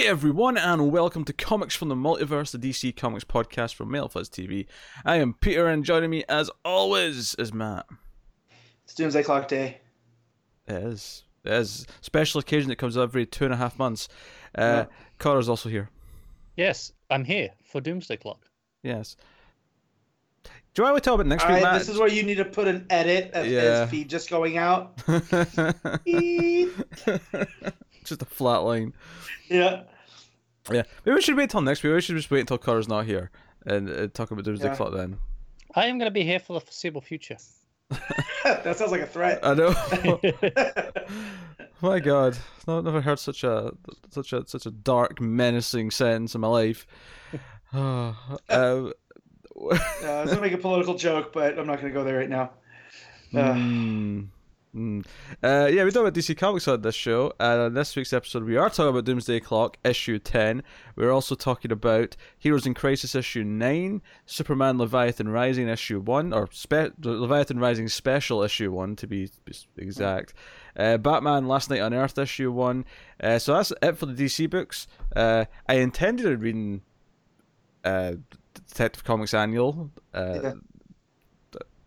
Hey everyone, and welcome to Comics from the Multiverse, the DC Comics podcast from MailFuzz TV. I am Peter, and joining me, as always, is Matt. It's Doomsday Clock Day. It is. It is. Special occasion that comes every two and a half months. Uh, Connor's also here. Yes, I'm here for Doomsday Clock. Yes. Do you want to talk about next All week, right, Matt? this is where you need to put an edit of Yeah. his feed just going out. Just a flat line. yeah. Yeah. Maybe we should wait till next week. Maybe we should just wait until Connor's not here and uh, talk about Doomsday Yeah. Clock then. I am going to be here for the foreseeable future. that sounds like a threat. I know. My God, I've never heard such a such a such a dark, menacing sentence in my life. uh, Uh, I was gonna make a political joke, but I'm not gonna go there right now. Uh, mm, mm. Uh, yeah, we talk about DC Comics on this show, and on this week's episode, we are talking about Doomsday Clock issue ten. We're also talking about Heroes in Crisis issue nine, Superman Leviathan Rising issue one, or spe- Leviathan Rising Special issue one to be exact. Uh, Batman Last Night on Earth issue one. Uh, so that's it for the DC books. Uh, I intended on reading uh, Detective Comics Annual. Uh, Yeah.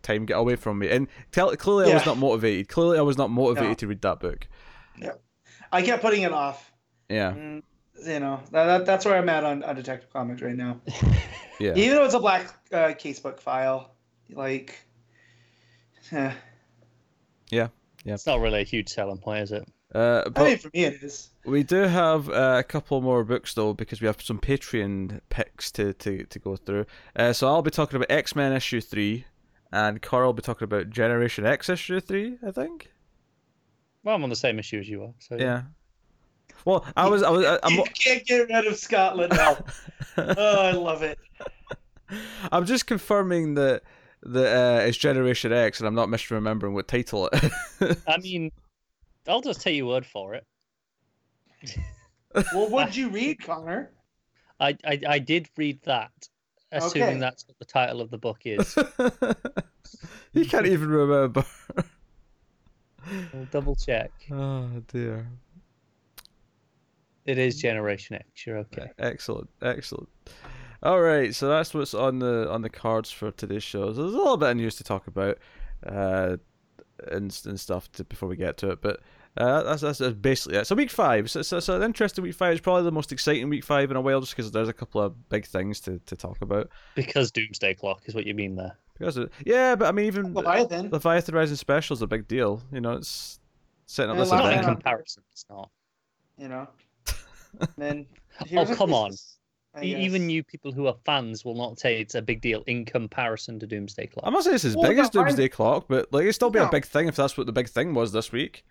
Time get away from me, and tell, clearly I was not motivated. Clearly I was not motivated No. to read that book. Yeah, I kept putting it off. Yeah, Mm, You know, that, that, that's where I'm at on, on Detective Comics right now. yeah. Even though it's a black uh, casebook file, like, eh. Yeah. Yeah. It's not really a huge selling point, is it? Uh, I but mean, for me it is. we do have uh, a couple more books though because we have some Patreon picks to, to, to go through. Uh, so I'll be talking about X Men issue three, and Carl will be talking about Generation X issue three. I think. Well, I'm on the same issue as you are. So Yeah. Well, I was I was I, I'm you can't get rid of Scotland now. oh, I love it. I'm just confirming that that uh, it's Generation X, and I'm not misremembering what title it. I mean, I'll just take your word for it. Well, what did you read, Connor? I I, I did read that, assuming Okay. that's what the title of the book is. you can't even remember. I'll double check. Oh dear. It is Generation X. You're okay. Excellent, excellent. All right, so that's what's on the on the cards for today's show. So there's a little bit of news to talk about, uh, and and stuff to, before we get to it. But uh, that's, that's that's basically it. So week five, so, so, so an interesting week five. It's probably the most exciting week five in a while, just because there's a couple of big things to, to talk about. Because Doomsday Clock is what you mean there. Because it, yeah, but I mean even Leviathan. Leviathan Rising Special is a big deal. You know, it's setting up Yeah, this a Not of in comparison, it's not. You know. Then. Oh, come on. I guess. Even you people who are fans will not say it's a big deal in comparison to Doomsday Clock. I'm not saying it's as Well, big as no, I- Doomsday Clock, but like it'd still be a big thing if that's what the big thing was this week.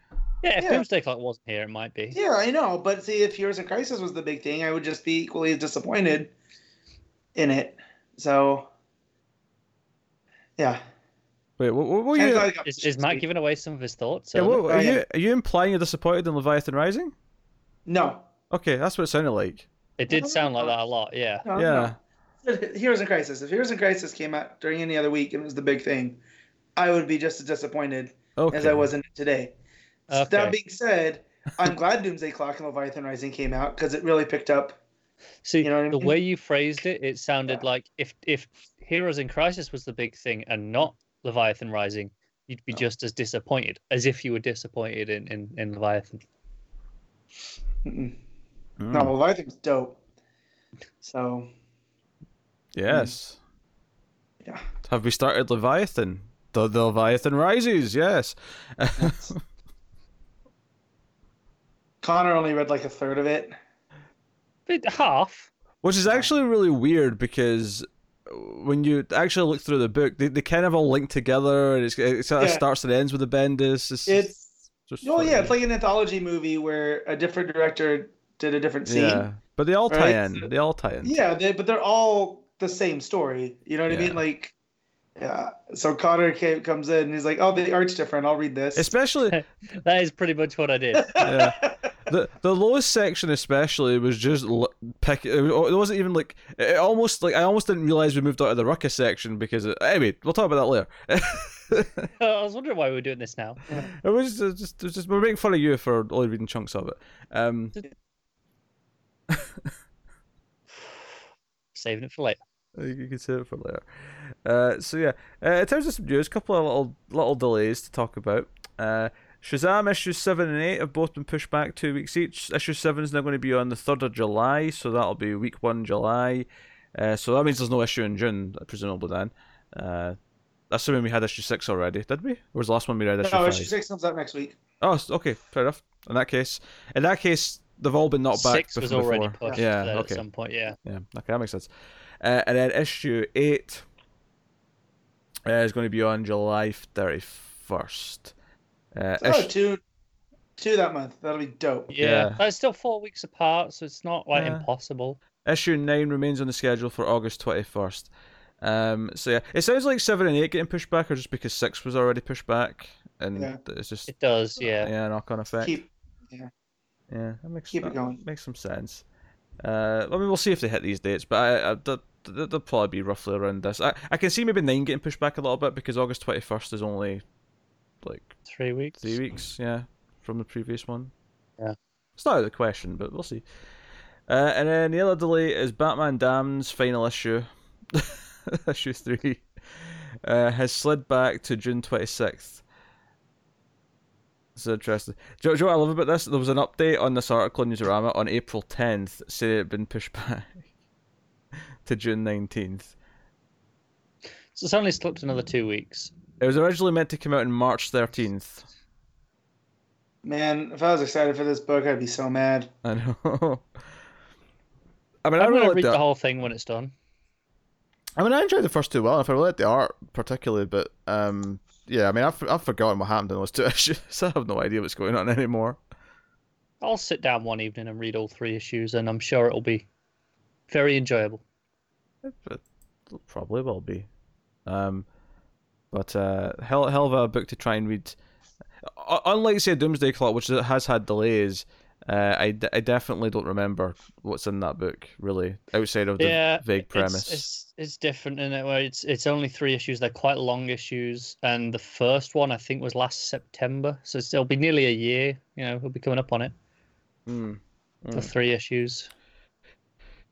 Yeah, if Yeah. Doomsday Clock wasn't here, it might be. Yeah, I know, but see, if Heroes in Crisis was the big thing, I would just be equally disappointed in it. So, yeah. Wait, what, what were you? glad Is, this is Matt giving away some of his thoughts? Yeah, what, Oh, are you are you implying you're disappointed in Leviathan Rising? No. Okay, that's what it sounded like. It did sound like that a lot, yeah. no Yeah. no. Heroes in Crisis. If Heroes in Crisis came out during any other week and it was the big thing, I would be just as disappointed Okay. as I was in it today. Okay. That being said, I'm glad Doomsday Clock and Leviathan Rising came out because it really picked up. See, You know what I the mean? way you phrased it, it sounded Yeah. like if if Heroes in Crisis was the big thing and not Leviathan Rising, you'd be No. just as disappointed as if you were disappointed in, in, in Leviathan. Mm, No, Leviathan's dope. So, Yes. yeah. Have we started Leviathan? The, the Leviathan rises. Yes. Connor only read like a third of it. But half. Which is actually really weird because when you actually look through the book, they, they kind of all link together, and it's, it sort of Yeah. starts and ends with the Bendis. It's, It's just oh yeah, it's like an anthology movie where a different director did a different scene. yeah, but they all tie Right? in. They all tie in. Yeah, they, but they're all the same story. You know what I mean? Like, yeah. So Connor came, comes in and he's like, "Oh, the art's different. I'll read this." Especially That is pretty much what I did. Yeah. the the lowest section especially was just l- pick. It wasn't even like it almost like I almost didn't realize we moved out of the Rucka's section because it, anyway we'll talk about that later. I was wondering why we were doing this now. it was just, just, it was just we're making fun of you for only reading chunks of it. Um, Saving it for later. You you can save it for later. Uh, so yeah, uh, in terms of some news, a couple of little little delays to talk about. Uh, Shazam issues seven and eight have both been pushed back two weeks each. Issue seven is now going to be on the third of July, so that'll be week one July. Uh, so that means there's no issue in June, presumably then. Uh, assuming we had issue six already, did we? Or was the last one we read issue No, five? issue six comes out next week. Oh, okay, fair enough. In that case, in that case, they've all been knocked back. Six was before- already before. pushed Yeah, okay. at some point. Yeah. Yeah, okay, that makes sense. Uh, and then issue eight uh, is going to be on July thirty first. Uh, Oh, issue- two, two that month. That'll be dope. Yeah. Yeah. But it's still four weeks apart, so it's not like Yeah. impossible. issue nine remains on the schedule for August twenty first. Um, so yeah, it sounds like seven and eight getting pushed back, or just because six was already pushed back, and Yeah. it's just It does, yeah. yeah, knock on effect. Keep Yeah, that makes sense. Keep it that going. Makes some sense. Uh, I mean, we'll see if they hit these dates, but I, I, they'll, probably be roughly around this. I, I can see maybe nine getting pushed back a little bit because August twenty first is only like Three weeks. three weeks, yeah, from the previous one. Yeah. it's not out of the question, but we'll see. Uh, and then the other delay is Batman Damned's final issue, issue three, uh, has slid back to June twenty sixth. It's interesting. Do, you- do you know what I love about this? There was an update on this article in Newsarama on April 10th saying it had been pushed back to June 19th. So it's only slipped another two weeks. It was originally meant to come out on March 13th. man. If I was excited for this book, I'd be so mad. I know. I mean, I I'm really gonna read the, the whole thing when it's done. I mean, I enjoyed the first two well. If I really liked the art particularly, but um, yeah, I mean, I've I've forgotten what happened in those two issues. I have no idea what's going on anymore. I'll sit down one evening and read all three issues, and I'm sure it'll be very enjoyable. But it probably will be. Um, but uh, hell, hell of a book to try and read. Unlike say Doomsday Clock, which has had delays, uh, I, d- I definitely don't remember what's in that book really, outside of the yeah, vague premise. It's, it's different in it where it's it's only three issues. They're quite long issues, and the first one I think was last September, so it'll be nearly a year. You know, we'll be coming up on it Mm. for Mm. three issues.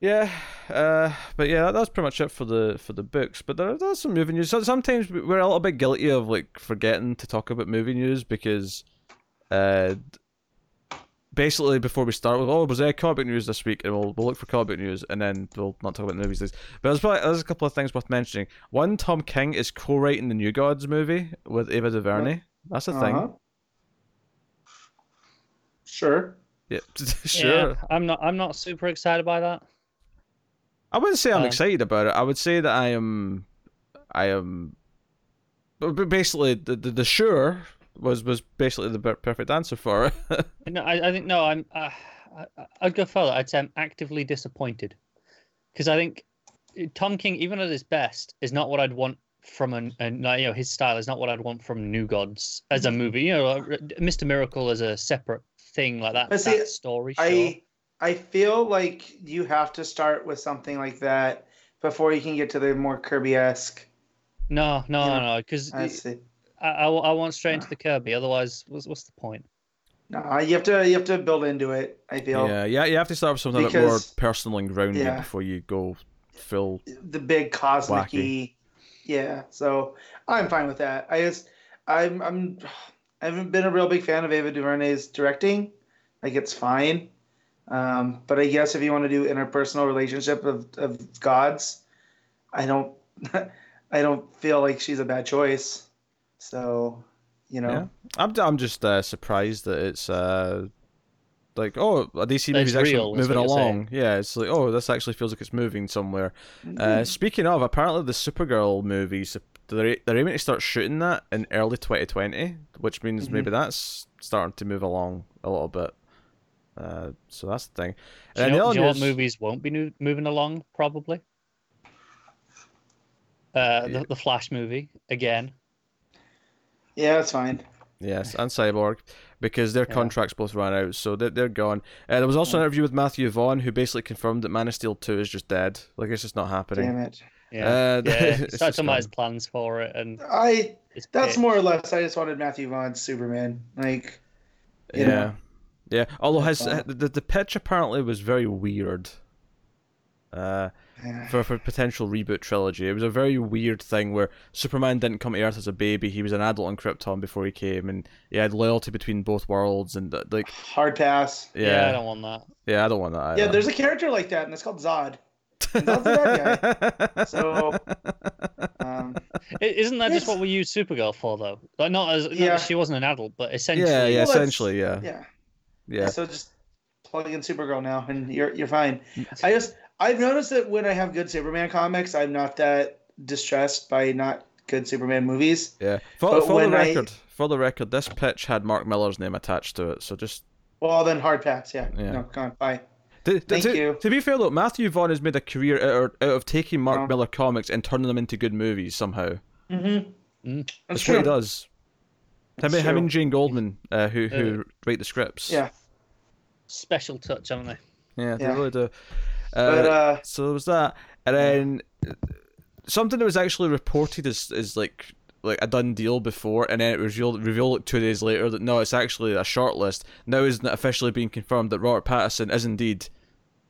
Yeah, uh, but yeah, that, that's pretty much it for the for the books. But there, there's some movie news. So sometimes we're a little bit guilty of like forgetting to talk about movie news because, uh, basically before we start with oh was there comic news this week and we'll we'll look for comic news and then we'll not talk about the movies. This, but there's probably there's a couple of things worth mentioning. One, Tom King is co-writing the New Gods movie with Ava DuVernay. That's a Uh-huh. thing. Sure. Yeah, sure. Yeah, I'm not. I'm not super excited by that. I wouldn't say I'm Um, excited about it. I would say that I am, I am. But but basically, the the, the sure was was basically the perfect answer for it. No, I, I think no. I'm. Uh, I, I'd go further. I'd say I'm actively disappointed because I think Tom King, even at his best, is not what I'd want from an, an you know his style is not what I'd want from New Gods as a movie. You know, uh, Mr. Miracle as a separate thing like that. But see, that story. Sure. I I feel like you have to start with something like that before you can get to the more Kirby esque. No, no, Yeah. no, because I I, see. I, I want straight into the Kirby. Otherwise, what's what's the point? No, you have to you have to build into it. I feel yeah, yeah, you have to start with something a bit more personal and grounded yeah. before you go full. the big cosmic Wacky. Yeah, so I'm fine with that. I just I'm I'm I haven't been a real big fan of Ava DuVernay's directing. Like it's fine. Um, but I guess if you want to do interpersonal relationship of, of gods, I don't I don't feel like she's a bad choice. So, you know. Yeah. I'm I'm just uh, surprised that it's uh like oh a DC It's movie's actually real, moving along. Yeah, it's like oh this actually feels like it's moving somewhere. Mm-hmm. Uh, speaking of, apparently the Supergirl movies, they're, they're aiming to start shooting that in early 2020, which means Mhm. maybe that's starting to move along a little bit. Uh, so that's the thing. Do you, And the know, other do you know what news- movies won't be nu- moving along? Probably. Uh, Yeah. the, the Flash movie again. yeah, that's fine. Yes, and Cyborg, because their Yeah. contracts both ran out, so they're, they're gone. Uh, there was also an interview with Matthew Vaughn, who basically confirmed that Man of Steel 2 is just dead. Like, it's just not happening. Damn it. Yeah, Uh, yeah. He it's started talking about his plans for it, and I. That's pissed. more or less I just wanted Matthew Vaughn's Superman. Like you Yeah. know. Yeah, although his That's all. the, the pitch apparently was very weird. Uh, for for potential reboot trilogy, it was a very weird thing where Superman didn't come to Earth as a baby; he was an adult on Krypton before he came, and he had loyalty between both worlds, and uh, like, Hard pass. Yeah, I don't want that. yeah, I don't want that. Either. Yeah, there's a character like that, and it's called Zod. Zod's a bad guy. So, um, Isn't that just what we use Supergirl for, though? Like, not as Yeah. that she wasn't an adult, but essentially. yeah, yeah, Well, essentially, yeah, yeah. Yeah. So just plug in Supergirl now, and you're you're fine. I just I've noticed that when I have good Superman comics, I'm not that distressed by not good Superman movies. Yeah. For, But for the when I- record, for the record, this pitch had Mark Millar's name attached to it, so just Well, then hard pass. Yeah. Yeah. No, come on, bye. to, to- Thank to, you. to be fair though, Matthew Vaughn has made a career out, out of taking Mark Oh. Millar comics and turning them into good movies somehow. Mm-hmm. Mm. That's That's true. what he does. Him, That's him true. and Jane Goldman, uh, who who write the scripts. Yeah. Special touch, haven't they? yeah, they Yeah. really do. But Uh, uh, so there was that, and then uh, something that was actually reported as is like like a done deal before, and then it was revealed, revealed like two days later that no, it's actually a shortlist. Now is officially being confirmed that Robert Pattinson is indeed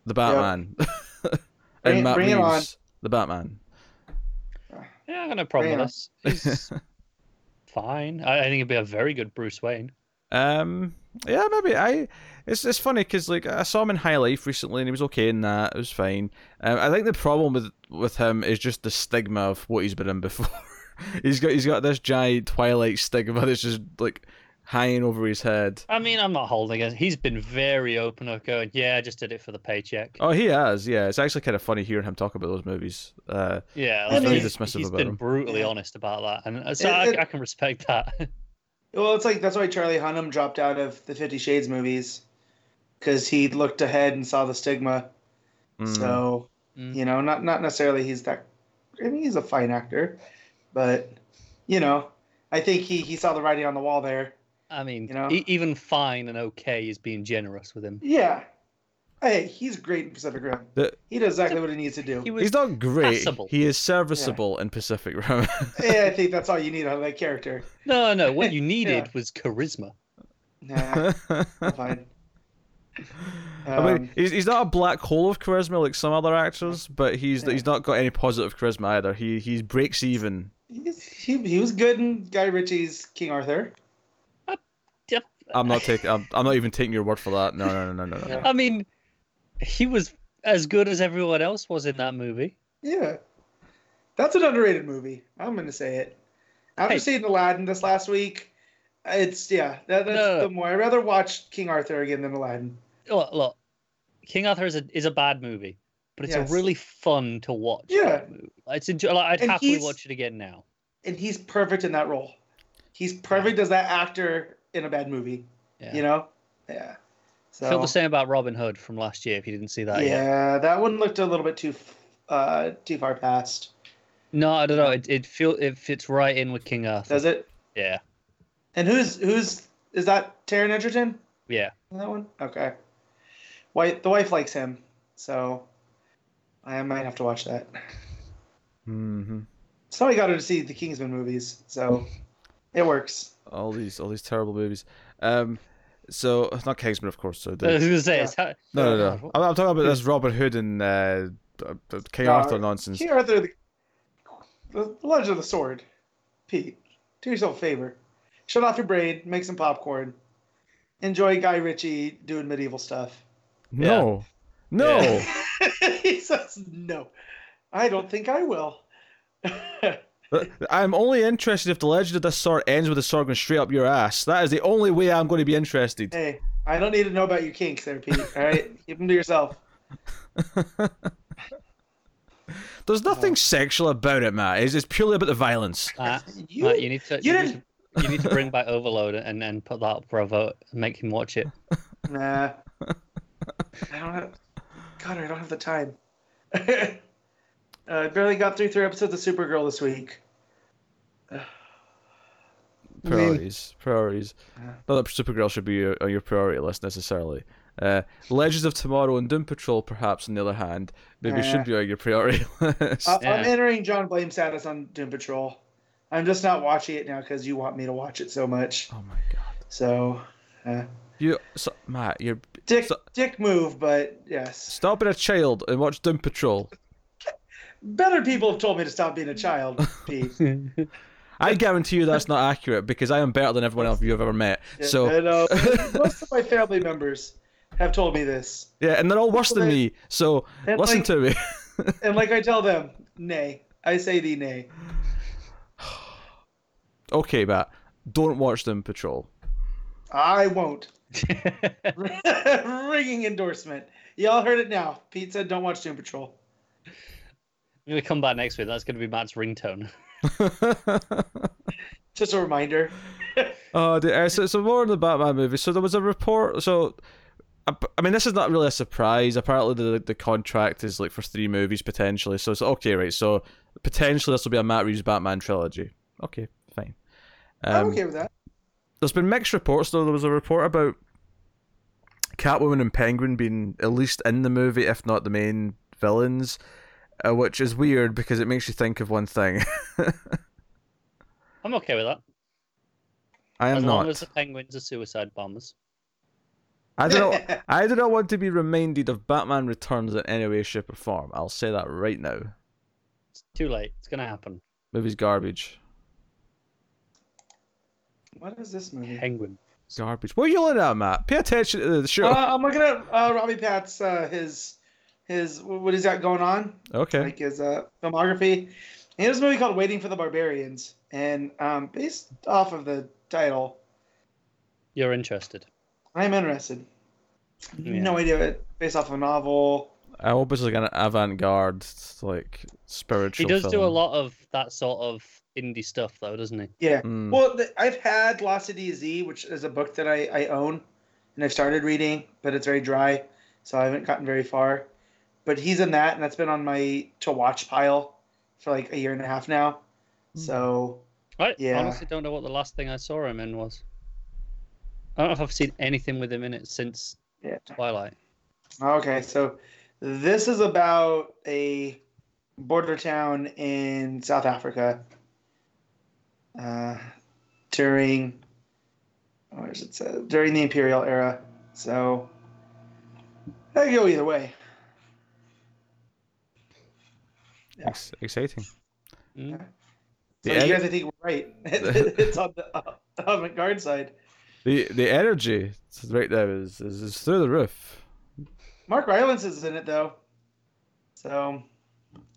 the Batman, Bring and it- Matt bring it on. Reeves the Batman. Yeah, I got no problem with this. He's fine. I, I think he'd be a very good Bruce Wayne. Um, yeah, maybe I. It's it's funny because like I saw him in High Life recently, and he was okay in that. It was fine. Um, I think the problem with with him is just the stigma of what he's been in before. he's got he's got this giant Twilight stigma that's just like hanging over his head. I mean, I'm not holding it. He's been very open of going, yeah, I just did it for the paycheck. Oh, he has. Yeah, it's actually kind of funny hearing him talk about those movies. Uh, yeah, He's very dismissive he's about been him. brutally honest about that, and so It- I, it- I can respect that. well, it's like that's why Charlie Hunnam dropped out of the Fifty Shades movies because he looked ahead and saw the stigma. mm, So Mm. you know, not not necessarily he's that. I mean, he's a fine actor, but you know, I think he he saw the writing on the wall there. I mean, You know? e- even fine and okay is being generous with him. Yeah. Hey, he's great in Pacific Rim. The- He does exactly what he needs to do. He was he's not great. passable. He is serviceable in Pacific Rim. yeah, I think that's all you need out of that character. no, no. What you needed Yeah. was charisma. Nah, I'm fine. I mean, Um, he's, he's not a black hole of charisma like some other actors, but he's Yeah. he's not got any positive charisma either. He he breaks even. he's- he, he was good in Guy Ritchie's King Arthur. Yep. I'm not taking. I'm, I'm not even taking your word for that. No, no, no, no, no. no. I mean, he was as good as everyone else was in that movie. Yeah. That's an underrated movie. I'm going to say it. After Hey. seeing Aladdin this last week, it's, yeah, that, that's No. the more. I'd rather watch King Arthur again than Aladdin. Oh, look, look King Arthur is a is a bad movie, but it's Yes. a really fun to watch. Yeah. It's enjoy, like, I'd And happily watch it again now. And he's perfect in that role. He's perfect as that actor in a bad movie. Yeah. You know? Yeah. So, I feel the same about Robin Hood from last year. If you didn't see that yet, yeah, that one looked a little bit too uh, too far past. no, I don't know. It it feel it fits right in with King Arthur. Does it? Yeah, And who's who's is that Taron Egerton? yeah. That one? Okay. Wife, the wife likes him, so I might have to watch that. Mm-hmm. So I got her to see the Kingsman movies, so it works. All these all these terrible movies. Um, so it's not Kingsman, of course. So I was gonna say, Yeah. it's ha- no, no, no. I'm, I'm talking about this Robin Hood and uh, King No, Arthur nonsense. King Arthur, the, the Legend of the Sword. Pete, do yourself a favor. Shut off your brain, make some popcorn. Enjoy Guy Ritchie doing medieval stuff. No, no. Yeah. he says no. I don't think I will. I'm only interested if the Legend of this sword ends with the sword going straight up your ass. That is the only way I'm going to be interested. hey, I don't need to know about your kinks there, Pete. All right, keep them to yourself. There's nothing oh. sexual about it, Matt. It's, it's purely about the violence. Uh, Matt, You- Matt, you need to you you, need to you need to bring back Overload and then put that up for a vote and make him watch it. Nah. I don't have. God, I don't have the time. Uh, I barely got through three episodes of Supergirl this week. Priorities, priorities. Yeah. Not that Supergirl should be your, on your priority list necessarily. Uh, Legends of Tomorrow and Doom Patrol, perhaps, on the other hand, maybe Yeah. should be on your priority list. I- Yeah. I'm entering John Blame status on Doom Patrol. I'm just not watching it now because you want me to watch it so much. oh my god. So, Yeah. You, so, Matt, you're Dick, So- dick move, but yes. stop being a child and watch Doom Patrol. Better people have told me to stop being a child, Pete. I guarantee you that's not accurate because I am better than everyone else you've ever met. So and, uh, most of my family members have told me this, yeah, and they're all worse than me. So And, listen like- to me. and like I tell them, nay. I say thee nay. okay, Matt, don't watch them Patrol. I won't. Ringing endorsement. Y'all heard it now. Pete said, "Don't watch Doom Patrol." I'm gonna come back next week. That's gonna be Matt's ringtone. Just a reminder. Oh, the, uh, so, so more on the Batman movie. So there was a report. So, I, I mean, this is not really a surprise. Apparently, the the contract is like for three movies potentially. So it's okay, right? So potentially this will be a Matt Reeves Batman trilogy. Okay, fine. I'm Um, okay with that. There's been mixed reports though. There was a report about Catwoman and Penguin being at least in the movie, if not the main villains, uh, which is weird because it makes you think of one thing. I'm okay with that. I am as not. long as the penguins are suicide bombers. I do not. I do not want to be reminded of Batman Returns in any way, shape, or form. I'll say that right now. It's too late. It's gonna happen. Movie's garbage. what is this movie? Penguin. Garbage. What are you looking at, Matt? Pay attention to the show. Uh, I'm looking at uh, Robbie Pat's uh, his his what he's got going on, okay. like his uh, filmography. He has a movie called Waiting for the Barbarians, and um, based off of the title, You're interested. I'm interested. Yeah. No idea. It based off of a novel. I hope it's like an avant-garde, like spiritual. He does do a lot of that sort of indie stuff, though, doesn't he? Yeah. Mm. Well, th- I've had Lost City Z, which is a book that I, I own, and I've started reading, but it's very dry, so I haven't gotten very far. But he's in that, and that's been on my to watch pile for like a year and a half now. So I Yeah. honestly don't know what the last thing I saw him in was. I don't know if I've seen anything with him in it since Yeah. Twilight. okay, so this is about a border town in South Africa uh, during where does it say during the imperial era. So I could go either way. Yeah. Ex- exciting. Mm. So The, you guys, I think, were right. it's on the uh, avant-garde side. the the energy right now is, is is through the roof. Mark Rylance is in it though, so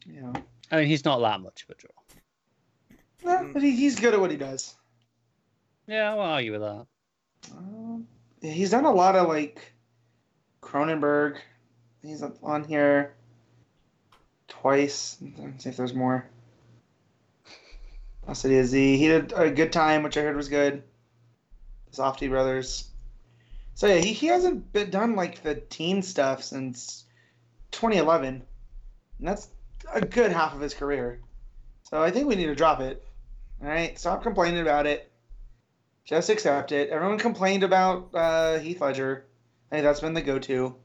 you know, I mean, he's not that much of a draw. eh, but he, he's good at what he does. Yeah, I won't argue with that. Um, he's done a lot of like Cronenberg. He's on here twice. Let's see if there's more. Lost City of Z. He did a good time, which I heard was good. Safdie Brothers. So yeah, he, he hasn't been done like the teen stuff since 2011, and that's a good half of his career. So I think we need to drop it. All right, stop complaining about it. Just accept it. Everyone complained about uh, Heath Ledger. I think that's been the go-to,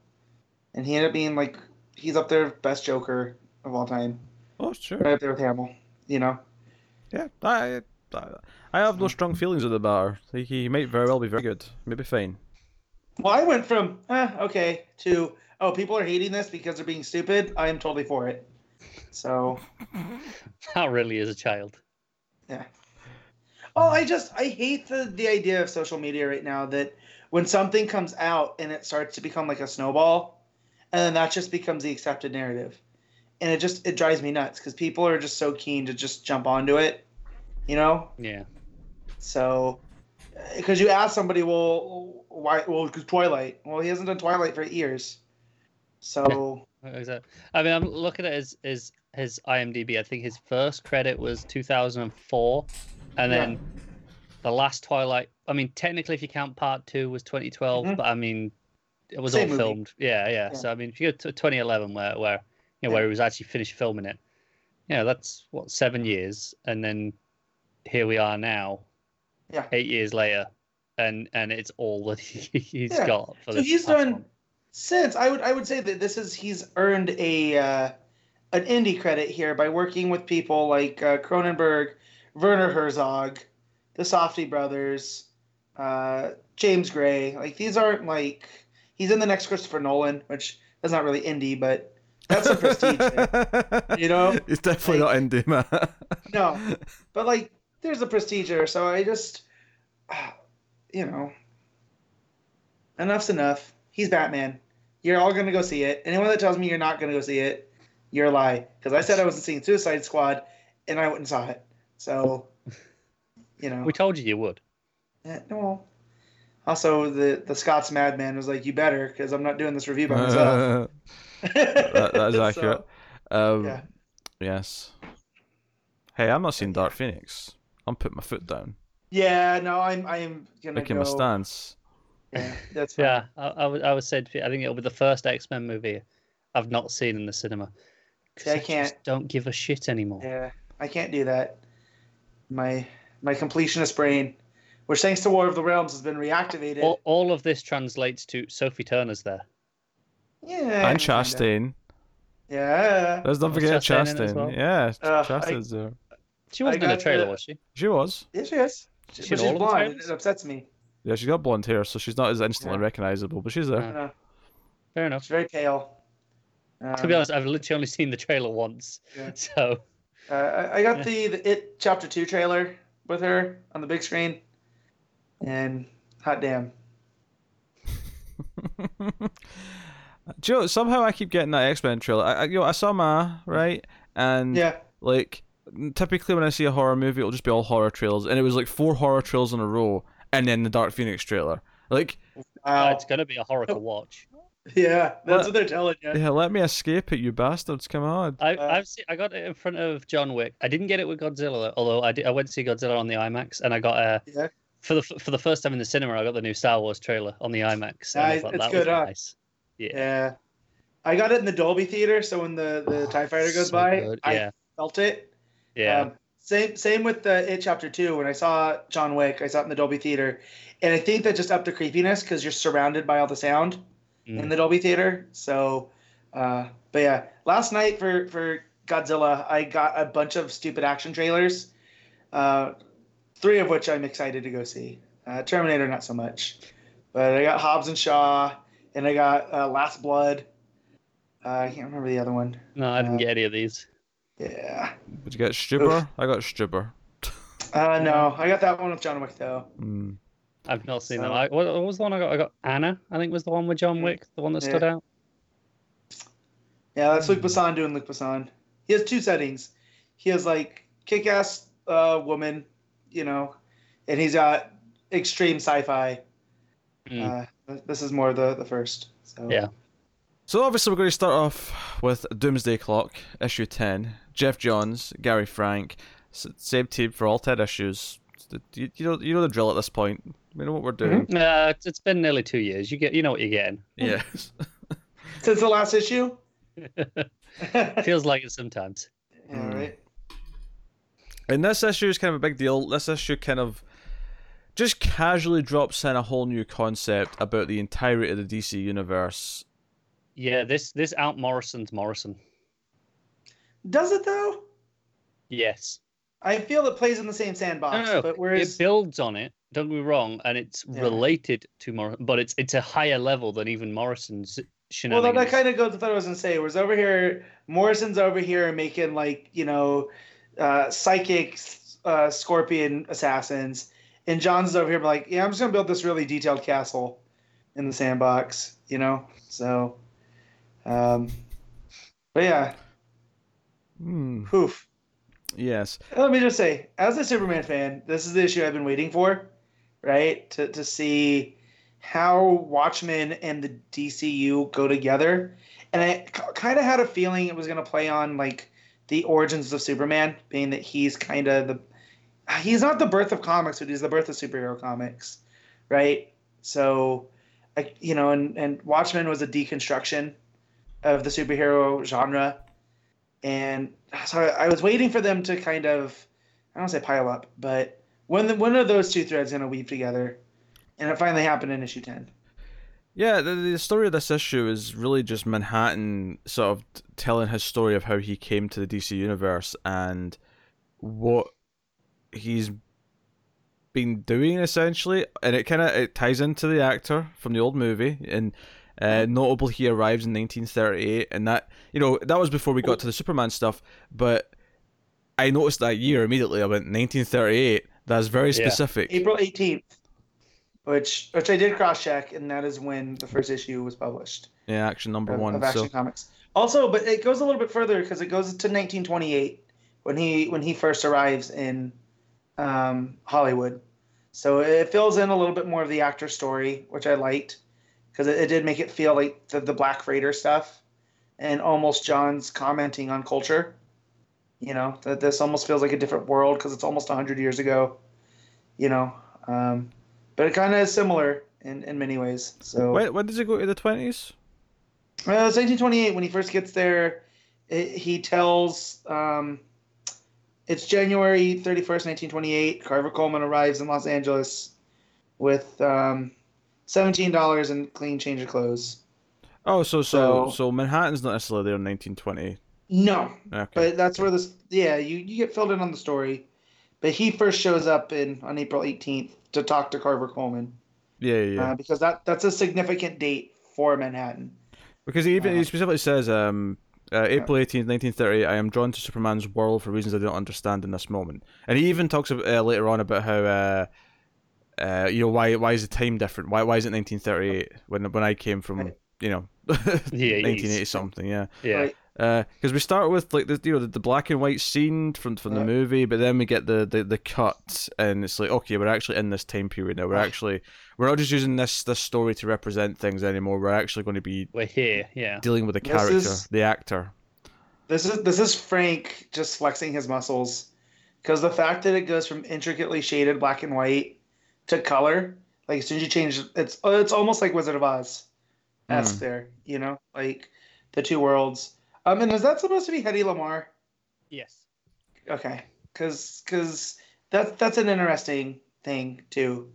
and he ended up being like he's up there best Joker of all time, Oh sure. right up there with Hamill. You know. Yeah, I, I I have no strong feelings of the matter. He, he might very well be very good. Maybe fine. Well, I went from eh, okay to oh, people are hating this because they're being stupid. I am totally for it. So, That really is a child. yeah. Oh, I just I hate the the idea of social media right now that when something comes out and it starts to become like a snowball, and then that just becomes the accepted narrative, and it just it drives me nuts because people are just so keen to just jump onto it, you know. Yeah. So, because you ask somebody, well, why? Well, because Twilight. Well, he hasn't done Twilight for eight years. So, Exactly. I mean, I'm looking at his his his IMDb. I think his first credit was 2004, and Yeah. then the last Twilight. I mean, technically, if you count Part Two, was 2012, Mhm. but I mean, it was Same all movie. filmed. Yeah, yeah, Yeah. So I mean, if you go to 2011, where where you know where he was actually finished filming it, you know, that's what seven years, and then here we are now, Yeah. eight years later, and and it's all that he, he's Yeah. got for so this. he's platform. done since I would I would say that this is he's earned a uh, an indie credit here by working with people like uh, Cronenberg, Werner Herzog, the Safdie brothers, uh, James Gray. Like these aren't like he's in the next Christopher Nolan, which is not really indie, but that's a prestige. there, you know, It's definitely Like- not indie, man. no, but like there's a prestige there. So I just, you know, enough's enough. He's Batman. You're all gonna go see it. Anyone that tells me you're not gonna go see it, you're a lie. Because I said I wasn't seeing Suicide Squad, and I went and saw it. So, you know, We told you you would. Eh, no. Also, the the Scots Madman was like, "You better, because I'm not doing this review by myself." That, that is So, accurate. um, yeah. Yes. Hey, I'm not seeing Dark Phoenix. I'm putting my foot down, yeah, no, I'm I'm gonna making go. my stance. Yeah, that's fine. Yeah, I, I would. I would say. I think it'll be the first X Men movie I've not seen in the cinema. 'Cause Yeah, I just can't. don't give a shit anymore. Yeah, I can't do that. My my completionist brain, which thanks to War of the Realms has been reactivated. All, all of this translates to Sophie Turner's there. Yeah, and kinda. Chastain. Yeah. Let's not forget Chastain in it as Chastain. well? Yeah, Uh, Chastain's there. She wasn't in the trailer, the- was she? She was. Yeah, she is. She, She she's all of the blonde. trailers? It upsets me. Yeah, she's got blonde hair, so she's not as instantly Yeah. recognizable, but she's there. Uh, Fair enough. she's very pale. to be Um, honest, I've literally only seen the trailer once, Yeah. so Uh, I, I got the, the It Chapter Two trailer with her on the big screen, and hot damn, Do you know, somehow I keep getting that X Men trailer. I, I, you know, I saw Ma right, and yeah, like typically when I see a horror movie, it'll just be all horror trailers, and it was like four horror trailers in a row, and then the Dark Phoenix trailer. Like, uh, it's going to be a horror to watch. yeah, that's What? what they're telling you. yeah, let me escape it, you bastards! Come on. I, Uh, I've seen, I got it in front of John Wick. I didn't get it with Godzilla, although I, did, I went to see Godzilla on the IMAX, and I got a Yeah. for the for the first time in the cinema. I got the new Star Wars trailer on the IMAX. and I Nice, thought it's that good, was huh? nice. Yeah, Yeah, I got it in the Dolby theater, so when the the Tie Fighter goes So by, good, I Yeah, felt it. yeah. Um, same same with the It Chapter Two. When I saw John Wick, I saw it in the Dolby theater, and I think that just upped the creepiness because you're surrounded by all the sound in Mm. the Dolby theater. So, uh, but yeah, last night for for Godzilla, I got a bunch of stupid action trailers, uh, three of which I'm excited to go see. Uh, Terminator, not so much, but I got Hobbs and Shaw, and I got uh, Last Blood. Uh, I can't remember the other one. no, I didn't uh, get any of these. Yeah. Did you get Stuber? I got Stuber. Uh, no, I got that one with John Wick though. Mm. I've not seen So- them. I, what, what was the one I got? I got Anna. I think was the one with John. Wick, the one that Yeah. stood out. Yeah, that's Luc Besson doing Luc Besson. He has two settings. He has like kick-ass uh, woman, you know, and he's got extreme sci-fi. Mm. Uh, this is more the the first. So Yeah. So obviously we're going to start off with Doomsday Clock, issue ten. Geoff Johns, Gary Frank, same team for all ten issues. You, you know, you know the drill at this point. We know what we're doing. Uh, it's- it's been nearly two years. You get, you know what you're getting. Yes. Since the last issue. Feels like it sometimes. Yeah, Mm. right. And this issue is kind of a big deal. This issue kind of just casually drops in a whole new concept about the entirety of the DC universe. Yeah, this this out Morrison's Morrison. Does it though? Yes. I feel it plays in the same sandbox, No, no, no. but whereas It builds on it. Don't get me wrong, and it's Yeah. related to Morrison, but it's it's a higher level than even Morrison's well, shenanigans. that, that kind of goes with what I was gonna say. Whereas over here, Morrison's over here making like you know, uh, psychic uh, scorpion assassins, and John's over here like, yeah, I'm just gonna build this really detailed castle in the sandbox, you know. So, um, but yeah, Hmm. poof. Yes. Let me just say, as a Superman fan, this is the issue I've been waiting for, right? To to see how Watchmen and the DCU go together. And I kind of had a feeling it was going to play on like the origins of Superman, being that he's kind of the he's not the birth of comics, but he's the birth of superhero comics, right? So, I, you know, and and Watchmen was a deconstruction of the superhero genre, and so I, I was waiting for them to kind of I don't say pile up, but when when are those two threads to weave together? And it finally happened in issue ten. Yeah, the, the story of this issue is really just Manhattan sort of telling his story of how he came to the DC universe and what he's been doing essentially, and it kind of it ties into the actor from the old movie, and uh, notable he arrives in 1938, and that you know that was before we got to the Superman stuff, but I noticed that year immediately. I went 1938. That's very Yeah. specific. April 18th, which which I did cross check, and that is when the first issue was published Yeah, action number of, one. of Action so Comics. Also, but it goes a little bit further because it goes to 1928 when he when he first arrives in um, Hollywood. So it fills in a little bit more of the actor story, which I liked because it, it did make it feel like the, the Black Freighter stuff and almost John's commenting on culture. You know, that this almost feels like a different world because it's almost 100 years ago. You know, um, but it kind of is similar in, in many ways. So when, when does it go to the 20s? well, it's 1928 when he first gets there. It, he tells um, it's January 31st, 1928. Carver Coleman arrives in Los Angeles with um, $17 and clean change of clothes. Oh, so so So- so Manhattan's not necessarily there in 1920. No, Okay. but that's where this yeah you, you get filled in on the story. But he first shows up in on April 18th to talk to Carver Coleman yeah, yeah. uh, because that that's a significant date for Manhattan. Because he even he Uh, specifically says, um, uh, April eighteenth, nineteen thirty. I am drawn to Superman's world for reasons I don't understand in this moment. And he even talks about, uh, later on about how, uh, uh, you know, why why is the time different? Why why is it nineteen thirty eight when when I came from you know nineteen eighty something? Yeah. Yeah. Right. Because we start with like the you know the, the black and white scene from from the Yeah. movie, but then we get the, the the cut, and it's like okay, we're actually in this time period now. We're actually we're not just using this this story to represent things anymore. We're actually going to be We're here. Yeah. dealing with the character, is- the actor. This is this is Frank just flexing his muscles, because the fact that it goes from intricately shaded black and white to color, like as soon as you change, it's it's almost like Wizard of Oz, esque Mm. there. You know, like the two worlds. Um, and is that supposed to be Hedy Lamarr? Yes. Okay, because because that's that's an interesting thing too,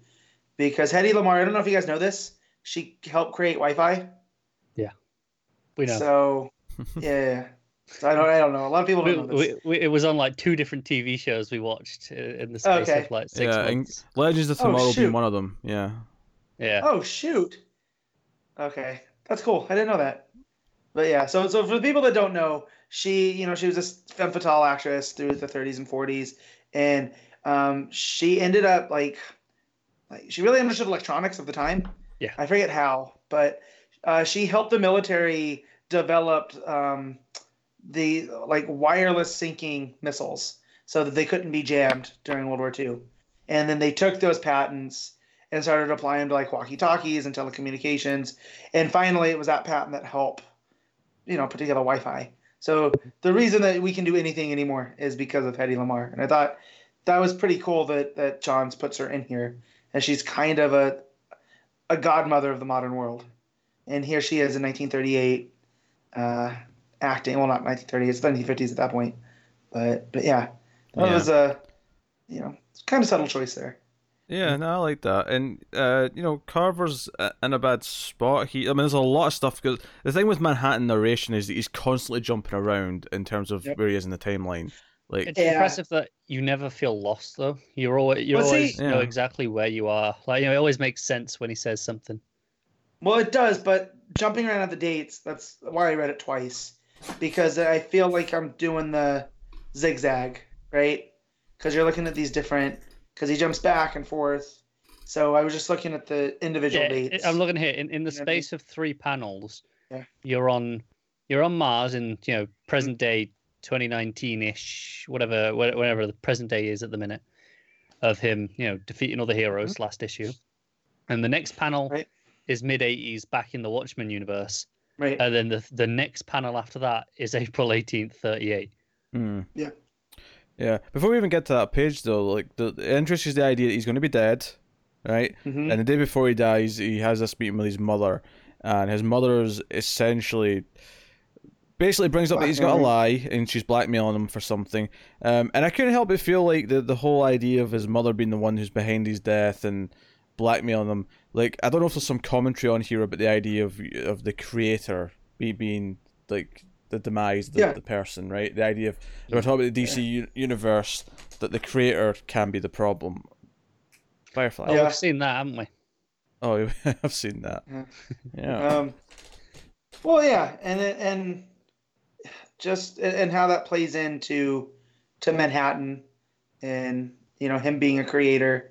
because Hedy Lamarr. I don't know if you guys know this. She helped create Wi-Fi. Yeah, we know. So yeah, so I don't I don't know. A lot of people don't know this. we, we, it was on like two different TV shows we watched uh, in the space Okay. of like six Yeah, and- months. Legends of Oh, Tomorrow being one of them. Yeah. Yeah. Oh shoot. Okay, that's cool. I didn't know that. But yeah, so so for the people that don't know, she you know she was a femme fatale actress through the 30s and 40s, and um, she ended up like like she really understood electronics at the time. Yeah. I forget how, but uh, she helped the military develop um, the like wireless sinking missiles so that they couldn't be jammed during World War II. And then they took those patents and started applying them to like walkie-talkies and telecommunications. And finally, it was that patent that helped, you know, put together Wi-Fi. So the reason that we can do anything anymore is because of Hedy Lamarr. And I thought that was pretty cool that that Johns puts her in here, and she's kind of a a godmother of the modern world. And here she is in 1938, uh, acting. Well, not 1930. It's 1950s at that point. But but yeah, that Yeah. was a you know kind of subtle choice there. Yeah, no, I like that, and uh, you know, Carver's uh, in a bad spot. He, I mean, there's a lot of stuff because the thing with Manhattan narration is that he's constantly jumping around in terms of Yep. where he is in the timeline. Like, It's Yeah. impressive that you never feel lost though. You're always you Well, see- always know Yeah. exactly where you are. Like you know, it always makes sense when he says something. Well, it does, but jumping around at the dates, that's why I read it twice. Because I feel like I'm doing the zigzag, right? Because you're looking at these different, because he jumps back and forth. So I was just looking at the individual Yeah, dates. I'm looking here in, in the You know what I mean? space of three panels. Yeah. You're on you're on Mars in you know present day 2019ish whatever wh- whatever the present day is at the minute of him you know defeating all the heroes last issue, and the next panel Mm-hmm. Right. is mid 80s back in the Watchmen universe, right. and then the the next panel after that is April 18th 38. hmm. Yeah. Yeah. Before we even get to that page, though, like the, the interest is the idea that he's going to be dead, right? Mhm. And the day before he dies, he has this meeting with his mother, and his mother's essentially basically brings up that he's got a lie and she's blackmailing him for something. Um, and I couldn't help but feel like the the whole idea of his mother being the one who's behind his death and blackmailing him. Like I don't know if there's some commentary on here about the idea of of the creator be, being like the demise the, Yeah. the person, right? The idea of we're talking about the DC u- universe that the creator can be the problem. Firefly. Oh, Yeah. we've seen that, haven't we? Oh, I've seen that. Yeah. Yeah. Um, well, yeah, and and just and how that plays into to Manhattan, and you know him being a creator,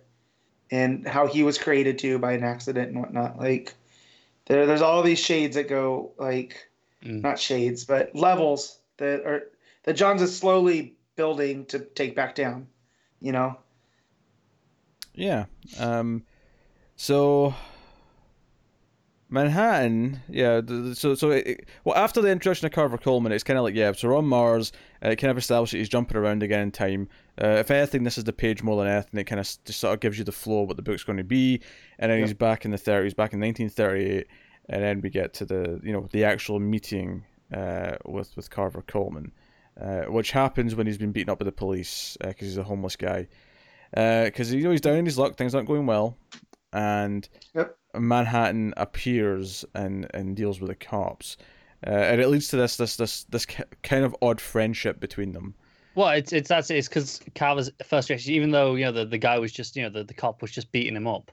and how he was created too by an accident and whatnot. Like there, there's all these shades that go like Mm. not shades, but levels that are that Johns is slowly building to take back down. You know, Yeah. Um, so Manhattan, yeah. So, so it, well, after the introduction of Carver Coleman, it's kind of like, yeah. So we're on Mars. Uh, it kind of establishes he's jumping around again in time. Uh, if anything, this is the page more than anything. It kind of just sort of gives you the flow of what the book's going to be, and then Yep. he's back in the thirties, back in 1938, and then we get to the you know the actual meeting uh, with with Carver Coleman, uh, which happens when he's been beaten up by the police because he's a homeless guy. Because you know he's down in his luck, things aren't going well, and Yep. Manhattan appears and and deals with the cops, uh, and it leads to this this this this kind of odd friendship between them. Well, it's it's that's it's because Carver's first reaction, even though you know the, the guy was just you know the, the cop was just beating him up,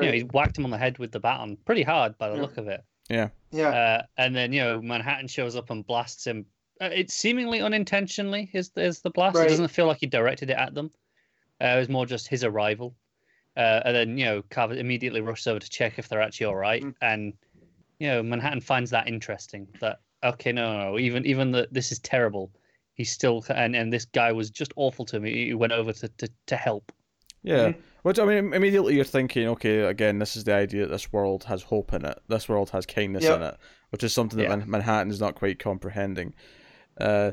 you know he whacked him on the head with the baton pretty hard by the Yeah. look of it. yeah, Uh, and then you know Manhattan shows up and blasts him. Uh, it's seemingly unintentionally is is the blast. Right. It doesn't feel like he directed it at them. Uh, it was more just his arrival. Uh, and then you know Carver immediately rushes over to check if they're actually all right. Mm. And you know Manhattan finds that interesting. That okay, no, no, no even even that this is terrible. He's still and and this guy was just awful to me. He went over to to, to help. Yeah, Mhm. Which I mean, immediately you're thinking, okay, again, this is the idea that this world has hope in it. This world has kindness Yep. in it, which is something that Yeah. Manhattan is not quite comprehending. Uh,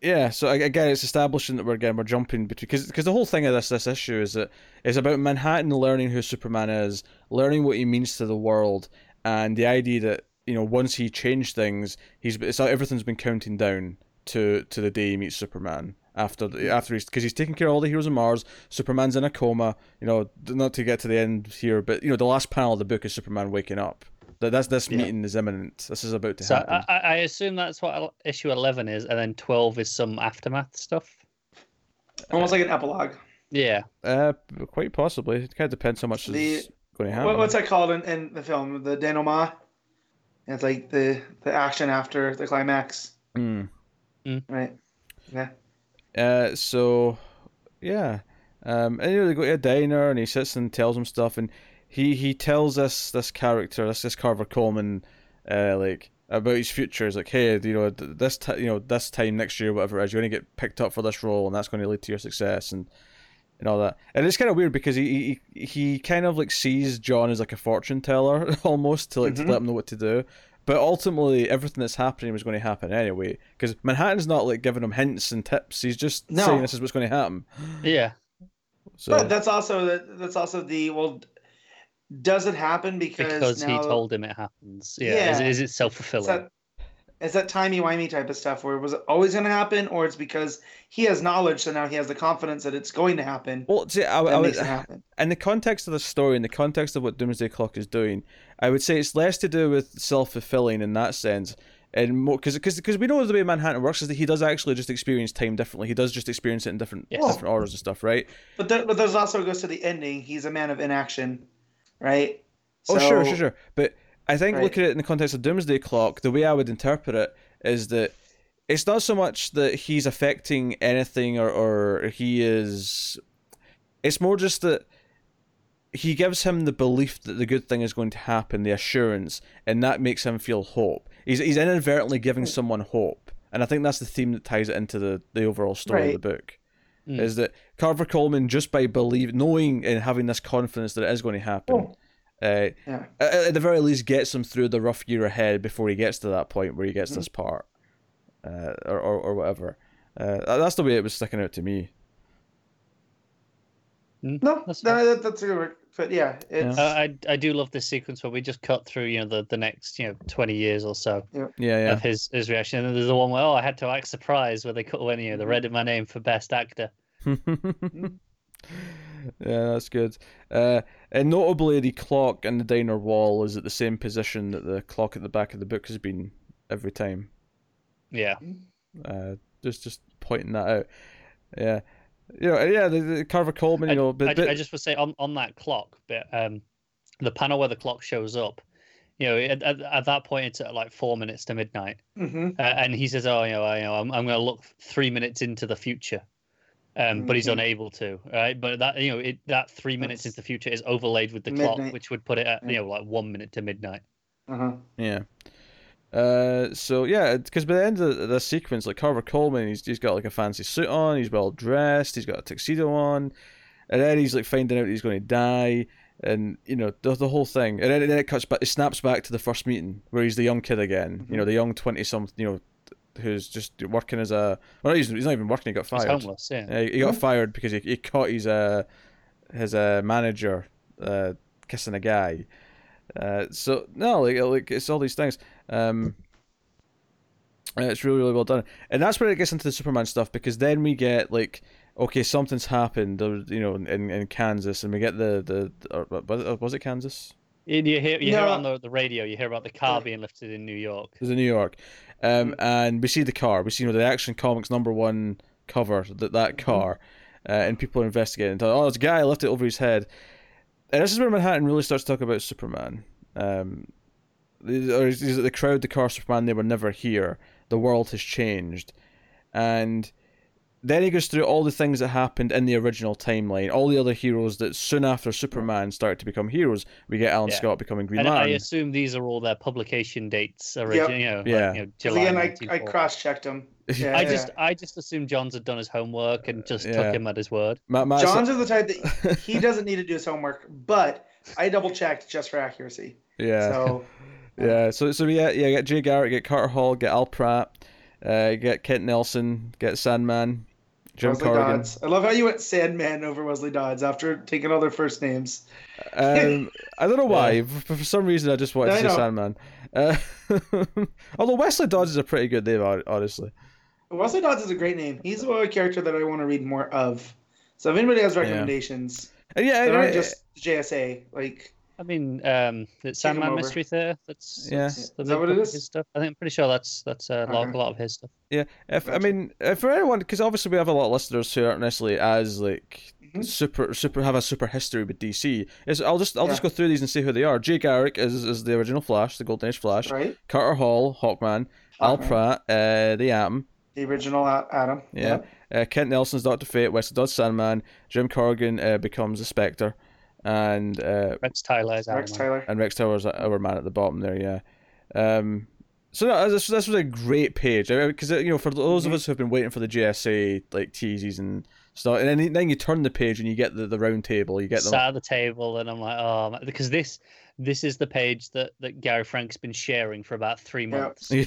yeah, so again, it's establishing that we're again we're jumping between because because the whole thing of this this issue is that it's about Manhattan learning who Superman is, learning what he means to the world, and the idea that you know once he changed things, he's it's everything's been counting down to to the day he meets Superman after after he's because he's taking care of all the heroes of Mars. Superman's in a coma. You know, not to get to the end here, but you know the last panel of the book is Superman waking up. That that's this Yeah. meeting is imminent. This is about to So happen. I, I I assume that's what issue eleven is, and then twelve is some aftermath stuff. almost like an epilogue. Yeah. Uh, quite possibly. It kind of depends how much The- is going to happen. What, what's that called in, in the film? The denouement. It's like the the action after the climax, Mm. right? Yeah. Uh, so yeah, um, and you know, they go to a diner and he sits and tells him stuff, and he he tells this this character, this this Carver Coleman, uh, like about his future. He's like, hey, you know, this ti you know this time next year, whatever it is, you're going to get picked up for this role, and that's going to lead to your success, and and all that. And it's kind of weird because he he he kind of like sees John as like a fortune teller almost to like to Mhm. let him know what to do. But ultimately, everything that's happening was going to happen anyway. Because Manhattan's not like giving him hints and tips. He's just No. saying this is what's going to happen. Yeah. So But that's also the, that's also the well. Does it happen because, Because he told him it happens. Yeah. Is, Yeah. is it self it's fulfilling? That it's that timey wimey type of stuff where it was always going to happen, or it's because he has knowledge, so now he has the confidence that it's going to happen. well, see, I, That I would, makes it happen. in the context of the story, in the context of what Doomsday Clock is doing, I would say it's less to do with self fulfilling in that sense, and more because because we know the way Manhattan works is that he does actually just experience time differently. He does just experience it in different Yes. different orders and stuff, right? But there, but there's also goes to the ending. He's a man of inaction, right? Oh, sure, sure, sure. But I think Right. looking at it in the context of Doomsday Clock, the way I would interpret it is that it's not so much that he's affecting anything or, or he is. It's more just that he gives him the belief that the good thing is going to happen, the assurance, and that makes him feel hope. He's, he's inadvertently giving someone hope. And I think that's the theme that ties it into the, the overall story Right. of the book. Mm. Is that Carver Coleman, just by believe, knowing and having this confidence that it is going to happen, Oh. Uh, Yeah. at, at the very least gets him through the rough year ahead before he gets to that point where he gets this part uh, or, or, or whatever uh, that's the way it was sticking out to me No, That's no, that, that's a good word. But yeah, it's Uh, I I do love this sequence where we just cut through you know the, the next you know twenty years or so yeah yeah of his his reaction. And there's the one where oh I had to act surprised where they cut when you know they Mm-hmm. my name for best actor. yeah that's good uh, and notably the clock in the diner wall is at the same position that the clock at the back of the book has been every time Yeah, uh, just just pointing that out. Yeah. you know, yeah, the, the Carver Coleman, you know, but, I, but I just would say on, on that clock, but um, the panel where the clock shows up, you know, at, at, at that point it's at like four minutes to midnight, hmm uh, and he says, "Oh, you know, I, you know, I'm, I'm going to look three minutes into the future." Um, but he's Mhm. unable to, right? But that you know, it, that three minutes That's into the future is overlaid with the clock, which would put it at you know like one minute to midnight. Uh-huh. Yeah. Uh, so yeah, because by the end of the, the sequence, like Carver Coleman, he's he's got like a fancy suit on, he's well dressed, he's got a tuxedo on, and then he's like finding out he's going to die, and you know the, the whole thing, and then, then it cuts back, it snaps back to the first meeting where he's the young kid again, you know, the young twenty something, you know, who's just working as a well, he's, he's not even working, he got He's fired. homeless, yeah. Yeah, he got fired because he, he caught his uh his uh manager uh kissing a guy. Uh, so no, like like it's all these things. Um, uh, it's really really well done, and that's where it gets into the Superman stuff because then we get like okay something's happened, you know, in, in Kansas, and we get the the or, was it, Kansas? You you hear you hear on the, the radio, you hear about the car being lifted in New York. It was in New York, um, and we see the car. We see you know the Action Comics number one cover that that car, uh, and people are investigating. Oh, a guy lifted over his head, and this is where Manhattan really starts to talk about Superman. Um, or is is it the crowd, the car, Superman? They were never here. The world has changed, and then he goes through all the things that happened in the original timeline, all the other heroes that soon after Superman started to become heroes. We get Alan Yeah. Scott becoming Green And I assume these are all their publication dates originally. You know, Yeah. like, you know, 'Cause July again, I, I cross-checked them. Yeah, I yeah. just I just assumed Johns had done his homework and just Yeah. took him at his word. Ma- Matt- Johns of the type that he doesn't need to do his homework, but I double-checked just for accuracy. yeah. So Yeah, so so yeah, yeah, get Jay Garrick, get Carter Hall, get Al Pratt, uh, get Kent Nelson, get Sandman, Jim Wesley Corrigan. Dodds. I love how you went Sandman over Wesley Dodds after taking all their first names. Um, I don't know why, but for some reason I just wanted I to say. Sandman. Uh, although Wesley Dodds is a pretty good name, honestly. Wesley Dodds is a great name. He's a character that I want to read more of. So if anybody has recommendations, And yeah, that aren't just JSA, like I mean, um, the Sandman. Mystery Theater. That's, Yeah. that's Is that what it book of is? His stuff. I think I'm pretty sure that's that's uh, a lot, Okay. a lot of his stuff. yeah. If I mean, uh, for anyone, because obviously we have a lot of listeners who aren't necessarily as like Mhm. super super have a super history with DC. Is I'll just I'll just go through these and see who they are. Jay Garrick is is the original Flash, the Golden Age Flash. right? Carter Hall, Hawkman. Al Hawkman. Pratt, uh, the Atom. The original A- Atom. Yeah. Uh, Kent Nelson's Doctor Fate, Wesley Dodds Sandman, Jim Corrigan uh, becomes the Spectre, and uh, Rex Tyler is Rex Hourman. Tyler. and Rex Tyler's our man at the bottom there. Yeah. Um, so no, this this was a great page because you know for those Mm-hmm. of us who've been waiting for the JSA like teases and stuff, and then, then you turn the page and you get the, the round table, you get the Sat at the table, and I'm like, oh, because this this is the page that that Gary Frank's been sharing for about three months, yeah.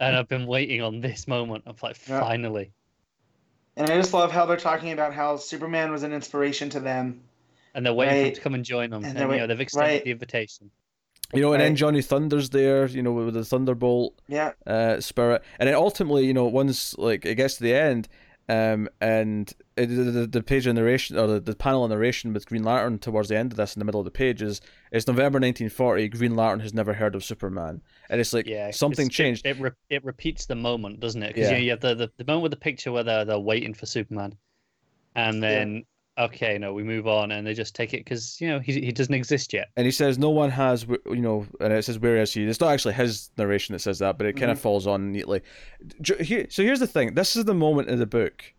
and I've been waiting on this moment. I'm like, Yeah. finally. And I just love how they're talking about how Superman was an inspiration to them. And they're waiting for him to come and join them. And And, they're you know, wait- they've extended right. the invitation. you know, and then Johnny Thunder's there, you know, with the Thunderbolt. Yeah. uh, spirit, and then ultimately, you know, once like it gets to the end, um, and it, the, the the page of narration or the, the panel of narration with Green Lantern towards the end of this in the middle of the page is it's November 1940. Green Lantern has never heard of Superman, and it's like Yeah, 'cause something it- changed. It, re- it repeats the moment, doesn't it? Because Yeah. you, know, you have the, the, the moment with the picture where they're, they're waiting for Superman, and then okay, no, we move on, and they just take it because you know he he doesn't exist yet. and he says no one has you know and it says where is he it's not actually his narration that says that but it kind of falls on neatly so here's the thing this is the moment in the book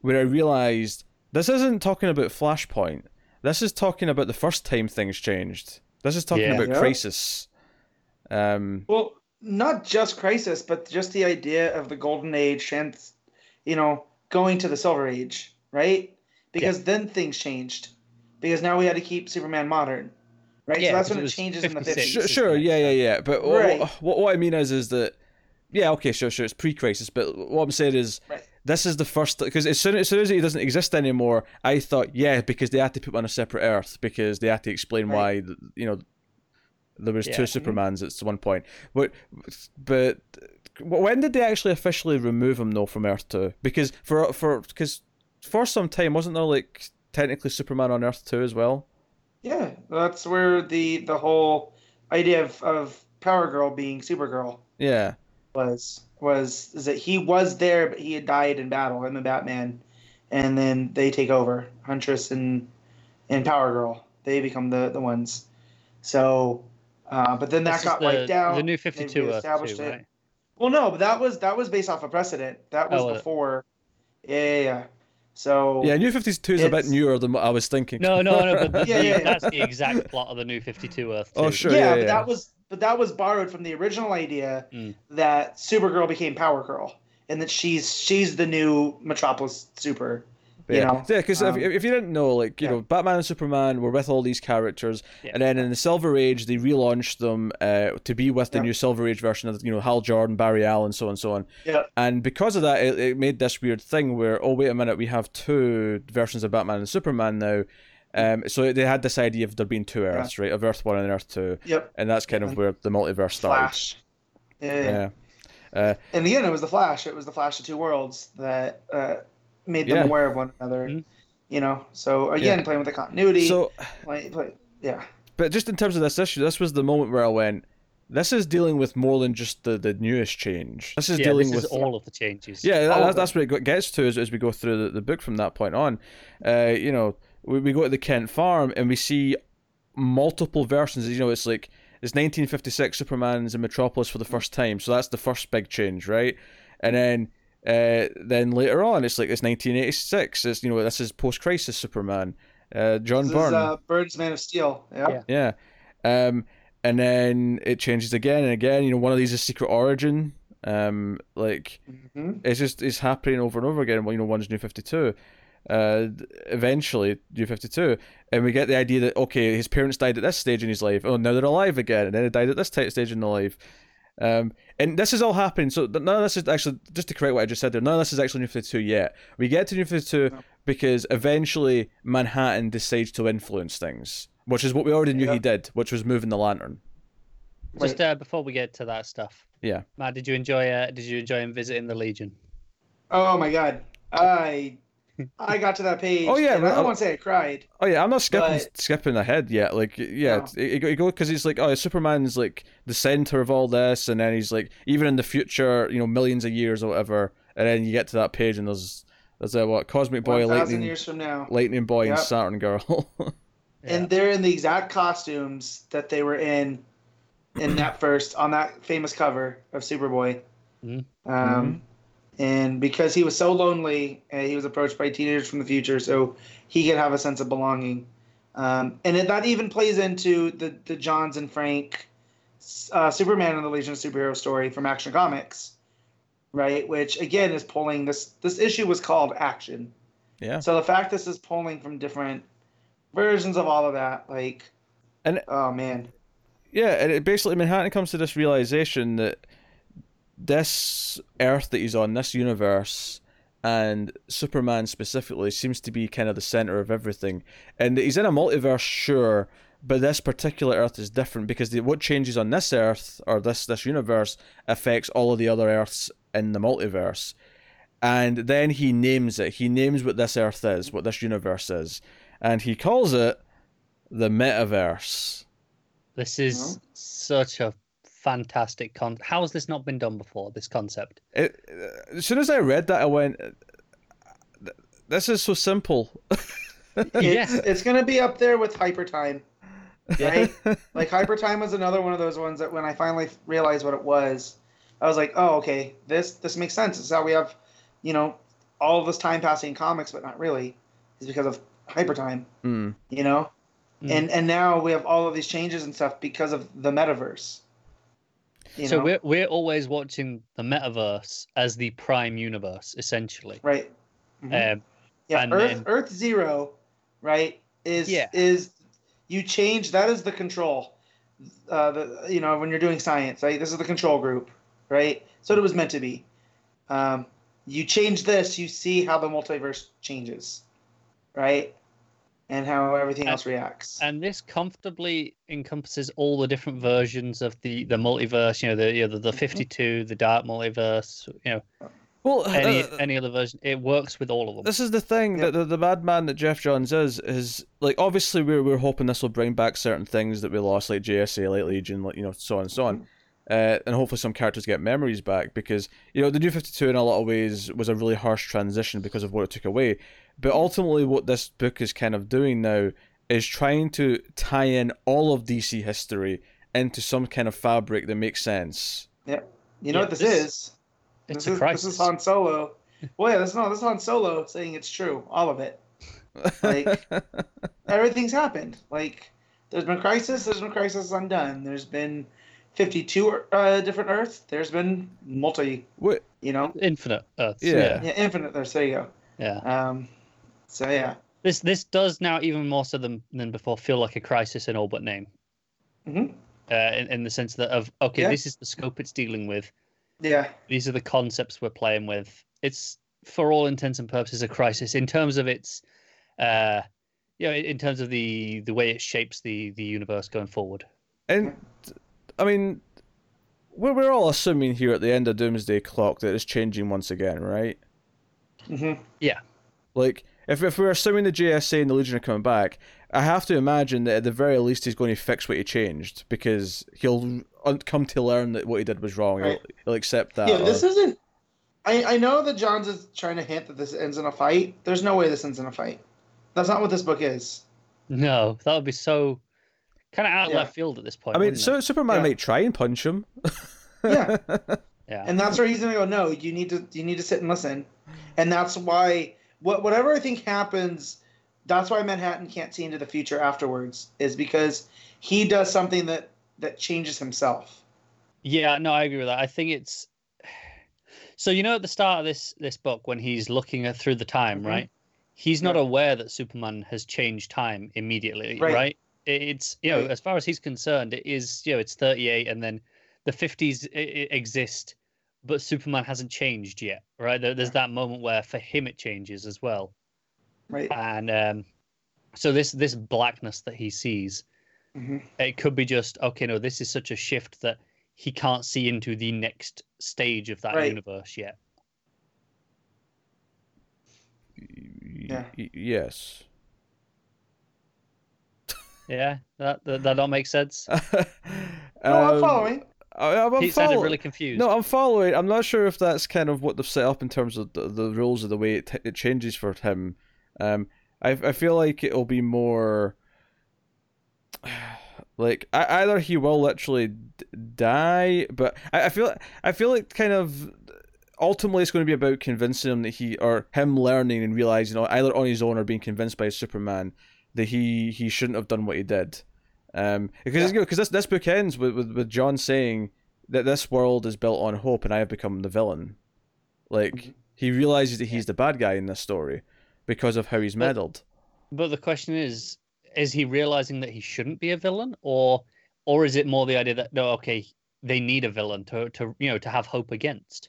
where i realized this isn't talking about flashpoint this is talking about the first time things changed this is talking Yeah. about Yeah. crisis um Well, not just Crisis, but just the idea of the Golden Age and, you know, going to the Silver Age, right? Because then things changed. Because now we had to keep Superman modern, right? Yeah, so that's because when it it was changes in the 56. 50s. sure, sure yeah yeah yeah but what, Right. what, what i mean is is that yeah okay sure sure it's pre-crisis but what i'm saying is Right. this is the first because as soon as soon as he doesn't exist anymore, I thought yeah because they had to put him on a separate Earth because they had to explain why you know there was two Yeah. Supermans at one point. But but when did they actually officially remove him though from Earth two? Because for for because for some time wasn't there like technically Superman on Earth two as well? Yeah, that's where the the whole idea of, of Power Girl being Supergirl Yeah. was was is that he was there, but he had died in battle. Him and Batman, and then they take over. Huntress and and Power Girl, they become the the ones. So, uh, but then that This got the, wiped out. The new They 52 Earth reestablished it. right? Well, no, but that was that was based off a precedent. That was Oh, was it? before. Yeah, yeah, yeah. So Yeah, New 52 is a bit newer than what I was thinking. No, no, no. But the, Yeah, yeah, yeah. that's the exact plot of the new 52 Earth. Oh, too. sure. yeah, yeah, but yeah. that was but that was borrowed from the original idea Mm. that Supergirl became Power Girl, and that she's she's the new Metropolis Super. You yeah, know, yeah, because um, if, if you didn't know, like you yeah. know, Batman and Superman were with all these characters, Yeah. and then in the Silver Age they relaunched them uh, to be with the new Silver Age version of you know Hal Jordan, Barry Allen, so on and so on. Yeah. And because of that, it, it made this weird thing where oh wait a minute, we have two versions of Batman and Superman now. Um, so they had this idea of there being two Earths, right, of Earth One and Earth Two, Yep. and that's kind of where the multiverse started. Flash. Yeah, yeah. Uh, And again, it was the Flash. It was the Flash of two worlds that uh, made them Yeah. aware of one another. Mhm. You know, so again, playing with the continuity. so play, play, yeah. But just in terms of this issue, this was the moment where I went, this is dealing with more than just the, the newest change. This is Yeah, dealing this with all of the changes. yeah, that, all that, that's what it gets to as, as we go through the, the book from that point on. Uh, you know, we, we go to the Kent farm and we see multiple versions. You know, it's like it's 1956. Superman's in Metropolis for the first time, so that's the first big change, right? And then uh, then later on, it's like it's 1986. It's you know this is post crisis Superman. Uh, John This Byrne. is uh, Byrne's Man of Steel. Yeah. Yeah. Yeah. Um, and then it changes again and again. You know, one of these is Secret Origin. Um, like hmm it's just it's happening over and over again. Well, you know, one's New Fifty Two. Uh, eventually New Fifty Two, and we get the idea that okay, his parents died at this stage in his life. Oh, now they're alive again, and then they died at this type stage in their life. Um, and this is all happening. So th- none of this is actually just to correct what I just said there. None of this is actually New Fifty Two yet. We get to New Fifty Two No. because eventually Manhattan decides to influence things, which is what we already knew he did, which was moving the lantern. Just uh, before we get to that stuff, Yeah. Matt, did you enjoy? Uh, did you enjoy him visiting the Legion? Oh my God, I I got to that page. Oh, yeah, and I well, don't want to say I cried. Oh yeah, I'm not skipping But- skipping ahead yet. Like yeah, No. it, it go because he's like oh Superman's like the center of all this, and then he's like even in the future, you know, millions of years or whatever, and then you get to that page and there's there's a what Cosmic Boy, One thousand Lightning, years from now, Lightning Boy, and Yep. Saturn Girl. and they're in the exact costumes that they were in in that first on that famous cover of Superboy. Mhm. Um, and because he was so lonely, uh, he was approached by teenagers from the future, so he could have a sense of belonging. Um, and it, that even plays into the the Johns and Frank uh, Superman and the Legion of Superheroes story from Action Comics, right? Which again is pulling this. This issue was called Action. yeah, So the fact this is pulling from different versions of all of that, like, And- oh man, yeah, and it basically Manhattan comes to this realization that this Earth that he's on, this universe, and Superman specifically seems to be kind of the center of everything. And he's in a multiverse, sure, but this particular Earth is different because the, what changes on this Earth or this this universe affects all of the other Earths in the multiverse. And then he names it. He names what this Earth is, what this universe is, and he calls it the metaverse. This is such a fantastic con. How has this not been done before? This concept. It, uh, as soon as I read that, I went, "This is so simple." Yeah. it's it's gonna be up there with Hyper Time, right? like Hyper Time was another one of those ones that when I finally realized what it was, I was like, oh okay, this this makes sense. This is how we have, you know, all of this time passing in comics, but not really, is because of Hyper Time, Mm. you know. Mm. And and now we have all of these changes and stuff because of the metaverse. You so know? we're we're always watching the metaverse as the prime universe, essentially. right. Mhm. Um, Yeah, And Earth then- Earth Zero, right? Is Yeah. is you change that is the control. Uh, the you know when you're doing science, right? This is the control group, right? So it was meant to be. Um, you change this, you see how the multiverse changes, right? And how everything And- else reacts. and this comfortably encompasses all the different versions of the the multiverse. You know, the you know, the, the Mhm. fifty two, the dark multiverse. You know, Well, any uh, any other version. It works with all of them. this is the thing Yeah. that the, the madman that Geoff Johns is is like obviously we're we're hoping this will bring back certain things that we lost, like JSA, like Legion, like you know, so on and so on. Uh, and hopefully some characters get memories back because you know the new 52 in a lot of ways was a really harsh transition because of what it took away But ultimately, what this book is kind of doing now is trying to tie in all of DC history into some kind of fabric that makes sense. Yeah, you know Yeah, what this, this- is? It's this a is, crisis. This is Han Solo. Well, yeah, this is, no, this is Han Solo saying it's true, all of it. Like- Everything's happened. Like, there's been crisis. There's been crisis undone. There's been 52 uh, different Earths. There's been multi. What? You know, Infinite Earths. Yeah. Yeah. yeah, infinite. Earths. There you go. yeah. Um, so yeah. This this does now even more so than than before feel like a crisis in all but name. Mhm. Uh, in, in the sense that of okay, Yeah. this is the scope it's dealing with. Yeah. These are the concepts we're playing with. It's for all intents and purposes a crisis in terms of its, uh, you know, in terms of the the way it shapes the the universe going forward. And I mean, we're we're all assuming here at the end of Doomsday Clock that it's changing once again, right? hmm Yeah. Like, if if we're assuming the JSA and the Legion are coming back, I have to imagine that at the very least he's going to fix what he changed because he'll uh, come to learn that what he did was wrong. Right. He'll, he'll accept that. Yeah. or- This isn't. I I know that Johns is trying to hint that this ends in a fight. There's no way this ends in a fight. That's not what this book is. No, that would be so kind of out of Yeah. left field at this point. I mean, so? Superman Yeah. might try and punch him. Yeah. yeah, and that's where he's gonna go. No, you need to you need to sit and listen, and that's why what whatever I think happens. That's why Manhattan can't see into the future afterwards is because he does something that that changes himself. Yeah, no, I agree with that. I think it's so you know at the start of this this book when he's looking at through the time, Mhm. right? He's not Yeah. aware that Superman has changed time immediately, Right. right? It's you know, Right. as far as he's concerned, it is you know it's 38 and then the 50s i- i- exist, but Superman hasn't changed yet, right? There, there's that moment where for him it changes as well, Right. and um, so this this blackness that he sees hmm it could be just okay no this is such a shift that he can't see into the next stage of that Right. universe yet Yeah. Y- yes. yeah that that, that all makes sense No, I'm Um, following. I, I'm, I'm he sounded really confused No, I'm following. I'm not sure if that's kind of what they've set up in terms of the, the rules of the way it, it changes for him. Um, I I feel like it'll be more like I, either he will literally d- die, but I, I feel I feel like kind of ultimately it's going to be about convincing him that he or him learning and realizing, either on his own or being convinced by Superman that he he shouldn't have done what he did. Um, because Yeah. because this this book ends with, with with John saying that this world is built on hope, and I have become the villain. Like Mhm. he realizes that he's the bad guy in this story because of how he's meddled. but the question is is he realizing that he shouldn't be a villain or or is it more the idea that no okay they need a villain to to you know to have hope against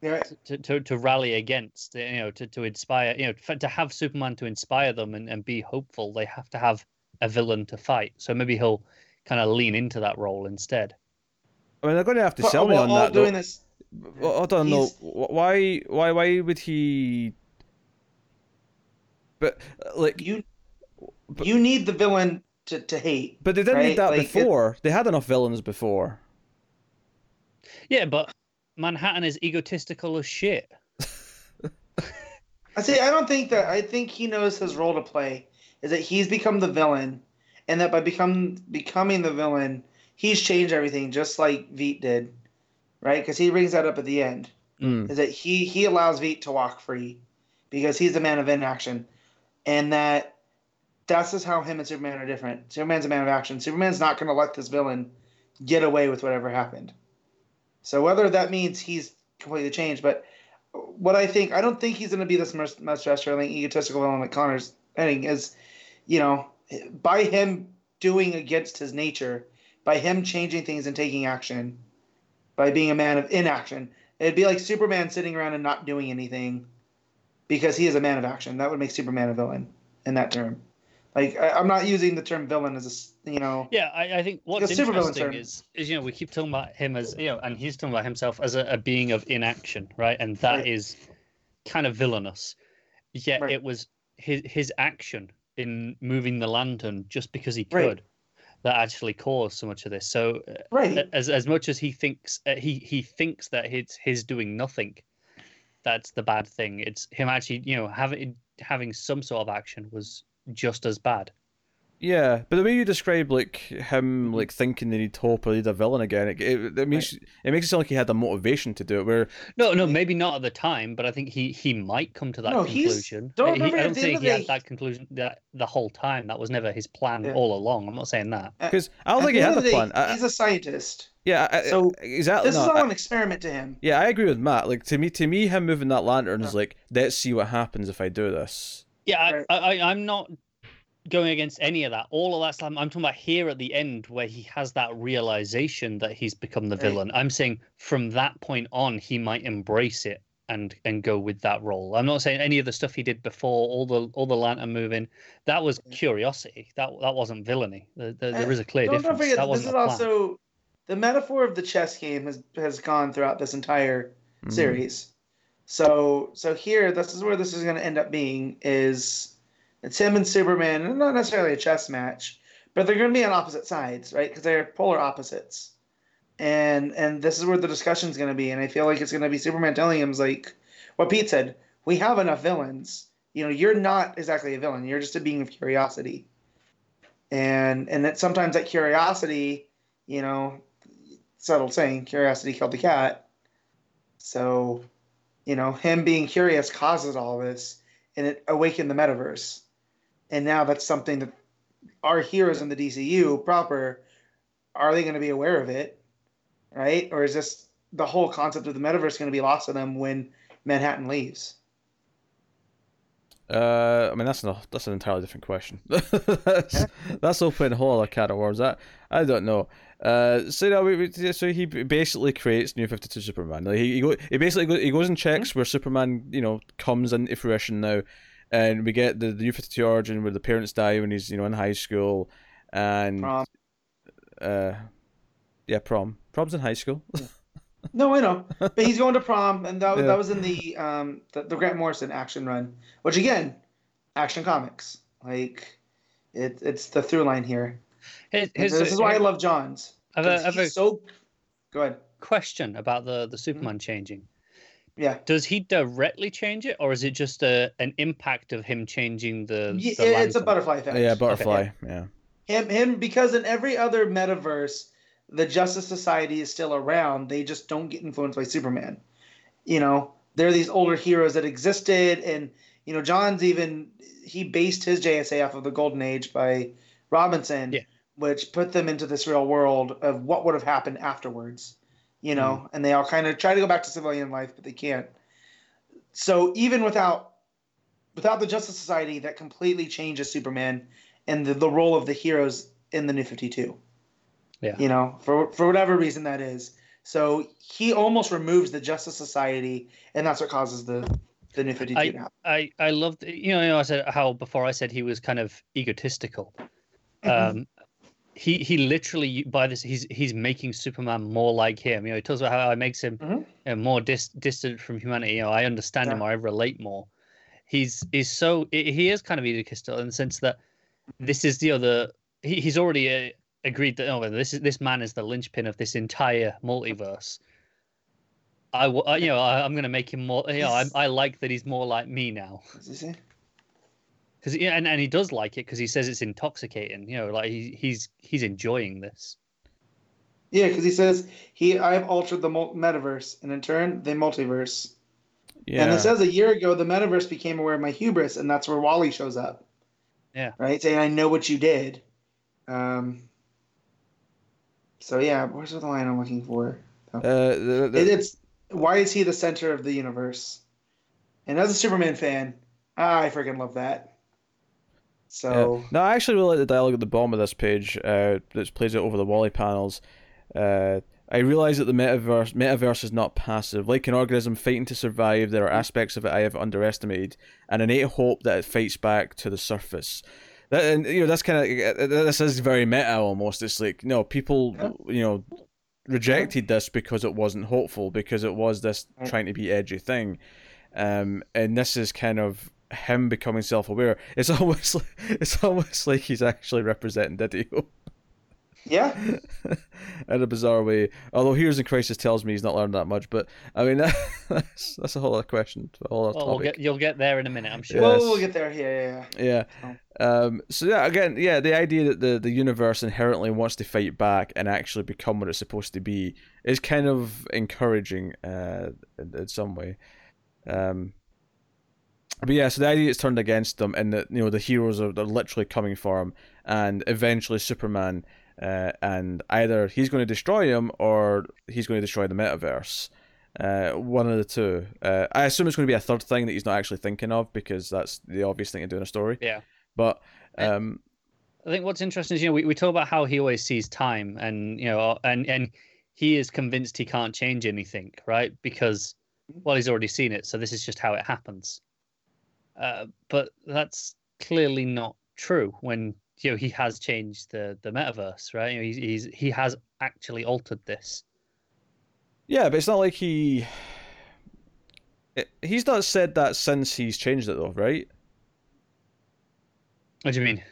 Yeah. to, to, to rally against you know to, to inspire you know to have superman to inspire them and, and be hopeful they have to have a villain to fight so maybe he'll kind of lean into that role instead I mean, they're going to have to But sell me while on all that. doing Though. this, Well, I don't know why. Why? Why would he? But uh, like, you But- you need the villain to, to hate. but they didn't right? need that Like, it- before. They had enough villains before. yeah but manhattan is egotistical as shit I say I don't think that I think he knows his role to play is that he's become the villain, and that by become becoming the villain, he's changed everything just like Veidt did, right? Because he brings that up at the end. Mm. Is that he he allows Veidt to walk free because he's a man of inaction, and that that's just how him and Superman are different. Superman's a man of action. Superman's not going to let this villain get away with whatever happened. So whether that means he's completely changed, but what I think, I don't think he's going to be this much, much egotistical villain that Connor's ending is, you know, by him doing against his nature, by him changing things and taking action, by being a man of inaction. It'd be like Superman sitting around and not doing anything because he is a man of action. That would make Superman a villain in that term. Like I, I'm not using the term villain as a you know. Yeah, I, I think what's supervillains interesting is, is you know we keep talking about him as you know, and he's talking about himself as a, a being of inaction, right? And that is Right. kind of villainous. Yet Right. it was his his action in moving the lantern just because he Right. could that actually caused so much of this. So uh, Right. as as much as he thinks uh, he he thinks that it's his doing nothing that's the bad thing. It's him actually, you know, having having some sort of action was just as bad. Yeah, but the way you describe like him mm-hmm. like thinking they need hope or need a villain again, it, it, it makes it makes it sound like he had the motivation to do it. Where No, no, maybe not at the time, but I think he he might come to that No, conclusion. don't He- remember I don't the think he had that conclusion that the whole time. That was never his plan Yeah. all along. I'm not saying that. Uh, because I don't At think he had a the day, plan. I- he's a scientist. yeah, I, so exactly. This no, is all I- an experiment to him. yeah, I agree with Matt. Like to me, to me, him moving that lantern is like, let's see what happens if I do this. Yeah, Right. I, I, I'm not going against any of that. All of that. I'm, I'm talking about here at the end where he has that realization that he's become the Right. villain. I'm saying from that point on, he might embrace it and and go with that role. I'm not saying any of the stuff he did before, all the all the lantern moving, that was curiosity. That that wasn't villainy. There, there, there is a clear Don't, difference. don't forget, that this wasn't is also the metaphor of the chess game has has gone throughout this entire Mhm. series. So so here, this is where this is going to end up being is it's him and Superman, not necessarily a chess match, but they're going to be on opposite sides, right? Because they're polar opposites, and and this is where the discussion's going to be. And I feel like it's going to be Superman telling him like what Pete said: we have enough villains. You know, you're not exactly a villain. You're just a being of curiosity, and and that sometimes that curiosity, you know, subtle saying, curiosity killed the cat. So, you know, him being curious causes all this, and it awakened the metaverse. And now that's something that our heroes in the DCU proper are they going to be aware of it, right? Or is this the whole concept of the metaverse going to be lost to them when Manhattan leaves? Uh, I mean that's no, that's an entirely different question. that's, that's opening a whole other can of worms. That I don't know. Uh, so no, we, we, so he basically creates New Fifty Two Superman. Like he he, go, he basically go, he goes and checks where Superman you know comes into fruition now, and we get the, the New Fifty Two origin where the parents die when he's you know in high school, and Prom. uh, yeah, prom. Prom's in high school. No, I know, but he's going to prom, and that was Yeah. that was in the um the, the Grant Morrison action run, which again, action comics like it it's the through line here. Here's, And here's, this is why I love Johns. I've a, 'cause I've a so go ahead. question about the Mm-hmm. the Superman changing. Yeah, Does he directly change it, or is it just a an impact of him changing the? Ye- the it's a butterfly effect. yeah, butterfly. Yeah. him him because in every other metaverse the justice society is still around they just don't get influenced by superman you know there are these older heroes that existed and you know johns even he based his jsa off of the golden age by robinson Yeah. which put them into this real world of what would have happened afterwards you know Mm-hmm. and they all kind of try to go back to civilian life but they can't so even without without the justice society that completely changes superman and the, the role of the heroes in the new 52 Yeah. you know for for whatever reason that is so he almost removes the justice society and that's what causes the the new 52 to happen I I loved you know, you know I said how before I said he was kind of egotistical. Mm-hmm. Um, he he literally by this he's he's making Superman more like him. You know, he talks about how it makes him Mhm. you know, more dis- distant from humanity. You know, I understand him Yeah. or I relate more. He's he's so he is kind of egotistical in the sense that this is the other. He, he's already uh, agreed that oh, this is this man is the linchpin of this entire multiverse. I, you know I, I'm going to make him more. You know, I, I like that he's more like me now. What's he? Because yeah, and, and he does like it because he says it's intoxicating. You know, like he, he's he's enjoying this. yeah because he says he i've altered the mul- metaverse and in turn the multiverse Yeah. and it says a year ago the metaverse became aware of my hubris and that's where wally shows up Yeah. right saying i know what you did um so yeah where's the line i'm looking for uh, the, the, It, it's why is he the center of the universe? And as a Superman fan, I freaking love that. So Yeah. No, I actually really like the dialogue at the bottom of this page, uh, that plays out over the Wally panels. Uh, I realize that the metaverse metaverse is not passive. Like an organism fighting to survive, there are aspects of it I have underestimated, and innate hope that it fights back to the surface. That, and you know that's kind of this is very meta almost. It's like no people, you know, rejected this because it wasn't hopeful because it was this trying to be edgy thing, um, and this is kind of him becoming self-aware. It's almost like, it's almost like he's actually representing DiDio. Yeah. in a bizarre way. Although Heroes in Crisis tells me he's not learned that much, but I mean that's that's a whole other question, a whole other Well, we'll topic. get, you'll get there in a minute, I'm sure. Yes. Well, we'll get there. Yeah, yeah, yeah. Yeah. Um, so yeah, again, yeah, the idea that the, the universe inherently wants to fight back and actually become what it's supposed to be is kind of encouraging uh, in, in some way. Um, but yeah, so the idea is turned against them, and that you know the heroes are they're literally coming for him, and eventually Superman, uh, and either he's going to destroy him or he's going to destroy the metaverse. Uh, one of the two. Uh, I assume it's going to be a third thing that he's not actually thinking of because that's the obvious thing to do in a story. Yeah. But um, I think what's interesting is you know we, we talk about how he always sees time and you know and and he is convinced he can't change anything right because well he's already seen it so this is just how it happens uh, but that's clearly not true when you know he has changed the the metaverse right you know, he's, he's he has actually altered this yeah, but it's not like he. It, he's not said that since he's changed it though, right? what do you mean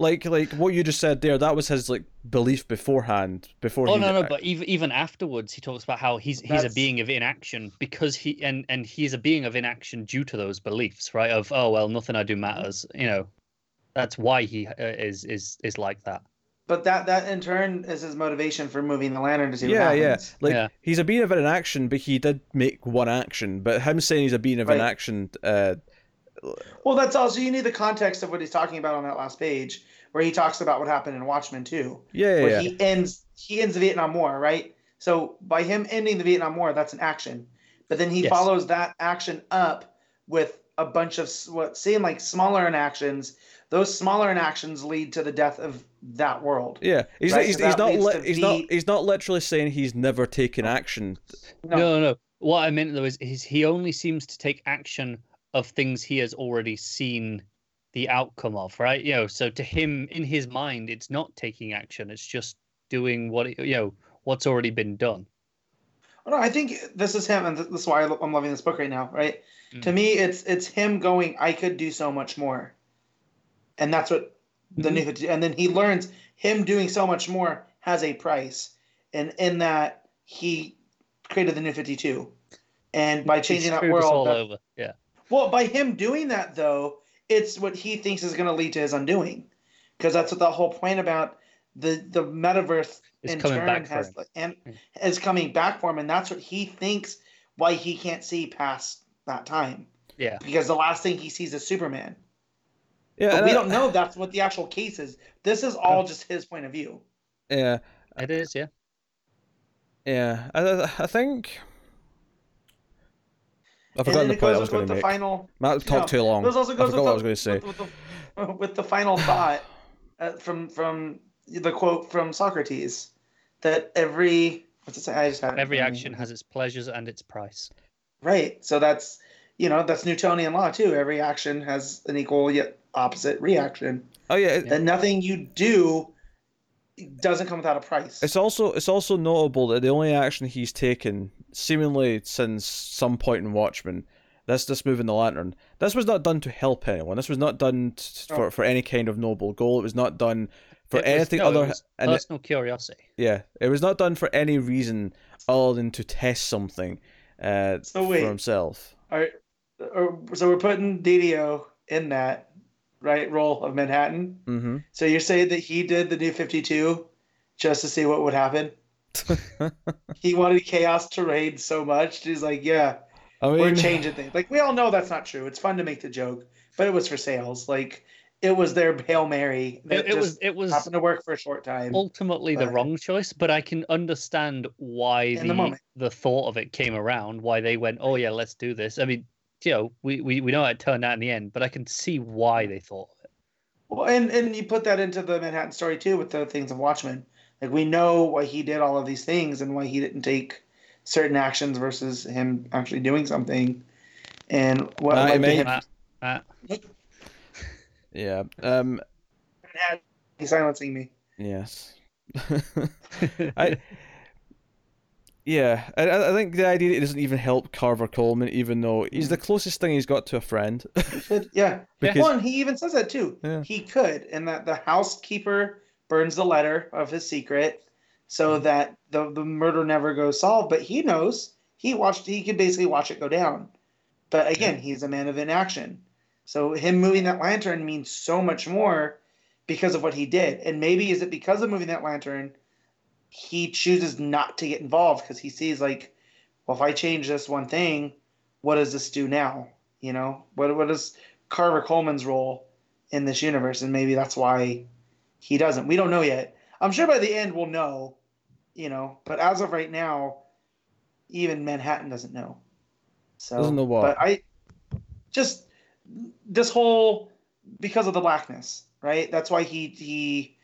Like, like what you just said there, that was his like belief beforehand. Before. Oh he no, no, but even even afterwards, he talks about how he's he's a being of inaction because he and and he's a being of inaction due to those beliefs, right? Of oh well, nothing I do matters, you know. That's why he uh, is is is like that. But that that in turn is his motivation for moving the lantern to see yeah, what yeah. Like Yeah. he's a being of an action, but he did make one action. But him saying he's a being of an Right. action, uh, Well, that's also you need the context of what he's talking about on that last page, where he talks about what happened in Watchmen too, yeah, yeah, where yeah. he ends he ends the Vietnam War, right? So by him ending the Vietnam War, that's an action, but then he Yes. follows that action up with a bunch of what seem like smaller inactions. Those smaller inactions lead to the death of that world. Yeah, he's Right, he's, so he's not leads li- to he's not he's not literally saying he's never taken action. No. No, no, no. What I meant though is, is he only seems to take action of things he has already seen the outcome of, right? You know, so to him, in his mind, it's not taking action; it's just doing what it- you know what's already been done. No, I think this is him, and th- this is why I'm loving this book right now. Right? Mm. To me, it's it's him going. I could do so much more, and that's what the new. And then he learns him doing so much more has a price, and in that he created the new Fifty Two, and by changing that world, all that- over. Yeah, well, by him doing that though, it's what he thinks is going to lead to his undoing, because that's what the whole point about the the metaverse it's in coming turn back for has him. and Mm. is coming back for him, and that's what he thinks why he can't see past that time Yeah, because the last thing he sees is Superman. Yeah, But we I- don't know that's what the actual case is. This is all just his point of view. Yeah, it is. Yeah, yeah. I I, I think. I've And forgotten the point I was going to make. final. Matt talked no, too long. This also I forgot with what I was going to say. With, with the, with the final thought uh, from from the quote from Socrates that every what's it say? I just had every front action has its pleasures and its price. Right. So that's you know that's Newtonian law too. Every action has an equal yet opposite reaction. Oh yeah, it- That nothing you do doesn't come without a price. It's also it's also notable that the only action he's taken, seemingly since some point in Watchmen, this this moving the lantern, this was not done to help anyone. This was not done t- for No. for any kind of noble goal. It was not done for It was- anything no, it other. was and it- personal curiosity. yeah, it was not done for any reason other than to test something uh, So wait. for himself. All right. Or, so we're putting DiDio in that right role of Manhattan. hmm So you're saying that he did the new 52 just to see what would happen? He wanted chaos to reign so much. He's like, yeah, I we're changing things. Like we all know that's not true. It's fun to make the joke, but it was for sales. Like it was their hail mary that It, it just was it was happened to work for a short time. ultimately the wrong choice, but I can understand why the the the thought of it came around, why they went, oh yeah, let's do this. I mean, you know, we, we, we know how it turned out in the end, but I can see why they thought of it. Well, and and you put that into the Manhattan story too with the things of Watchmen. Like we know why he did all of these things and why he didn't take certain actions versus him actually doing something. And what Aye, led to him Matt, Matt, yeah. Um. he's silencing me. Yes. I. Yeah, I, I think the idea that it doesn't even help Carver Coleman, even though he's hmm. the closest thing he's got to a friend. Could, yeah. because Well, and he even says that too. Yeah. He could, and that the housekeeper burns the letter of his secret so hmm. that the, the murder never goes solved. But he knows he watched he could basically watch it go down. But again, he's a man of inaction. So him moving that lantern means so much more because of what he did. And maybe is it because of moving that lantern, he chooses not to get involved because he sees like, well, if I change this one thing, what does this do now? You know, what what is Carver Colman's role in this universe? And maybe that's why he doesn't. We don't know yet. I'm sure by the end we'll know, you know. But as of right now, even Manhattan doesn't know. So Doesn't know what? But I just this whole because of the blackness, right? That's why he he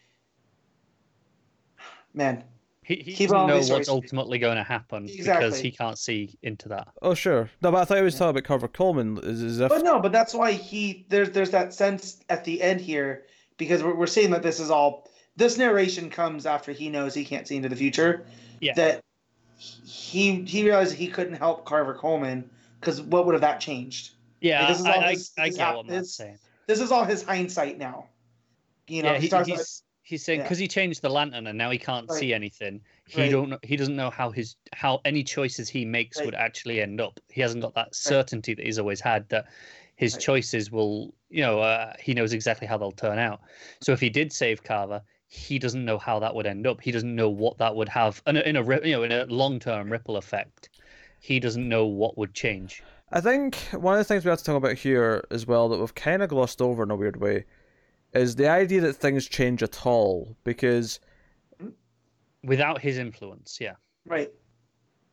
man. He, he Keep doesn't know these what's ultimately going to happen because he can't see into that. Oh sure. No, but I thought he was talking about Carver Colman as, as if But no, but that's why he there's there's that sense at the end here because we're we're seeing that this is all this narration comes after he knows he can't see into the future. Yeah. That he he realized he couldn't help Carver Colman because what would have that changed? Yeah, this is I, all I, his- I his get hap- what Matt's his- saying. This is all his hindsight now. You know, yeah, he, he, talks about he's he's saying yeah. because he changed the lantern and now he can't Right. see anything. He Right. don't he doesn't know how his how any choices he makes Right. would actually end up. He hasn't got that certainty that he's always had that his Right. choices will you know uh, he knows exactly how they'll turn out. So if he did save Carver, he doesn't know how that would end up. He doesn't know what that would have in a, in a you know in a long term ripple effect. He doesn't know what would change. I think one of the things we have to talk about here as well that we've kind of glossed over in a weird way is the idea that things change at all because Without his influence, yeah. right.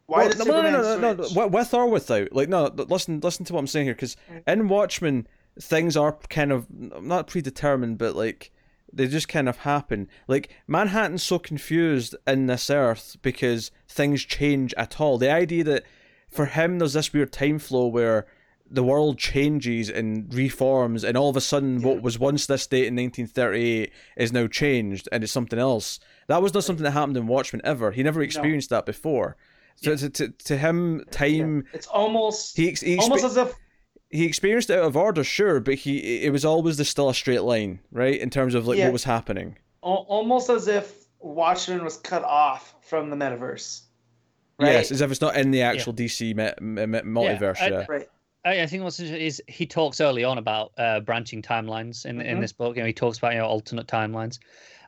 Why Well, did no, no, Superman no, no, no, no, switch? with or without like no listen listen to what I'm saying here because in Watchmen things are kind of not predetermined but like they just kind of happen like Manhattan's so confused in this earth because things change at all the idea that for him there's this weird time flow where the world changes and reforms and all of a sudden what was once this date in 1938 is now changed and it's something else. That was not something that happened in Watchmen ever. He never experienced that before. So to, to, to him time It's almost he, he, expe- almost as if he experienced it out of order sure but he it was always the still a straight line right in terms of like Yeah. what was happening. Al- almost as if Watchmen was cut off from the metaverse. Right? yes as if it's not in the actual dc me- me- multiverse I- yeah, Right. I, I think what's interesting is he talks early on about uh, branching timelines in, in Mhm. this book. You know, he talks about you know alternate timelines,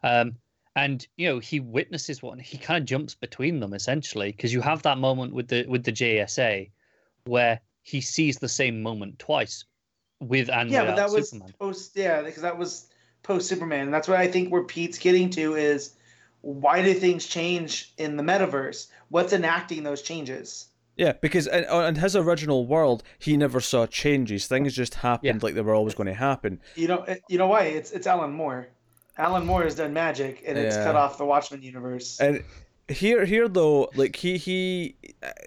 um, and you know he witnesses one. He kind of jumps between them essentially because you have that moment with the with the JSA where he sees the same moment twice with and yeah, but that was Superman. post. Yeah, because that was post Superman, and that's what I think where Pete's getting to is why do things change in the metaverse? What's enacting those changes? Yeah because in, in his original world he never saw changes things just happened like they were always going to happen You know, you know why? It's it's Alan Moore. Alan Moore has done magic, and it's cut off the Watchmen universe. And here, here though, like he he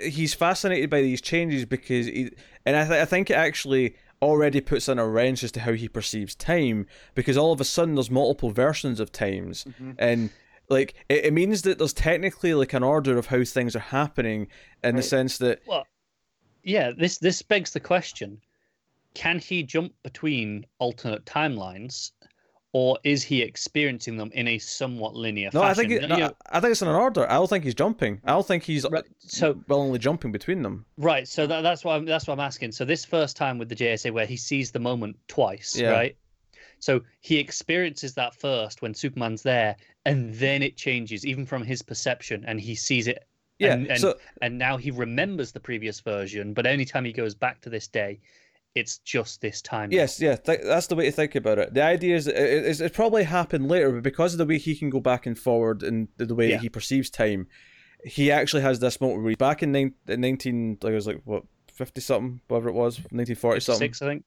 he's fascinated by these changes because he, and I th- I think it actually already puts in a wrench as to how he perceives time because all of a sudden there's multiple versions of times Mm-hmm. and like it, it means that there's technically like an order of how things are happening in the sense that Well, yeah, this this begs the question: Can he jump between alternate timelines, or is he experiencing them in a somewhat linear no, fashion? I think it, You no, know, I think it's in an order. I don't think he's jumping. I don't think he's Right, so- willingly jumping between them. Right. So that, that's why I'm, that's what I'm asking. So this first time with the JSA, where he sees the moment twice, Yeah. right? So he experiences that first when Superman's there, and then it changes, even from his perception, and he sees it. Yeah, And, and, so- and now he remembers the previous version, but anytime he goes back to this day, it's just this time. Yes, yeah, th- that's the way to think about it. The idea is it, it, it probably happened later, but because of the way he can go back and forward and the, way Yeah. he perceives time, he actually has this moment where he's back in, nine, in 19, like it was like, what, 50 something, whatever it was, 1940 something. Six, I think.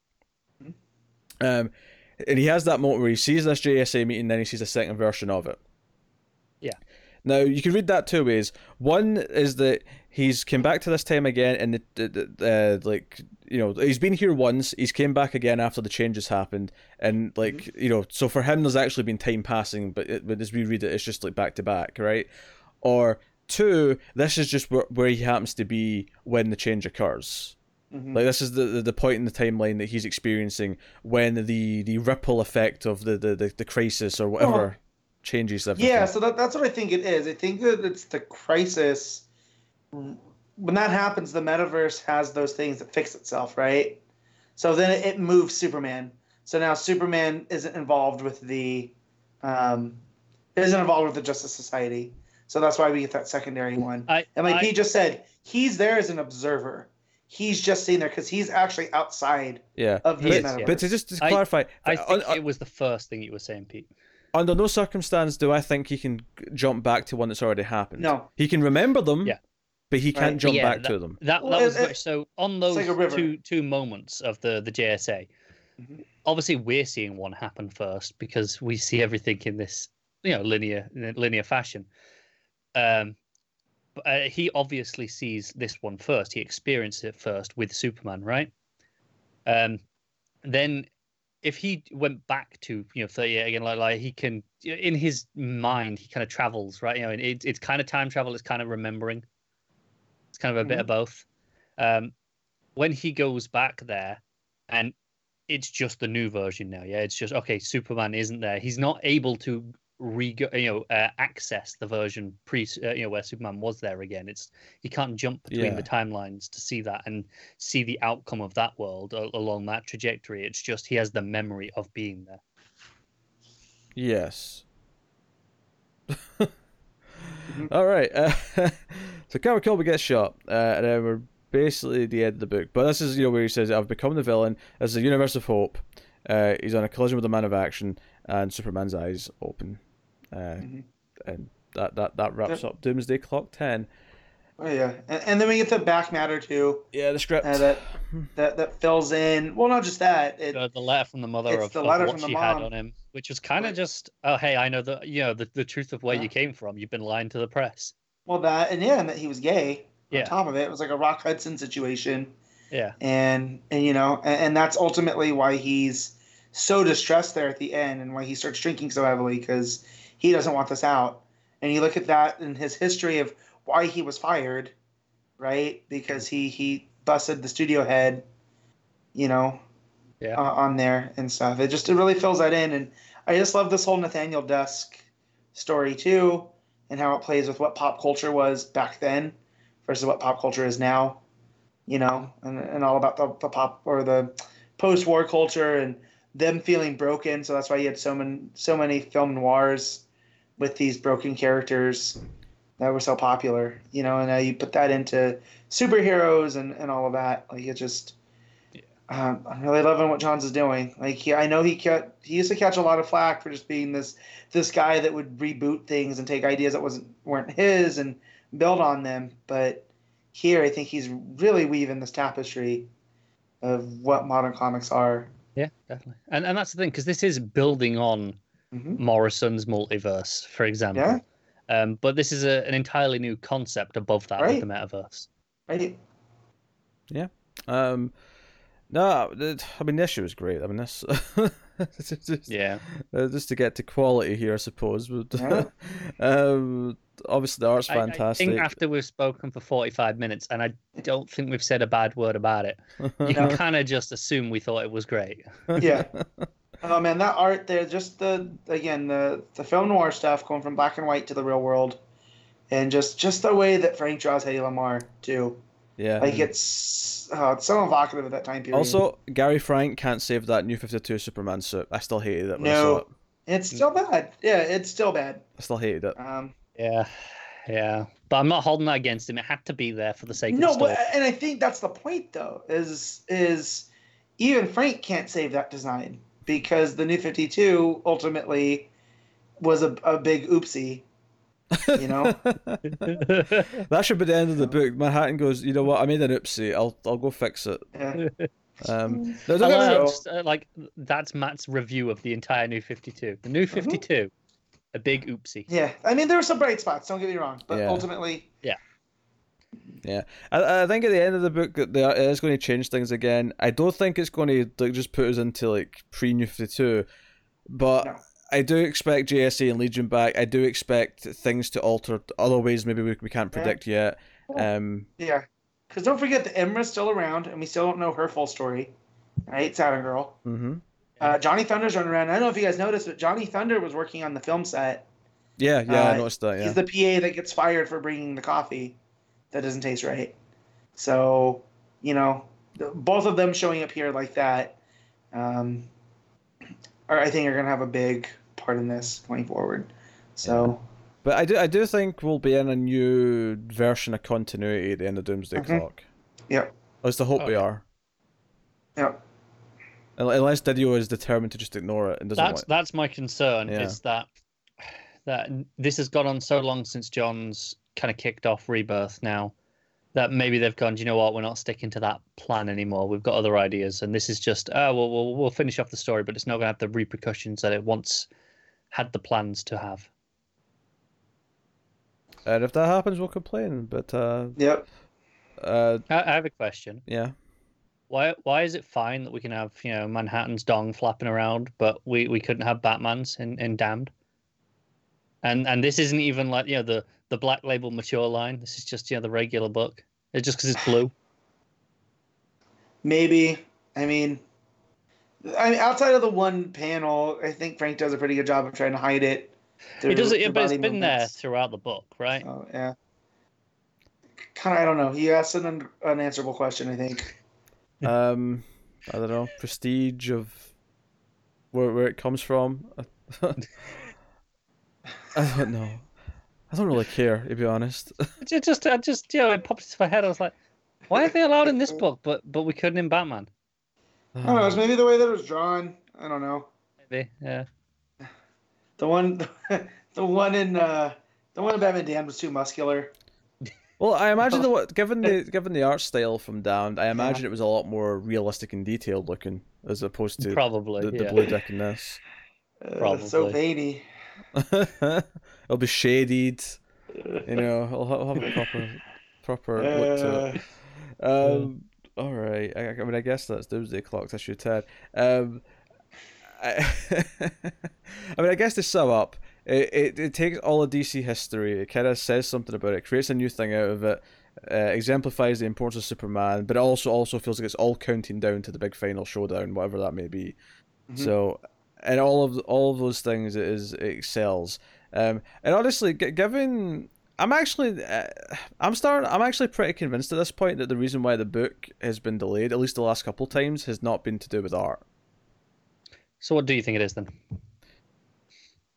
Um, and he has that moment where he sees this JSA meeting, then he sees a second version of it. Now you can read that two ways. One is that he's came back to this time again, and the, the, the uh, like you know he's been here once. He's came back again after the changes happened, and like you know, so for him there's actually been time passing, but it, but as we read it, it's just like back to back, right? Or two, this is just where, where he happens to be when the change occurs. Mhm. Like this is the, the the point in the timeline that he's experiencing when the the ripple effect of the the, the, the crisis or whatever. Changes everything. Yeah, so that, that's what I think it is. I think that it's the crisis. When that happens, the metaverse has those things that fix itself, right? So then it, it moves Superman. So now Superman isn't involved with the, um, isn't involved with the Justice Society. So that's why we get that secondary one. I, And like I- Pete just said, he's there as an observer. He's just sitting there because he's actually outside yeah. of He the is, metaverse. yeah. But to just to clarify, I on- think on- it was the first thing you were saying, Pete. Under no circumstance do I think he can jump back to one that's already happened. No. he can remember them. Yeah. but he can't Right. jump Yeah, back to them. That Well, was it- very- so on those like two two moments of the the JSA. Mhm. Obviously, we're seeing one happen first because we see everything in this you know linear linear fashion. Um, but, uh, he obviously sees this one first. He experiences it first with Superman, right? Um, then if he went back to you know 38 again like, like he can in his mind he kind of travels right? You know and it, it's kind of time travel it's kind of remembering. It's kind of a bit of both. Um when he goes back there and it's just the new version now yeah? It's just okay superman isn't there. He's not able to re you know uh, access the version pre uh, you know where superman was there again it's he can't jump between Yeah. the timelines to see that and see the outcome of that world a- along that trajectory it's just he has the memory of being there Yes. All right. Uh, so Carol Kilby gets shot, uh, and then we're basically at the end of the book. But this is you know where he says, "I've become the villain." This is a universe of hope. Uh, he's on a collision with the man of action, and Superman's eyes open, uh, Mhm. and that that that wraps up Doomsday Clock ten. Oh yeah, and, and then we get the back matter too. Yeah, the script. Uh, that that that fills in. Well, not just that. It, the, the letter from the mother It's of, the of what from the she had on him which was kind of just oh hey i know the you know the, the truth of where Yeah. you came from you've been lying to the press well, that and yeah, and that he was gay. Yeah. On top of it, it was like a Rock Hudson situation, yeah and and you know, and, and that's ultimately why he's so distressed there at the end, and why he starts drinking so heavily because he doesn't want this out. And you look at that in his history of why he was fired, right? Because he he busted the studio head, you know, Yeah. uh, on there and stuff. It just it really fills that in, and I just love this whole Nathaniel Dusk story too, and how it plays with what pop culture was back then versus what pop culture is now, you know, and, and all about the, the pop or the post-war culture and them feeling broken. So that's why you had so many so many film noirs with these broken characters that were so popular, you know, and now you put that into superheroes and, and all of that. Like it just um, I'm really loving what Johns is doing. Like he, I know he ca- he used to catch a lot of flack for just being this this guy that would reboot things and take ideas that wasn't weren't his and build on them. But here, I think he's really weaving this tapestry of what modern comics are. yeah definitely and and that's the thing because this is building on hmm morrison's multiverse for example Yeah. um but this is a, an entirely new concept above that Right. with the metaverse Right? Um, no, I mean this issue was great. I mean this, just, yeah uh, just to get to quality here, I suppose. But, Yeah. um, obviously the art's I- I, fantastic. think after we've spoken for 45 minutes and i don't think we've said a bad word about it you No. can kind of just assume we thought it was great Yeah. Oh man, that art there, just the again the the film noir stuff going from black and white to the real world, and just just the way that Frank draws Hedy Lamarr too. yeah. Like it's oh, it's so evocative of that time period. Also, Gary Frank can't save that new Fifty Two Superman suit. I still hated it when I No. saw it. it's still bad. Yeah, it's still bad. I still hated it. Um, yeah yeah but i'm not holding that against him it had to be there for the sake of no, the story but and I think that's the point though. Is is even Frank can't save that design because the new Fifty Two ultimately was a, a big oopsie. You know. that should be the end of the book. Manhattan goes, you know what? I made an oopsie. I'll I'll go fix it. Yeah. Um, no, I don't get like, just, uh, like that's Matt's review of the entire New Fifty Two. The New Fifty Two, a big oopsie. Yeah, I mean there were some bright spots. Don't get me wrong, but Yeah. ultimately, Yeah, I, I think at the end of the book that it is going to change things again. I don't think it's going to like just put us into like pre New Fifty Two, but No. I do expect JSA and Legion back. I do expect things to alter other ways. Maybe we, we can't Yeah. predict yet. Um, yeah. Because don't forget that Imra's still around, and we still don't know her full story. Right, Saturn Girl. hmm Uh, Johnny Thunder's running around. I don't know if you guys noticed, but Johnny Thunder was working on the film set Yeah, yeah, I Uh, noticed that. Yeah. He's the PA that gets fired for bringing the coffee that doesn't taste right. So, you know, both of them showing up here like that, um, are, I think are going to have a big part in this going forward. So, But I do, I do think we'll be in a new version of continuity at the end of Doomsday Mhm. Clock. yep, At least I hope Oh, we are. yep. Unless DiDio is determined to just ignore it and doesn't That's want. that's my concern. Yeah. Is that that this has gone on so long since Johns kind of kicked off Rebirth now that maybe they've gone. "Do you know what? We're not sticking to that plan anymore. We've got other ideas, and this is just oh well, we'll we'll finish off the story, but it's not going to have the repercussions that it once had the plans to have. And if that happens, we'll complain. But uh, Yep. uh, I, I have a question. yeah. Why why is it fine that we can have you know Manhattan's dong flapping around, but we, we couldn't have Batman's in, in Damned? And and this isn't even like you know the the black label mature line. This is just you know the regular book. It's just because it's blue. Maybe. I mean, I mean, outside of the one panel, I think Frank does a pretty good job of trying to hide it. It does through it, but it's been there throughout the book, right? So, yeah. Kind of, I don't know. He asked an un- unanswerable question, I think. Um, I don't know. Prestige of where where it comes from. I don't know. I don't really care, to be honest. It just I just you know it popped into my head. I was like, why are they allowed in this book, but but we couldn't in Batman? I don't know. It's maybe the way that it was drawn. I don't know. Maybe yeah. The one, the one in, uh, the one in Batman Damned was too muscular. Well, I imagine the what given the given the art style from Damned, I imagine it was a lot more realistic and detailed looking as opposed to Probably the, the yeah. blue dick in this. Uh, so Probably. veiny. It'll be shaded, you know. It'll it'll have a proper proper look to it. Uh, Um, all right. I, I mean, I guess that's Doomsday Clock issue ten. Um, I, I mean, I guess to sum up, it, it, it takes all of DC history. It kind of says something about it, creates a new thing out of it, uh, exemplifies the importance of Superman, but it also also feels like it's all counting down to the big final showdown, whatever that may be. Mhm. So, and all of all of those things, it is it excels. Um, and honestly, g- given I'm actually, uh, I'm starting. I'm actually pretty convinced at this point that the reason why the book has been delayed, at least the last couple times, has not been to do with art. So what do you think it is then?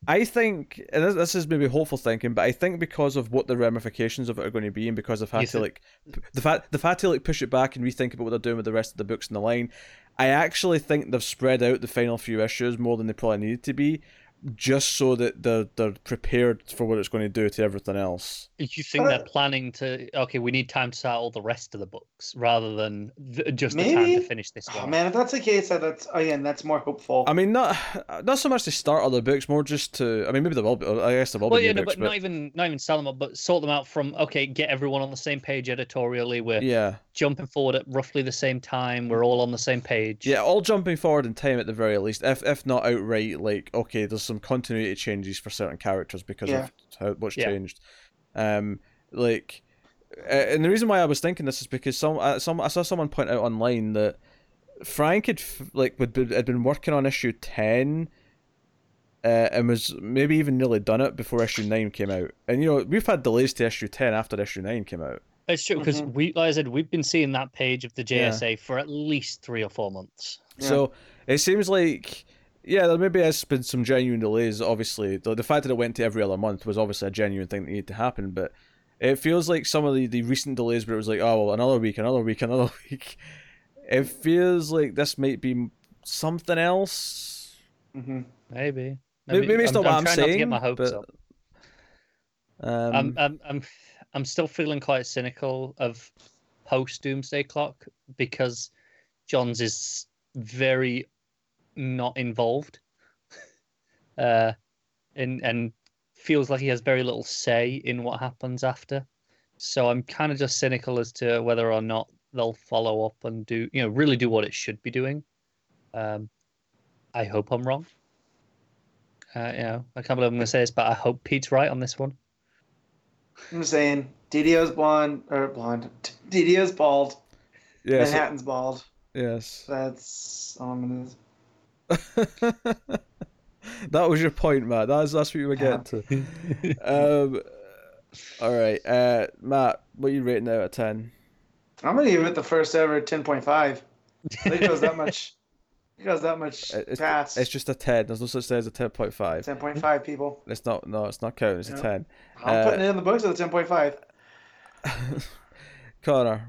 I think, and this, this is maybe hopeful thinking, but I think because of what the ramifications of it are going to be, and because they've had You to think- like, they've had, they've had to like push it back and rethink about what they're doing with the rest of the books in the line. I actually think they've spread out the final few issues more than they probably needed to be, just so that they're they're prepared for what it's going to do to everything else. You think Uh, they're planning to? Okay, we need time to start all the rest of the books rather than th- just the time to Maybe. finish this oh, one. man, if that's the case, that- that's again, that's more hopeful. I mean, not not so much to start other books, more just to. I mean, maybe there will be. I guess there will well, be yeah, new no, books, but not even not even sell them up, but sort them out from okay, get everyone on the same page editorially. We're yeah, jumping forward at roughly the same time. We're all on the same page. yeah, all jumping forward in time at the very least. If if not outright, like okay, there's some continuity changes for certain characters because Yeah. of how what's Yeah. changed. Um, like, uh, and the reason why I was thinking this is because some uh, some I saw someone point out online that Frank had like would be, had been working on issue ten. Uh, and was maybe even nearly done it before issue nine came out. And you know we've had delays to issue ten after issue nine came out. It's true because Mhm. we, like I said, we've been seeing that page of the Yeah. JSA for at least three or four months. Yeah. So it seems like yeah, there maybe has been some genuine delays. Obviously, the, the fact that it went to every other month was obviously a genuine thing that needed to happen. But it feels like some of the, the recent delays where it was like, oh well, another week, another week, another week. It feels like this might be something else. hmm Maybe. Maybe, maybe it's not what I'm, trying saying. Not to get my hopes but, up. Um, I'm, I'm, I'm, I'm still feeling quite cynical of post Doomsday Clock because Johns is very not involved, uh, and and feels like he has very little say in what happens after. So I'm kind of just cynical as to whether or not they'll follow up and do, you know, really do what it should be doing. Um, I hope I'm wrong. Uh, you know, I can't believe I'm going to say this, but I hope Pete's right on this one. I'm saying, DiDio's blonde or blonde. DiDio's bald. yes, Manhattan's bald. yes. That's gonna. that was your point, Matt. That's that's what you were getting to. Um, all right, uh, Matt, what are you rating out of ten? I'm gonna give it the first ever 10.5. I think it goes that much. It goes that much It's, past. it's just a ten. There's no such thing as a ten point five. 10.5 people. It's not. No, it's not counting. It's a ten. I'm Uh, putting it in the books as a 10.5. Connor,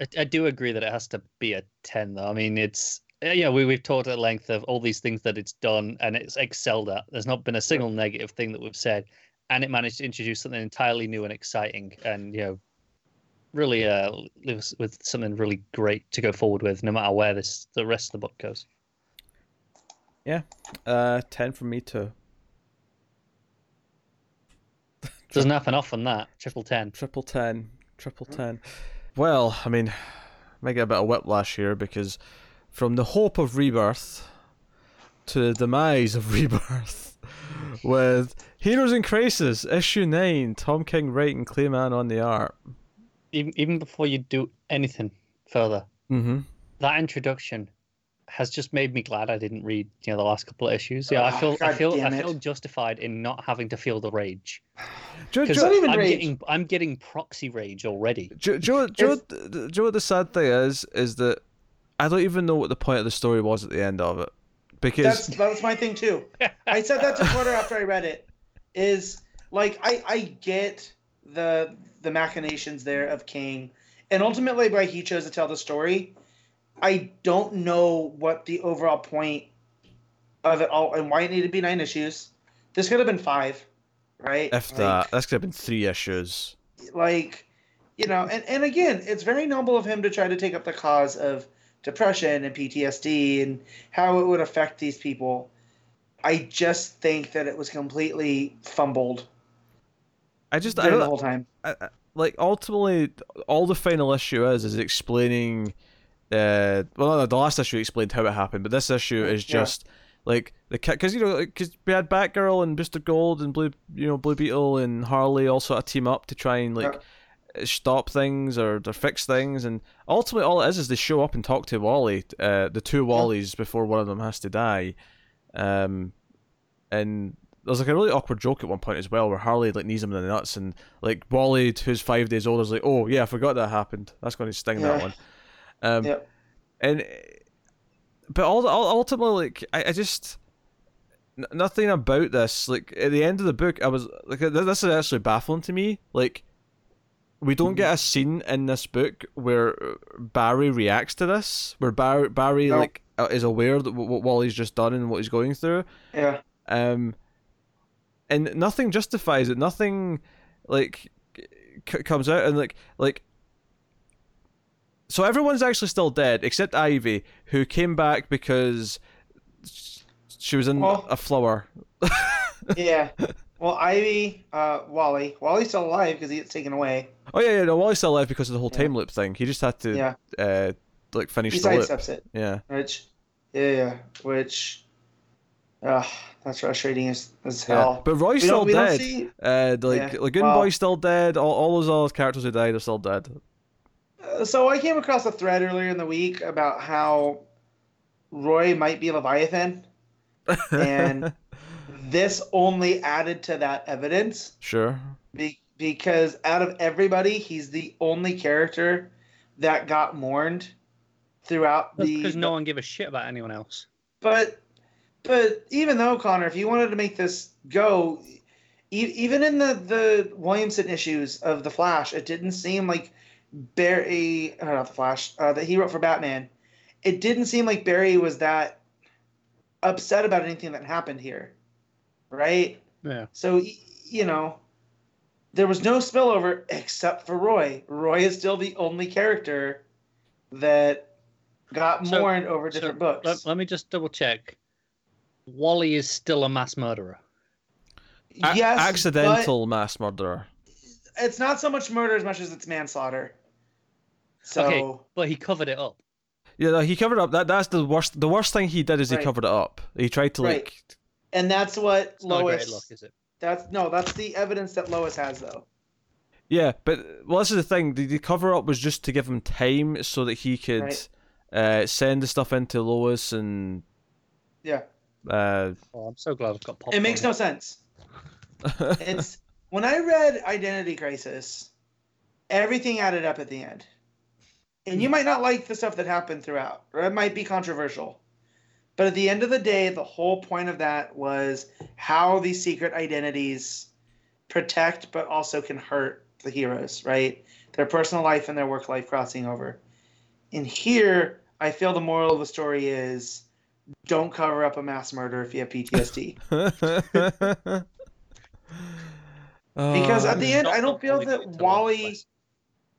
I, I do agree that it has to be a 10 though. I mean, it's uh, yeah, we we've talked at length of all these things that it's done and it's excelled at. There's not been a single negative thing that we've said, and it managed to introduce something entirely new and exciting, and you know, really uh leaves with something really great to go forward with, no matter where this the rest of the book goes. Uh, ten from me too. There's nothing off on that. Triple ten. Triple ten. Triple ten. Well, I mean, might get a bit of whiplash here because from the hope of rebirth to the demise of rebirth with Heroes in Crisis, issue nine, Tom King writing Clay Mann on the art. Even even before you do anything further, Mm-hmm. that introduction has just made me glad I didn't read you know the last couple of issues. Yeah, I Ah, feel I feel I feel justified in not having to feel the rage Do, because do, not even I'm rage. getting I'm getting proxy rage already. do, do, do, do, do, do you know what the sad thing is? Is that I don't even know what the point of the story was at the end of it. Because That's that's my thing too. I said that to Porter after I read it. Is like I I get the the machinations there of King, and ultimately why he chose to tell the story. I don't know what the overall point of it all and why it needed to be nine issues. This could have been five, right? if Like- that, that's could have been three issues. like you know and, and again it's very noble of him to try to take up the cause of depression and ptsd and how it would affect these people i just think that it was completely fumbled I just I the whole time I, I- like ultimately all the final issue is is explaining uh well no, the last issue explained how it happened but this issue is Yeah. just like the because you know because we had Batgirl and Booster Gold and Blue you know Blue Beetle and Harley all sort of team up to try and like stop things or, or fix things and ultimately all it is is they show up and talk to Wally uh the two Wallies before one of them has to die. Um and there's like a really awkward joke at one point as well where Harley like knees him in the nuts and like Wally who's five days old is like oh yeah I forgot that happened. That's going to sting that Yeah. one um Yep. and but all, all ultimately like I, I just nothing about this like at the end of the book I was like th- this is actually baffling to me like we don't get a scene in this book where uh, Barry reacts to this where Barry Barry No. like uh, is aware that what Wally's just done and what he's going through yeah um, and nothing justifies it. Nothing like c- comes out and like like. So everyone's actually still dead except Ivy, who came back because she was in Well- a flower. yeah well ivy uh wally wally's still alive because he gets taken away Oh yeah, yeah, no, Wally's still alive because of the whole Yeah. time loop thing. He just had to yeah uh like finish he the loop. it Yeah, which yeah yeah which uh that's frustrating as, as yeah. hell But Roy's we still dead. see Uh, like Yeah, Lagoon well- Boy's still dead. All, all those other characters who died are still dead. Uh, so I came across a thread earlier in the week about how Roy might be Leviathan, And- this only added to that evidence sure. be- because out of everybody, he's the only character that got mourned throughout the. because no one gave a shit about anyone else. But but even though Connor, if you wanted to make this go, e- even in the the Williamson issues of the Flash, it didn't seem like Barry, uh, not the Flash, uh, that he wrote for Batman. It didn't seem like Barry was that upset about anything that happened here, right? Yeah. So you know, there was no spillover except for Roy. Roy is still the only character that got So- mourned over So, different books. Let, let me just double check. Wally is still a mass murderer. A- yes, accidental mass murderer. it's not so much murder as much as it's manslaughter. So Okay. But he covered it up. Yeah, no, he covered up. That that's the worst. The worst thing he did is he covered it up. He tried to Right. like. and that's what It's not a Lois. great look, is it? That's no, that's the evidence that Lois has though. Yeah, but well, this is the thing. The, the cover up was just to give him time so that he could Right. uh, send the stuff into Lois and Yeah. Uh, Oh, I'm so glad I've got popcorn. It makes no sense. It's when I read Identity Crisis, everything added up at the end. And you might not like the stuff that happened throughout, or it might be controversial. But at the end of the day, the whole point of that was how these secret identities protect but also can hurt the heroes, right? Their personal life and their work life crossing over. And here, I feel the moral of the story is don't cover up a mass murder if you have PTSD. Because at oh, the end, I don't feel that Wally,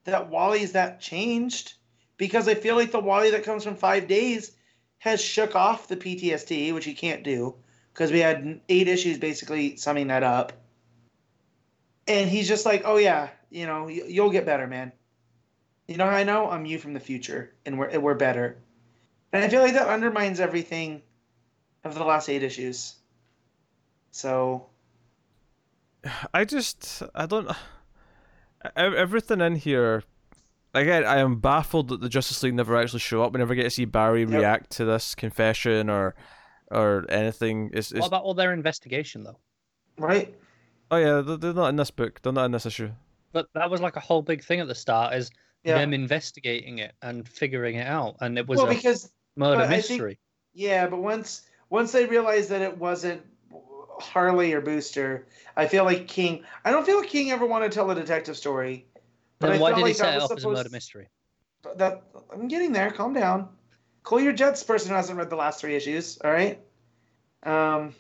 that Wally's that changed. Because I feel like the Wally that comes from five days has shook off the PTSD, which he can't do, because we had eight issues basically summing that up. And he's just like, oh yeah, you know, you'll get better, man. You know how I know? I'm you from the future, and we're we're better. And I feel like that undermines everything of the last eight issues. So I just I don't. Everything in here, again, I am baffled that the Justice League never actually show up. We never get to see Barry Yep. react to this confession or or anything. It's, it's What about all their investigation though? right, oh yeah, they're, they're not in this book. They're not in this issue. But that was like a whole big thing at the start, is yeah. them investigating it and figuring it out, and it was well, a because murder but I think- mystery. Yeah, but once once they realized that it wasn't Harley or Booster, I feel like King. I don't feel like King ever wanted to tell a detective story. But Then I why felt did he like that set it was up as a murder supposed- mystery? That I'm getting there. Calm down. Cool your jets, person who hasn't read the last three issues. All right. Um,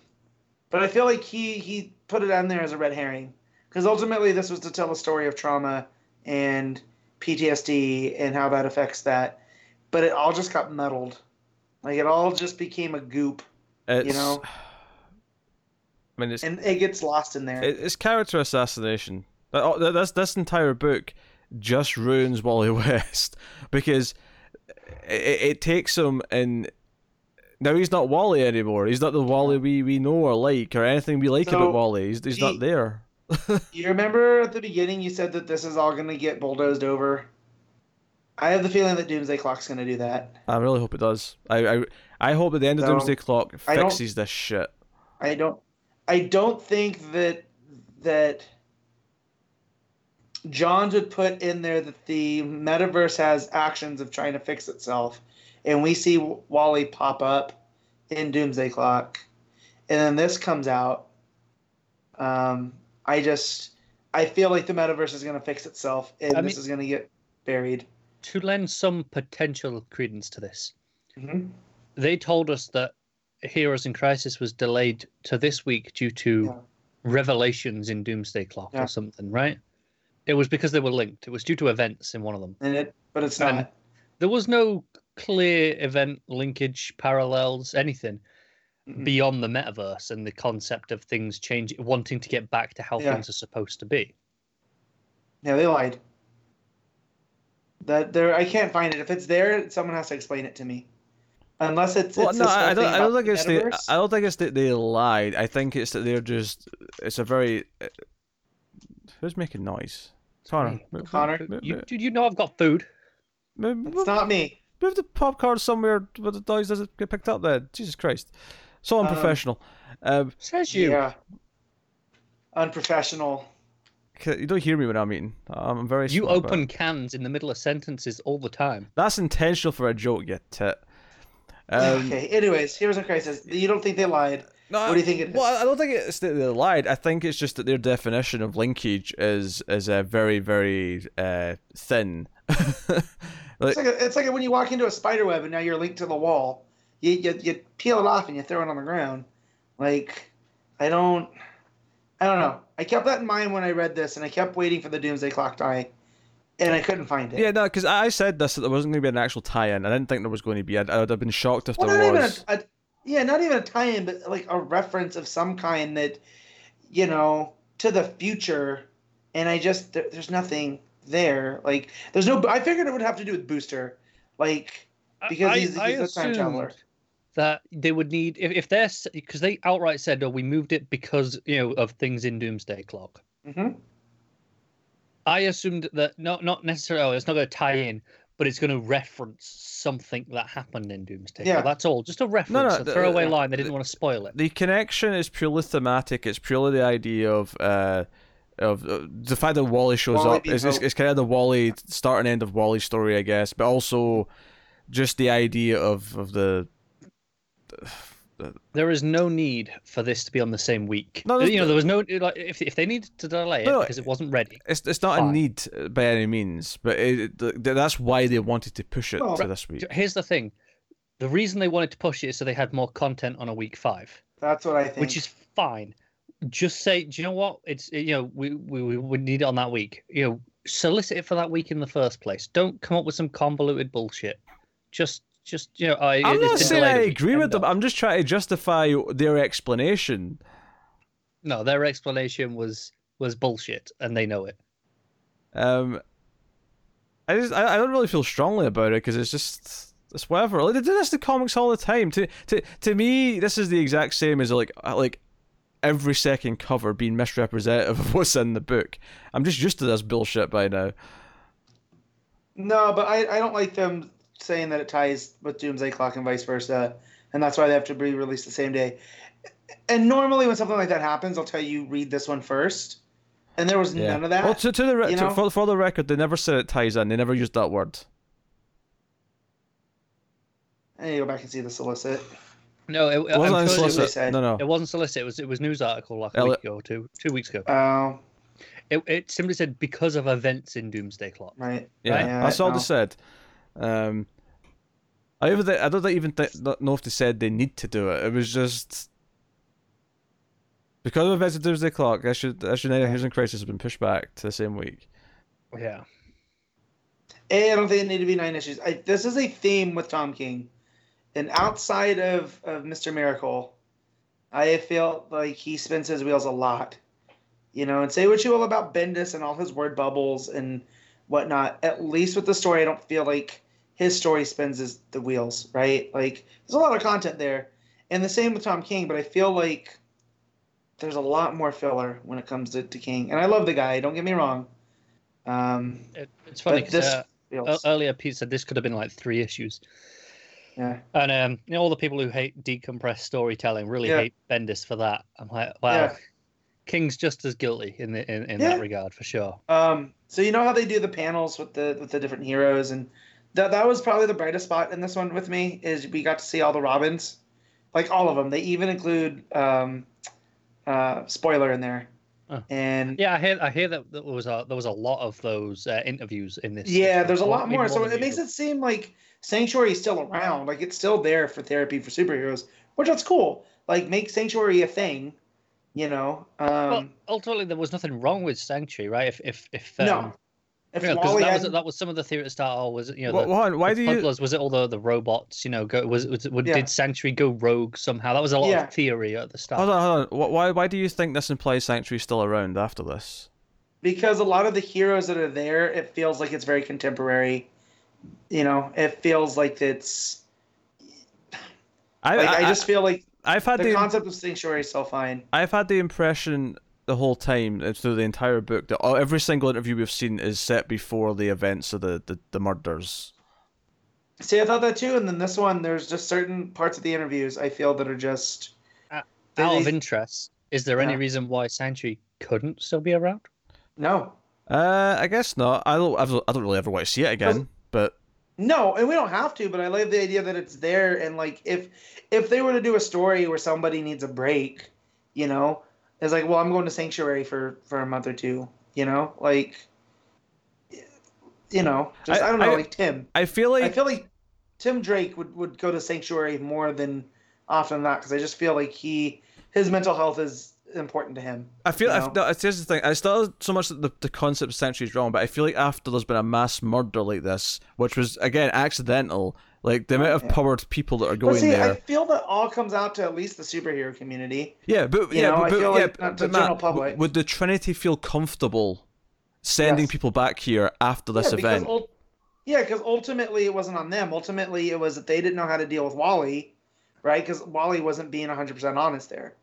but I feel like he he put it on there as a red herring because ultimately this was to tell a story of trauma and PTSD and how that affects that. But it all just got muddled. Like it all just became a goop. It's, know? I mean, it's and it gets lost in there. it's character assassination. That- th- This this entire book just ruins Wally West because it, it takes him and now he's not Wally anymore. He's not the Wally we, we know or like or anything we like So, about Wally. He's, he's he- not there. you remember at the beginning you said that this is all going to get bulldozed over. I have the feeling that Doomsday Clock's going to do that. I really hope it does. I I, I hope at the end of Doomsday Clock fixes this shit. I don't. I don't think that that Johns would put in there that the metaverse has actions of trying to fix itself, and we see Wally pop up in Doomsday Clock, and then this comes out. Um, I just I feel like the metaverse is going to fix itself, and I this mean- is going to get buried. To lend some potential credence to this, hmm they told us that Heroes in Crisis was delayed to this week due to Yeah. revelations in Doomsday Clock Yeah. or something, right? It was because they were linked. It was due to events in one of them. And it, but it's And- not. There was no clear event linkage, parallels, anything Mhm. beyond the metaverse and the concept of things changing, wanting to get back to how Yeah. things are supposed to be. Yeah, they lied. That there, I can't find it. If it's there, someone has to explain it to me. Unless it's, Well, it's no, I, I don't. I don't think the it's the. I don't think it's that they lied. I think it's that they're just. It's a very. Who's making noise? Connor. Move- Connor, move- You, move- did you know I've got food? It's not me. Move the popcorn somewhere where the noise doesn't get picked up. There, Jesus Christ, so Um, unprofessional. Um, Says you. Yeah. Unprofessional. you don't hear me when I'm eating. I'm very. You smart about open cans in the middle of sentences all the time. That's intentional for a joke, you tit. Um, okay. Anyways, here's a crisis. You don't think they lied? No, What do you think it is? Well, I don't think it's that they lied. I think it's just that their definition of linkage is is a very very uh, thin. like, It's like a, it's like when you walk into a spider web and now you're linked to the wall. You, you you peel it off and you throw it on the ground. Like, I don't, I don't know. I kept that in mind when I read this, and I kept waiting for the Doomsday Clock die, and I couldn't find it. yeah, no, because I said this that there wasn't going to be an actual tie-in. I didn't think there was going to be. I'd, I'd have been shocked if Well, there was. a, a yeah, not even a tie-in, but like a reference of some kind that, you know, to the future. And I just there, there's nothing there. Like there's no. I figured it would have to do with Booster, like because I- he's, I he's a time traveler. That they would need if, if they're because they outright said, "Oh, we moved it because you know of things in Doomsday Clock." hmm I assumed that not not necessarily oh, it's not going to tie in, but it's going to reference something that happened in Doomsday. Yeah. Clock. That's all. Just a reference, no, a the- throwaway uh, line. They didn't want to spoil it. the connection is purely thematic. It's purely the idea of uh, of uh, the fact that Wally shows Wally up. being It's, it's, it's kind of the Wally start and end of Wally's story, I guess, but also just the idea of of the. There is no need for this to be on the same week. No, you know, there was no like if if they needed to delay it No, no, because it wasn't ready. It's it's not a need uh, by any means, but it, th- that's why they wanted to push it Well, to this week. Here's the thing: the reason they wanted to push it is so they had more content on a week five, That's what I think. which is fine. Just say, do you know what? It's you know we we we need it on that week. You know, solicit it for that week in the first place. Don't come up with some convoluted bullshit. Just just you know, I. I'm it's not saying delayed I a week, agree with them. of. I'm just trying to justify their explanation. No, their explanation was was bullshit, and they know it. Um, I just I, I don't really feel strongly about it because it's just it's whatever. Like they do this to comics all the time. To to to me, this is the exact same as like uh, like every second cover being misrepresentative of what's in the book. I'm just used to this bullshit by now. No, but I, I don't like them saying that it ties with Doomsday Clock and vice versa, and that's why they have to be released the same day. And normally, when something like that happens, I'll tell you read this one first, and there was Yeah. none of that. Well, to, to the re- you to, for for the record, they never said it ties in. They never used that word. I need to go back and see the solicit. No, it, It wasn't I'm sure it, was, said. No, no. it wasn't solicit. It was it was news article like a Ele- week ago, or two two weeks ago. Oh, It, it simply said because of events in Doomsday Clock. right. Yeah, Right? Yeah, that's all no. they said. Um, I even I don't even th- know if they said they need to do it. It was just because of of Doomsday Clock. I should I should Heroes in Crisis has been pushed back to the same week. Yeah. I don't think it need to be nine issues. I, this is a theme with Tom King, and outside of, of Mister Miracle, I feel like he spins his wheels a lot. You know, and say what you will about Bendis and all his word bubbles and whatnot. At least with the story, I don't feel like his story spins his, the wheels. Right? Like there's a lot of content there, and the same with Tom King. But I feel like there's a lot more filler when it comes to, to King, and I love the guy. Don't get me wrong. Um, It, it's funny because uh, feels, earlier Pete said this could have been like three issues, yeah. and um, you know all the people who hate decompressed storytelling really Yeah. hate Bendis for that. I'm like, wow, Yeah. King's just as guilty in the, in, in Yeah. that regard for sure. Um, so you know how they do the panels with the with the different heroes, and that that was probably the brightest spot in this one with me is we got to see all the Robins, like all of them. They even include um, uh, spoiler in there, Oh. and Yeah, I hear I hear that there was a there was a lot of those uh, interviews in this. yeah, there's a lot even more. So it makes usual. it seem like Sanctuary is still around, like it's still there for therapy for superheroes, which that's cool. Like make Sanctuary a thing, you know. Um, Well, ultimately, there was nothing wrong with Sanctuary, right? If if if um, no, if you know, 'cause Wally that was that was some of the theory at the start. Oh, was it you know Wha- the, on, why the do you? Was it all the, the robots? You know, go was, was it, Yeah. did Sanctuary go rogue somehow? That was a lot Yeah. of theory at the start. Hold on, hold on. Why why do you think this implies Sanctuary's still around after this? because a lot of the heroes that are there, it feels like it's very contemporary. You know, it feels like it's I like I, I, just feel like I've had the the concept of Sanctuary is so fine. I've had the impression the whole time uh, through the entire book that every single interview we've seen is set before the events of the, the, the murders. See, I thought that too, and then this one, there's just certain parts of the interviews I feel that are just Out of interest, is there any reason why Sanctuary couldn't still be around? no, Uh, I guess not. I don't. I don't, I don't really ever want to see it again. But no, and we don't have to. But I like the idea that it's there, and like if if they were to do a story where somebody needs a break, you know, it's like, well, I'm going to Sanctuary for for a month or two, you know, like. You know, just I- I, don't know, I- like Tim. I feel like I feel like Tim Drake would, would go to Sanctuary more than often than not because I just feel like he his mental health is important to him. I feel. you I, know? no, it's just the thing. I still so much that the the concept of Sanctuary is wrong, but I feel like after there's been a mass murder like this, which was again accidental, like the amount of Yeah. powered people that are But going see, there. I feel that all comes out to at least the superhero community. Yeah, but You yeah, know, but, I but- feel yeah, like but, not the but general Matt, public. would the Trinity feel comfortable sending Yes. people back here after this yeah, because event? ul- yeah, because ultimately it wasn't on them. Ultimately, it was that they didn't know how to deal with Wally, right? Because Wally wasn't being 100% honest there.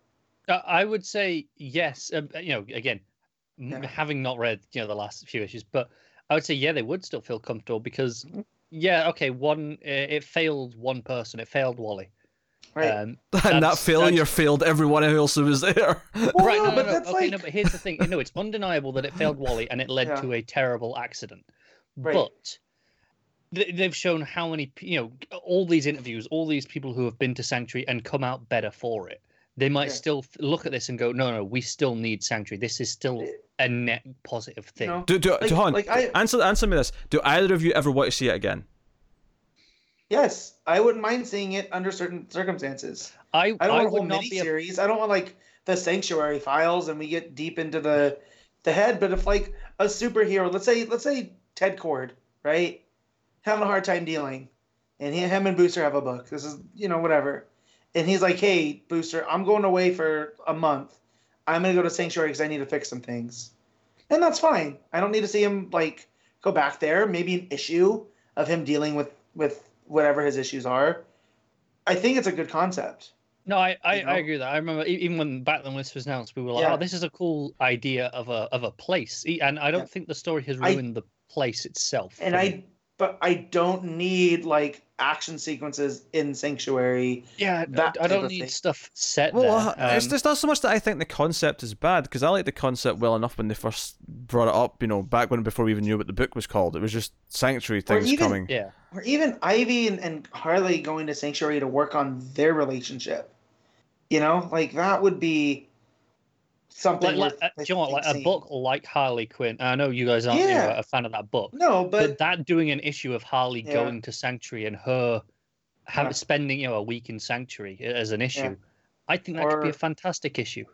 Uh, I would say yes. Um, you know, again, m Yeah. having not read you know the last few issues, but I would say yeah, they would still feel comfortable because Mhm. yeah, okay, one uh, it failed one person. It failed Wally. Right. Um, and that failure that's- failed everyone else who was there. Well, right, no, no, no, but no, that's okay, like no, but here's the thing. No, it's undeniable that it failed Wally and it led Yeah. to a terrible accident. Right. But th- they've shown how many, you know, all these interviews, all these people who have been to Sanctuary and come out better for it. They might Yeah. still look at this and go, no, no, we still need Sanctuary. This is still a net positive thing. you know, Do, do, like, do, hold like I answer, answer me this. Do either of you ever want to see it again? yes, I wouldn't mind seeing it under certain circumstances. I, I don't I want a whole not be a miniseries. I don't want like the Sanctuary files and we get deep into the the head. But if like a superhero, let's say let's say Ted Kord, right, having a hard time dealing, and he, him and Booster have a book. This is you know whatever, and he's like, hey Booster, I'm going away for a month. I'm gonna go to Sanctuary because I need to fix some things, and that's fine. I don't need to see him like go back there. Maybe an issue of him dealing with with whatever his issues are. I think it's a good concept. No, I, I, you know? I agree with that. I remember even when this was announced, we were like, Yeah. "Oh, this is a cool idea of a of a place," and I don't Yeah. think the story has I- ruined the place itself. and I. but I don't need like action sequences in Sanctuary. yeah, I- that I type don't need thing. stuff set Well, there. it's, Um, it's not so much that I think the concept is bad because I like the concept well enough when they first brought it up. You know, back when before we even knew what the book was called, it was just sanctuary things even- coming. yeah, Or even Ivy and, and Harley going to Sanctuary to work on their relationship. You know, like that would be something. like, like uh, you know what, like a book like Harley Quinn. I know you guys aren't you know, a fan of that book, No, but, but, that doing an issue of Harley Yeah. going to Sanctuary and her have, Yeah. spending you know a week in Sanctuary as an issue, I think that could be a fantastic issue.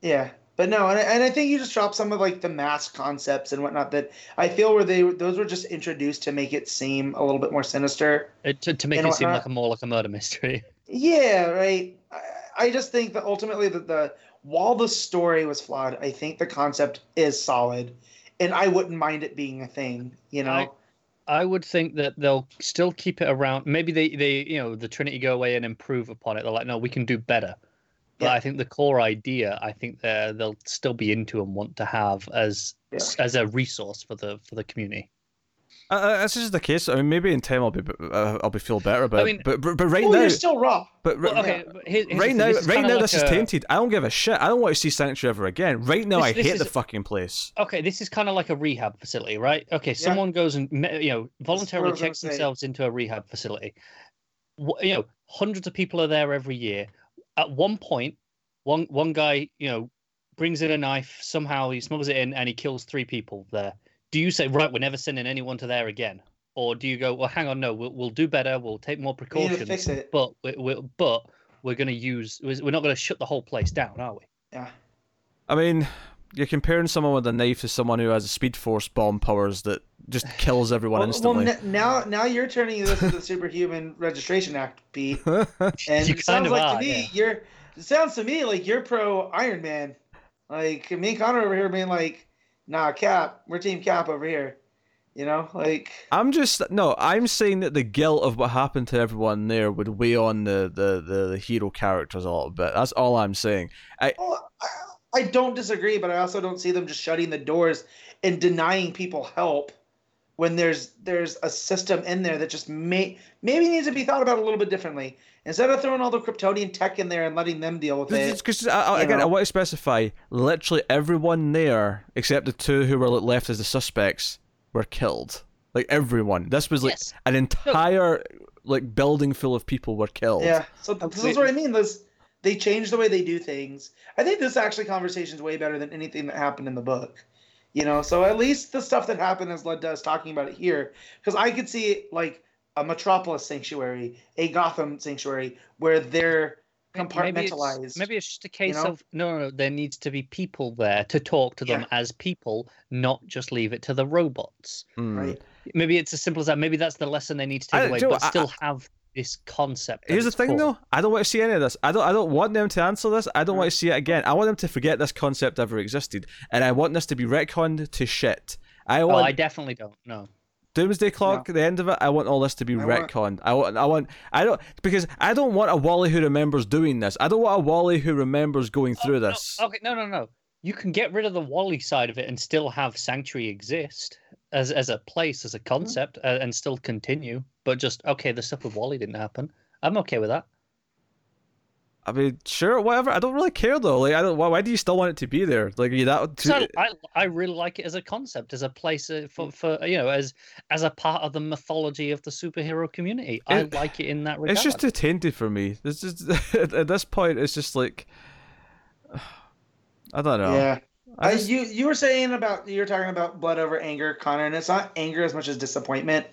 yeah, but no, and, I- and I think you just drop some of like the mask concepts and whatnot that I feel where they those were just introduced to make it seem a little bit more sinister. Uh, to, to make it seem like a more like a murder mystery. Yeah, right. I, I just think that ultimately that the while the story was flawed, I think the concept is solid, and I wouldn't mind it being a thing. You know, I- I would think that they'll still keep it around. Maybe they, they, you know, the Trinity go away and improve upon it. They're like, no, we can do better. But Yeah. I think the core idea, I think they they'll still be into and want to have as Yeah. as a resource for the for the community. Uh, Uh, this is the case. I mean, maybe in time I'll be uh, I'll be feel better about. mean- it. But, but but right well, now, Oh, you're still raw. but Well, okay, but here- here's right now, this is right now, like this is tainted. I don't give a shit. I don't want to see Sanctuary ever again. Right now, This- I this hate is- the fucking place. Okay, this is kind of like a rehab facility, right? Okay, someone goes and you know voluntarily I was gonna checks themselves into a rehab facility. You know, hundreds of people are there every year. At one point, one one guy, you know, brings in a knife. Somehow he smuggles it in and he kills three people there. Do you say, right, we're never sending anyone to there again, or do you go, well, hang on, no, we'll we'll do better. We'll take more precautions, fix it. but we we but we're going to use. We're not going to shut the whole place down, are we? Yeah. I mean, you're comparing someone with a knife to someone who has a speed force bomb powers that just kills everyone Well, well, instantly. n- now now you're turning this into the Superhuman Registration Act, Pete. And You it sounds of like are, to me yeah. you're. It sounds to me like you're pro Iron Man. Like me and Connor over here being like, nah, Cap, we're Team Cap over here. You know, like I'm just no. I'm saying that the guilt of what happened to everyone there would weigh on the the, the, the hero characters a little bit. That's all I'm saying. Well, I, I don't disagree, but I also don't see them just shutting the doors and denying people help when there's there's a system in there that just may maybe needs to be thought about a little bit differently. Instead of throwing all the Kryptonian tech in there and letting them deal with it. Because I, I, you again, I want to specify: literally everyone there, except the two who were left as the suspects, were killed. Like everyone. This was like Yes. an entire like building full of people were killed. Yeah. So th- this is what I mean. This they changed the way they do things. I think this actually conversation is way better than anything that happened in the book. You know, so at least the stuff that happened has led to us talking about it here. Because I could see like a Metropolis sanctuary, a Gotham sanctuary, where they're Maybe it's- compartmentalized. Maybe it's, just a case know? of no, no, no, there needs to be people there to talk to them Yeah. as people, not just leave it to the robots. Mm. right. Maybe it's as simple as that. Maybe that's the lesson they need to I- take away, know but I- still have this concept. Here's the thing, core. though. I don't want to see any of this. I don't. I don't want them to answer this. I don't want to mm. see it again. I want them to forget this concept ever existed, and I want this to be retconned to shit. I Oh, I definitely don't. No. Doomsday Clock. At the end of it, I want all this to be I want- retconned. I want. I want. I don't because I don't want a Wally who remembers doing this. I don't want a Wally who remembers going oh, through Oh, no, this. Okay, no, no, no. You can get rid of the Wally side of it and still have Sanctuary exist. As as a place, as a concept, uh, and still continue. But just okay, the stuff with Wally didn't happen. I'm okay with that. I mean, sure, whatever. I don't really care though. Like, I don't. Why, why do you still want it to be there? Like, you that. So I, I really like it as a concept, as a place uh, for, for you know, as as a part of the mythology of the superhero community. I It- like it in that regard. It's just too tainted for me. This is at this point. It's just like I don't know. Yeah. I I, just- you you were saying about you were talking about blood over anger, Connor, and it's not anger as much as disappointment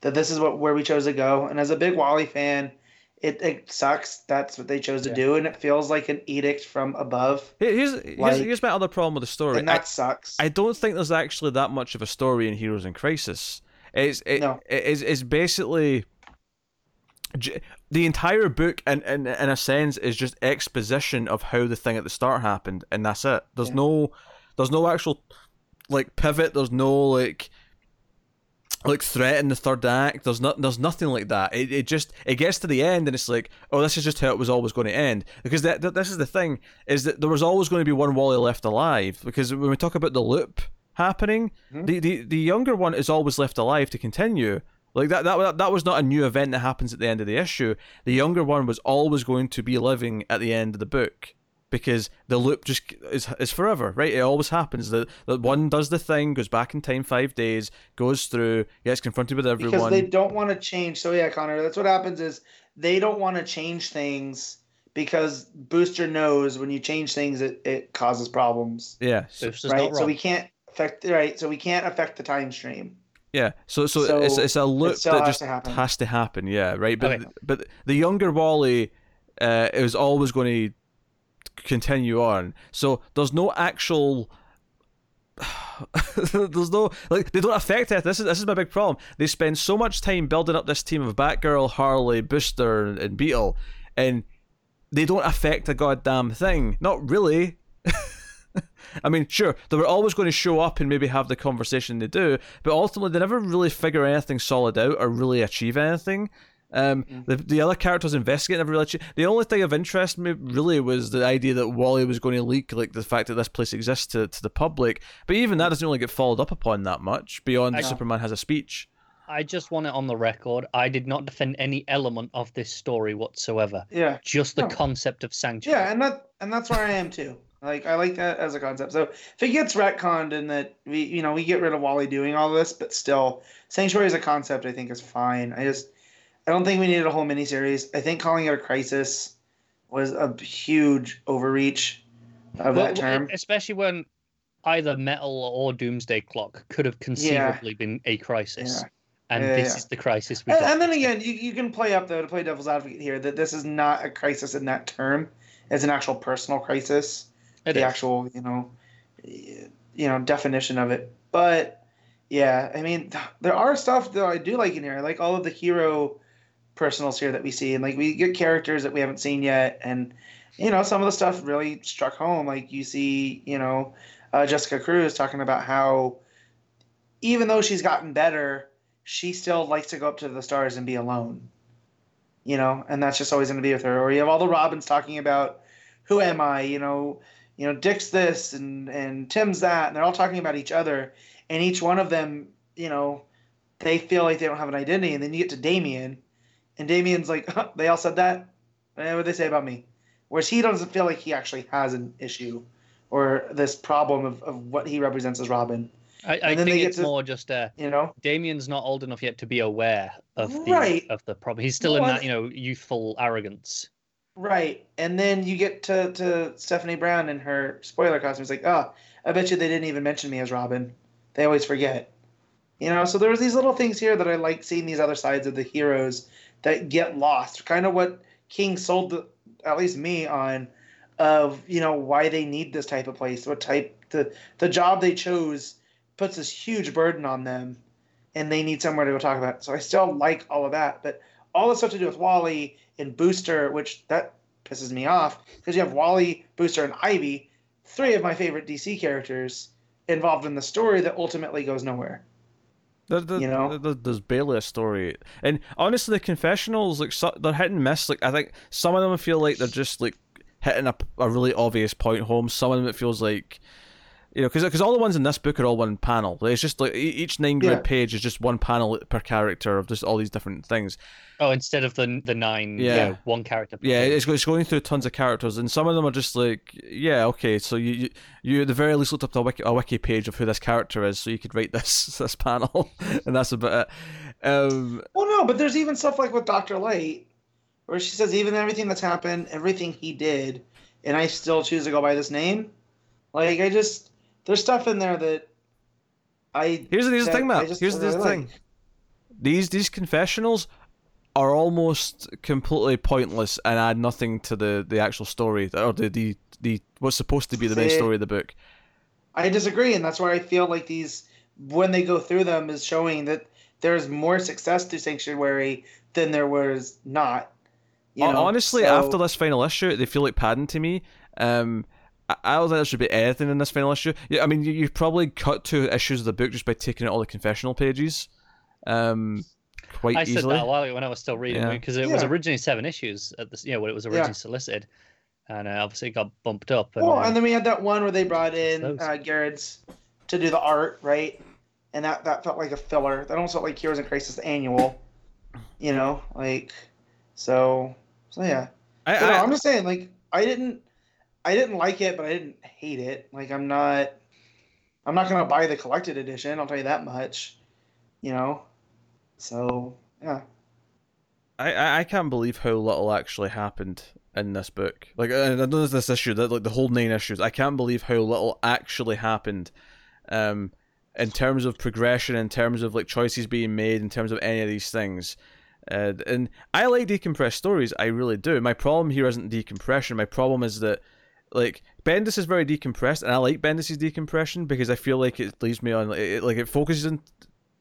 that this is what where we chose to go. And as a big Wally fan, it, it sucks. That's what they chose to Yeah. do, and it feels like an edict from above, Here's here's, Like- here's my other problem with the story. and that sucks. I, I don't think there's actually that much of a story in Heroes in Crisis. It's it, No. it's, it's basically the entire book, in, in in a sense, is just exposition of how the thing at the start happened, and that's it. There's Yeah. no there's no actual like pivot. There's no like like threat in the third act. There's not there's nothing like that. It, it just it gets to the end and it's like, oh, this is just how it was always going to end. Because that, that this is the thing is that there was always going to be one Wally left alive. Because when we talk about the loop happening, Mhm. the, the the younger one is always left alive to continue. Like that, that that was not a new event that happens at the end of the issue. The younger one was always going to be living at the end of the book because the loop just is is forever, right? It always happens. that that one does the thing, goes back in time five days, goes through, gets confronted with everyone. because everyone. they don't want to change. So yeah, Connor, that's what happens is they don't want to change things because Booster knows when you change things, it, it causes problems, Yeah, so, right? So we can't affect right. So we can't affect the time stream. Yeah. So, so, So it's it's a loop still that has just to has to happen. Yeah, right. But Okay. but the younger Wally uh, is always going to continue on. So there's no actual. There's no like they don't affect it. This is this is my big problem. They spend so much time building up this team of Batgirl, Harley, Booster, and, and Beetle, and they don't affect a goddamn thing. Not really. I mean, sure, they were always going to show up and maybe have the conversation they do, but ultimately they never really figure anything solid out or really achieve anything. Um, the, the other characters investigate never really. Achieve. The only thing of interest me really was the idea that Wally was going to leak, like the fact that this place exists to, to the public. But even that doesn't really get followed up upon that much beyond I- Superman has a speech. I just want it on the record. I did not defend any element of this story whatsoever. Yeah. Just the No. concept of sanctuary. Yeah, and that and that's where I am too. Like I like that as a concept. So if it gets retconned and that we you know we get rid of Wally doing all this, but still Sanctuary as a concept I think is fine. I just I don't think we needed a whole miniseries. I think calling it a crisis was a huge overreach of Well, that term. especially when either Metal or Doomsday Clock could have conceivably been a crisis, Yeah. and Yeah, this yeah. is the crisis we And, got. and then again, you, you can play up though to play devil's advocate here that this is not a crisis in that term. It's an actual personal crisis. It the is. actual you know you know definition of it. But yeah i mean there are stuff that i do like in here i like all of the hero personals here that we see and like we get characters that we haven't seen yet and you know some of the stuff really struck home. Like you see you know uh, jessica cruz talking about how even though she's gotten better she still likes to go up to the stars and be alone you know? And that's just always going to be with her. Or you have all the robins talking about who am i? You know you know dick's this and and tim's that and they're all talking about each other and each one of them you know they feel like they don't have an identity and then you get to damian and damian's like huh, they all said that Eh, what they say about me whereas he doesn't feel like he actually has an issue or this problem of, of what he represents as robin I, I think it's to- more just uh, you know Damian's not old enough yet to be aware of the Right. of the problem. He's still Well, in that you know youthful arrogance. Right. And then you get to, to Stephanie Brown in her spoiler costume. It's like, oh, I bet you they didn't even mention me as Robin. They always forget. You know, so there's these little things here that I like seeing these other sides of the heroes that get lost. Kind of what King sold, the, at least me, on of, you know, why they need this type of place. What type, the, the job they chose puts this huge burden on them and they need somewhere to go talk about it. So I still like all of that. But all the stuff to do with Wally and Booster, which that pisses me off because you have Wally, Booster, and Ivy, three of my favorite DC characters involved in the story that ultimately goes nowhere. There, there, You know? there- there's barely a story, and honestly, the confessionals like so, they're hit and miss. Like I think some of them feel like they're just like hitting a, a really obvious point home. Some of them it feels like You know, because all the ones in this book are all one panel. It's just like e- each nine grid Yeah. page is just one panel per character of just all these different things. Oh, instead of the the nine, Yeah. yeah, one character. per Yeah, page. it's, it's going through tons of characters, and some of them are just like, yeah, okay, so you you, you at the very least looked up a wiki, a wiki page of who this character is, so you could write this this panel, and that's about it. Um, Well, no, but there's even stuff like with Doctor Light, where she says even everything that's happened, everything he did, and I still choose to go by this name. Like I just there's stuff in there that I here's the, here's the thing, Matt. Here's the really thing. These these confessionals are almost completely pointless and add nothing to the, the actual story or the, the the what's supposed to be the main story of the book. I disagree, and that's why I feel like these when they go through them is showing that there's more success to Sanctuary than there was not. You know? Honestly, So- after this final issue, they feel like padding to me. Um, I- I don't think there should be anything in this final issue. Yeah, I mean, you, you've probably cut two issues of the book just by taking out all the confessional pages, um, quite I said that a while ago when I was still reading Yeah. because it was originally seven issues at the you know when it was Yeah. originally solicited, and uh, obviously it got bumped up. And, Well, uh, and then we had that one where they brought in Close. uh, Garrett's to do the art, right? And that that felt like a filler. That almost felt like Heroes in Crisis annual. You know, like so. So yeah. I, But no, I- I'm just saying, like, I didn't, I didn't like it, but I didn't hate it. Like, I'm not, I'm not gonna buy the collected edition. I'll tell you that much. You know. So yeah. I, I can't believe how little actually happened in this book. Like, and I know there's this issue that like the whole nine issues. I can't believe how little actually happened, um, in terms of progression, in terms of like choices being made, in terms of any of these things. Uh, and I like decompressed stories. I really do. My problem here isn't decompression. My problem is that like Bendis is very decompressed, and I like Bendis's decompression because I feel like it leaves me on like it, like it focuses on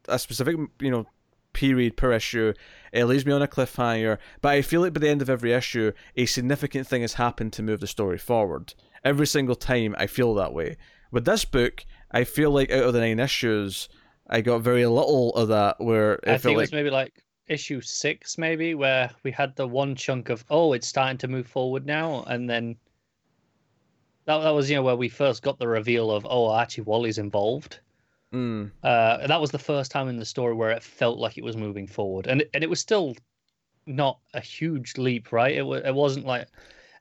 a specific you know period per issue. It leaves me on a cliffhanger, but I feel like by the end of every issue, a significant thing has happened to move the story forward. Every single time, I feel that way. With this book, I feel like out of the nine issues, I got very little of that. Where I think it was maybe like issue six, maybe where we had the one chunk of oh, it's starting to move forward now, and then that that was you know where we first got the reveal of oh, actually Wally's involved. mm, Uh, that was the first time in the story where it felt like it was moving forward, and and it was still not a huge leap, right? It was it wasn't like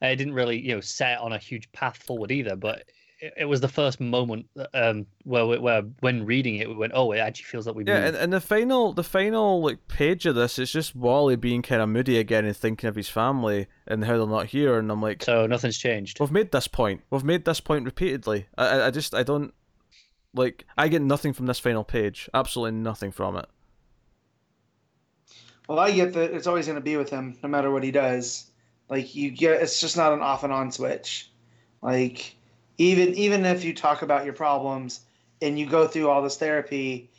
it didn't really you know set on a huge path forward either, but it, it was the first moment um where we- where when reading it we went oh it actually feels like we yeah, moved. and, and the final, the final like page of this is just Wally being kind of moody again and thinking of his family and how they're not here, and I'm like, so nothing's changed. We've made this point. We've made this point repeatedly. I, I, I just, I don't like. I get nothing from this final page. Absolutely nothing from it. Well, I get that it's always gonna be with him, no matter what he does. Like you get, it's just not an off and on switch. Like even even if you talk about your problems and you go through all this therapy,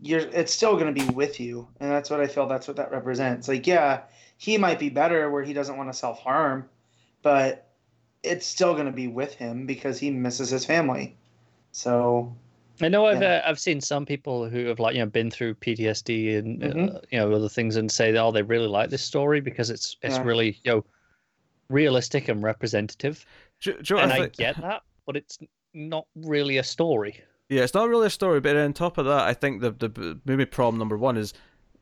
you're it's still gonna be with you, and that's what I feel. That's what that represents. Like yeah, he might be better where he doesn't want to self harm, but it's still gonna be with him because he misses his family. So I know I've Yeah. uh, I've seen some people who have like you know been through PTSD and uh, Mhm. you know other things and say oh they really like this story because it's it's Yeah. really you know realistic and representative Do, do and I I think? get that but it's not really a story. Yeah, it's not really a story, but on top of that, I think the the maybe problem number one is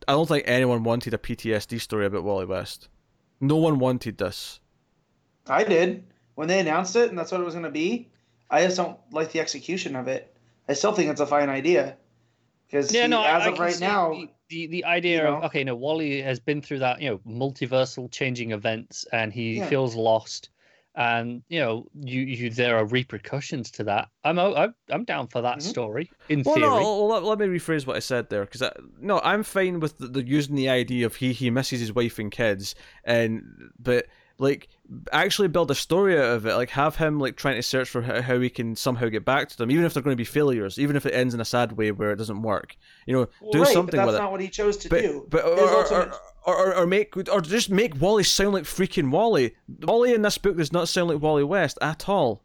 I don't think anyone wanted a PTSD story about Wally West. No one wanted this. I did when they announced it, and that's what it was going to be. I just don't like the execution of it. I still think it's a fine idea because Yeah, no, I- as I of can right now, the, the the idea you of know. okay, no, Wally has been through that you know multiversal changing events and he Yeah. feels lost. And you know, you, you there are repercussions to that. I'm I'm, I'm down for that Mhm. story in Well, theory. no, well, let, let me rephrase what I said there, because no, I'm fine with the, the using the idea of he he misses his wife and kids, and but like actually build a story out of it, like have him like trying to search for how, how he can somehow get back to them, even if they're going to be failures, even if it ends in a sad way where it doesn't work, you know, do right, something but that's with it. not what he chose to But, do. but His or, or, ultimate- or, or, or make or just make Wally sound like freaking Wally. Wally in this book does not sound like Wally West at all.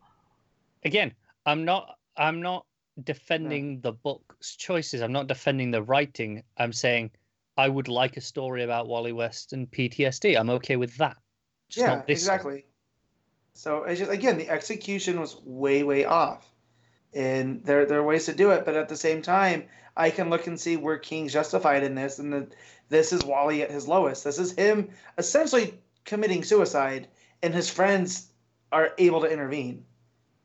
again i'm not i'm not defending the book's choices i'm not defending the writing i'm saying i would like a story about wally west and ptsd i'm okay with that Just yeah, not this story. exactly. So it's just again, the execution was way, way off. and there there are ways to do it. But at the same time, I can look and see where King's justified in this, and that this is Wally at his lowest. This is him essentially committing suicide, and his friends are able to intervene.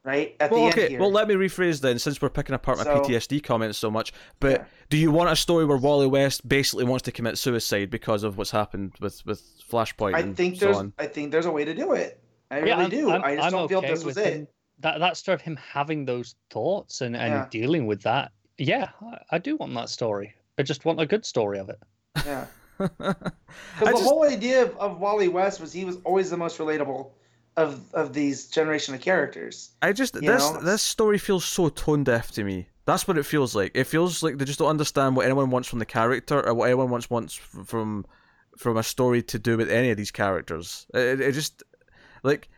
Right at well, the okay. end here. Well, let me rephrase then, since we're picking apart my So- PTSD comments so much. But Yeah. do you want a story where Wally West basically wants to commit suicide because of what's happened with with Flashpoint I and think so there's on? I think there's a way to do it. I Yeah, really I'm- do. I'm- I just I'm don't feel okay this was with it. him- That that story of him having those thoughts and, and Yeah. dealing with that. Yeah, I, I do want that story. I just want a good story of it. Yeah. Because the just- whole idea of, of Wally West was he was always the most relatable of of these generation of characters. I just this know, this story feels so tone deaf to me. That's what it feels like. It feels like they just don't understand what anyone wants from the character or what anyone wants wants from from a story to do with any of these characters. It, it just like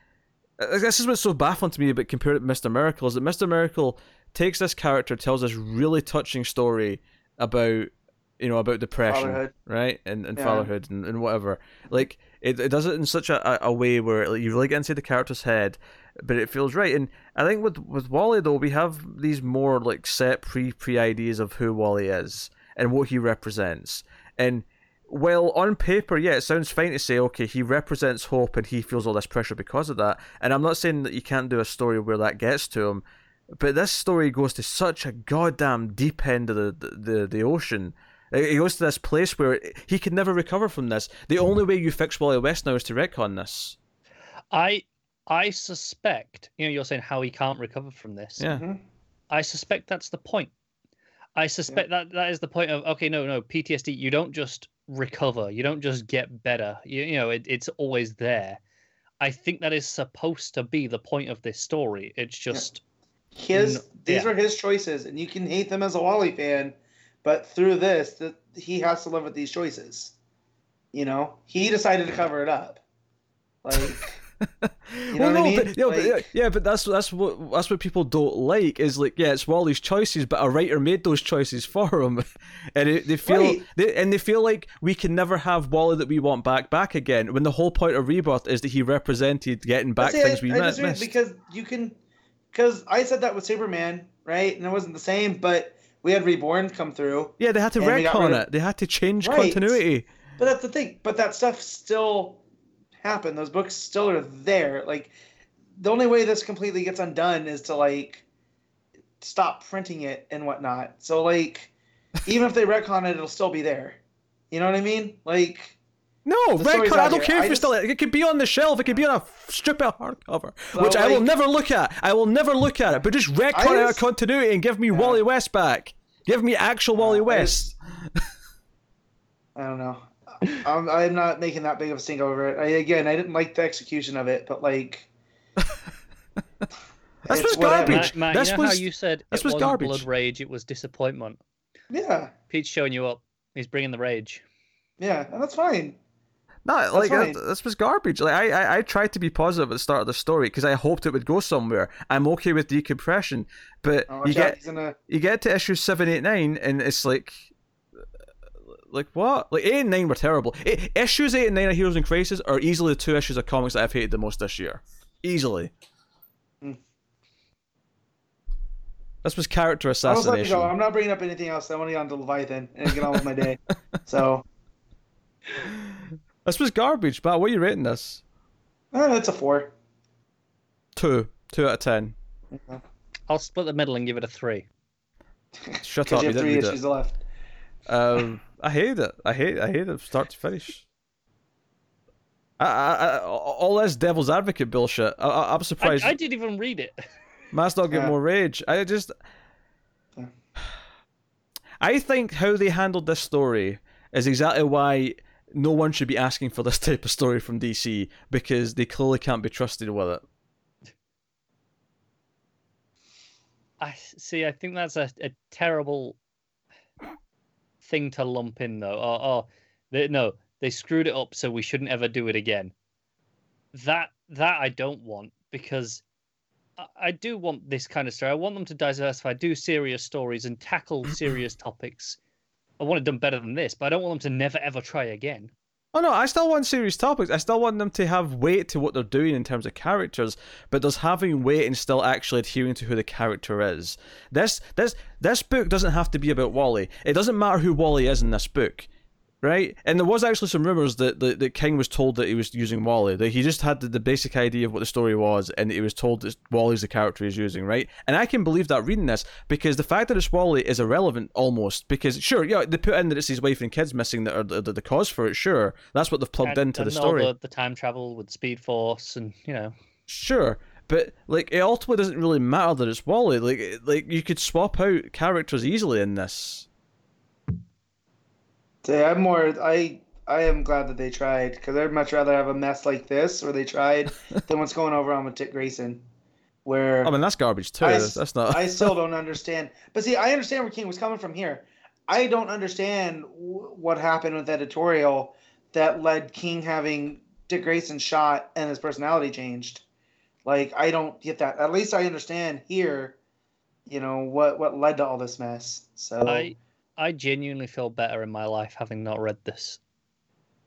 uh, this is what's so baffling to me about compared to Mister Miracle is that Mister Miracle takes this character, tells this really touching story about you know about depression, Fatherhood. right, and and Yeah. fatherhood and, and whatever. Like it, it does it in such a, a, way where you really get into the character's head, but it feels right. And I think with with Wally though, we have these more like set pre pre ideas of who Wally is and what he represents. And well, on paper, yeah, it sounds fine to say, okay, he represents hope and he feels all this pressure because of that. And I'm not saying that you can't do a story where that gets to him, but this story goes to such a goddamn deep end of the, the, the ocean. It it goes to this place where he can never recover from this. The only way you fix Wally West now is to retcon this. I I suspect, you know, you're saying how he can't recover from this. Yeah. Mhm. I suspect that's the point. I suspect that that is the point of okay, no, no, PTSD. You don't just recover. You don't just get better. You, you know, it, it's always there. I think that is supposed to be the point of this story. It's just His No- these yeah. are his choices, and you can hate them as a Wally fan, but through this, that he has to live with these choices. You know, he decided to cover it up. Like, You know what I mean? But, no, but, yeah, Like- yeah, but that's that's what that's what people don't like is like yeah, it's Wally's choices, but a writer made those choices for him, and it, they feel Right. they, and they feel like we can never have Wally that we want back back again. When the whole point of Rebirth is that he represented getting back See, things I, we I missed. because you can, because I said that with Superman, right? And it wasn't the same, but we had Reborn come through. Yeah, they had to retcon of- it. They had to change Right. continuity. But that's the thing. But that stuff still happened. Those books still are there. Like the only way this completely gets undone is to like stop printing it and whatnot. So like even if they retcon it, it'll still be there. You know what I mean? Like No, The story's retcon. I don't here. care if I it's just- still. It It could be on the shelf. It could be on a strip of hardcover, So, which I will never look at. I will never look at it. But just retcon I it out of just- continuity and give me Wally West back. Give me actual Wally I West. I don't know. I'm, I'm not making that big of a stink over it. I, again, I didn't like the execution of it, but like. That's it's what's garbage. Matt, Matt, This you know how was- you said this it was wasn't garbage. blood rage, it was disappointment. Yeah, Pete's showing you up. He's bringing the rage. yeah, and that's fine. No, like fine. that, this was garbage. Like I, I, I tried to be positive at the start of the story because I hoped it would go somewhere. I'm okay with decompression, but Oh, you get gonna. you get to issue seven, eight, nine, and it's like, like what? Like eight and nine were terrible. I issues eight and nine of Heroes in Crisis are easily the two issues of comics that I've hated the most this year. Easily. Hmm. This was character I assassination. I'm not bringing up anything else. I want to get on to Leviathan and get on with my day. So This was garbage. But what are you rating this? uh, that's a four. Two. Two out of ten. I'll split the middle and give it a three. Shut Because up. you You have didn't three read issues it. left. Um, I hate it. I hate. I hate it, start to finish. I, I, I, all this devil's advocate bullshit. I, I, I'm surprised. I didn't even read it. Mass not get Yeah. more rage. I just. Yeah. I think how they handled this story is exactly why no one should be asking for this type of story from DC because they clearly can't be trusted with it. I see. I think that's a, a terrible thing to lump in, though. Oh, oh they, no, they screwed it up, so we shouldn't ever do it again. That that I don't want because I, I do want this kind of story. I want them to diversify, do serious stories, and tackle serious topics. I want it done better than this, but I don't want them to never ever try again. Oh no, I still want serious topics. I still want them to have weight to what they're doing in terms of characters, but does having weight and still actually adhering to who the character is. This this this book doesn't have to be about Wally. It doesn't matter who Wally is in this book right? And there was actually some rumors that, that, that King was told that he was using Wally. That he just had the, the basic idea of what the story was, and he was told that Wally's the character he's using, right? And I can believe that reading this because the fact that it's Wally is irrelevant almost. Because sure, yeah, they put in that it's his wife and kids missing that are the, the, the cause for it. Sure, that's what they've plugged And- into the and all story. The, the time travel with Speed Force, and you know, Sure. But like, it ultimately doesn't really matter that it's Wally. Like, like you could swap out characters easily in this. Yeah, I'm more. I I am glad that they tried because I'd much rather have a mess like this where they tried than what's going over on with Dick Grayson, where I mean, that's garbage too. I That's, that's not. I still don't understand. But see, I understand where King was coming from here. I don't understand w- what happened with editorial that led King having Dick Grayson shot and his personality changed. Like I don't get that. At least I understand here, you know what what led to all this mess. So I I genuinely feel better in my life having not read this.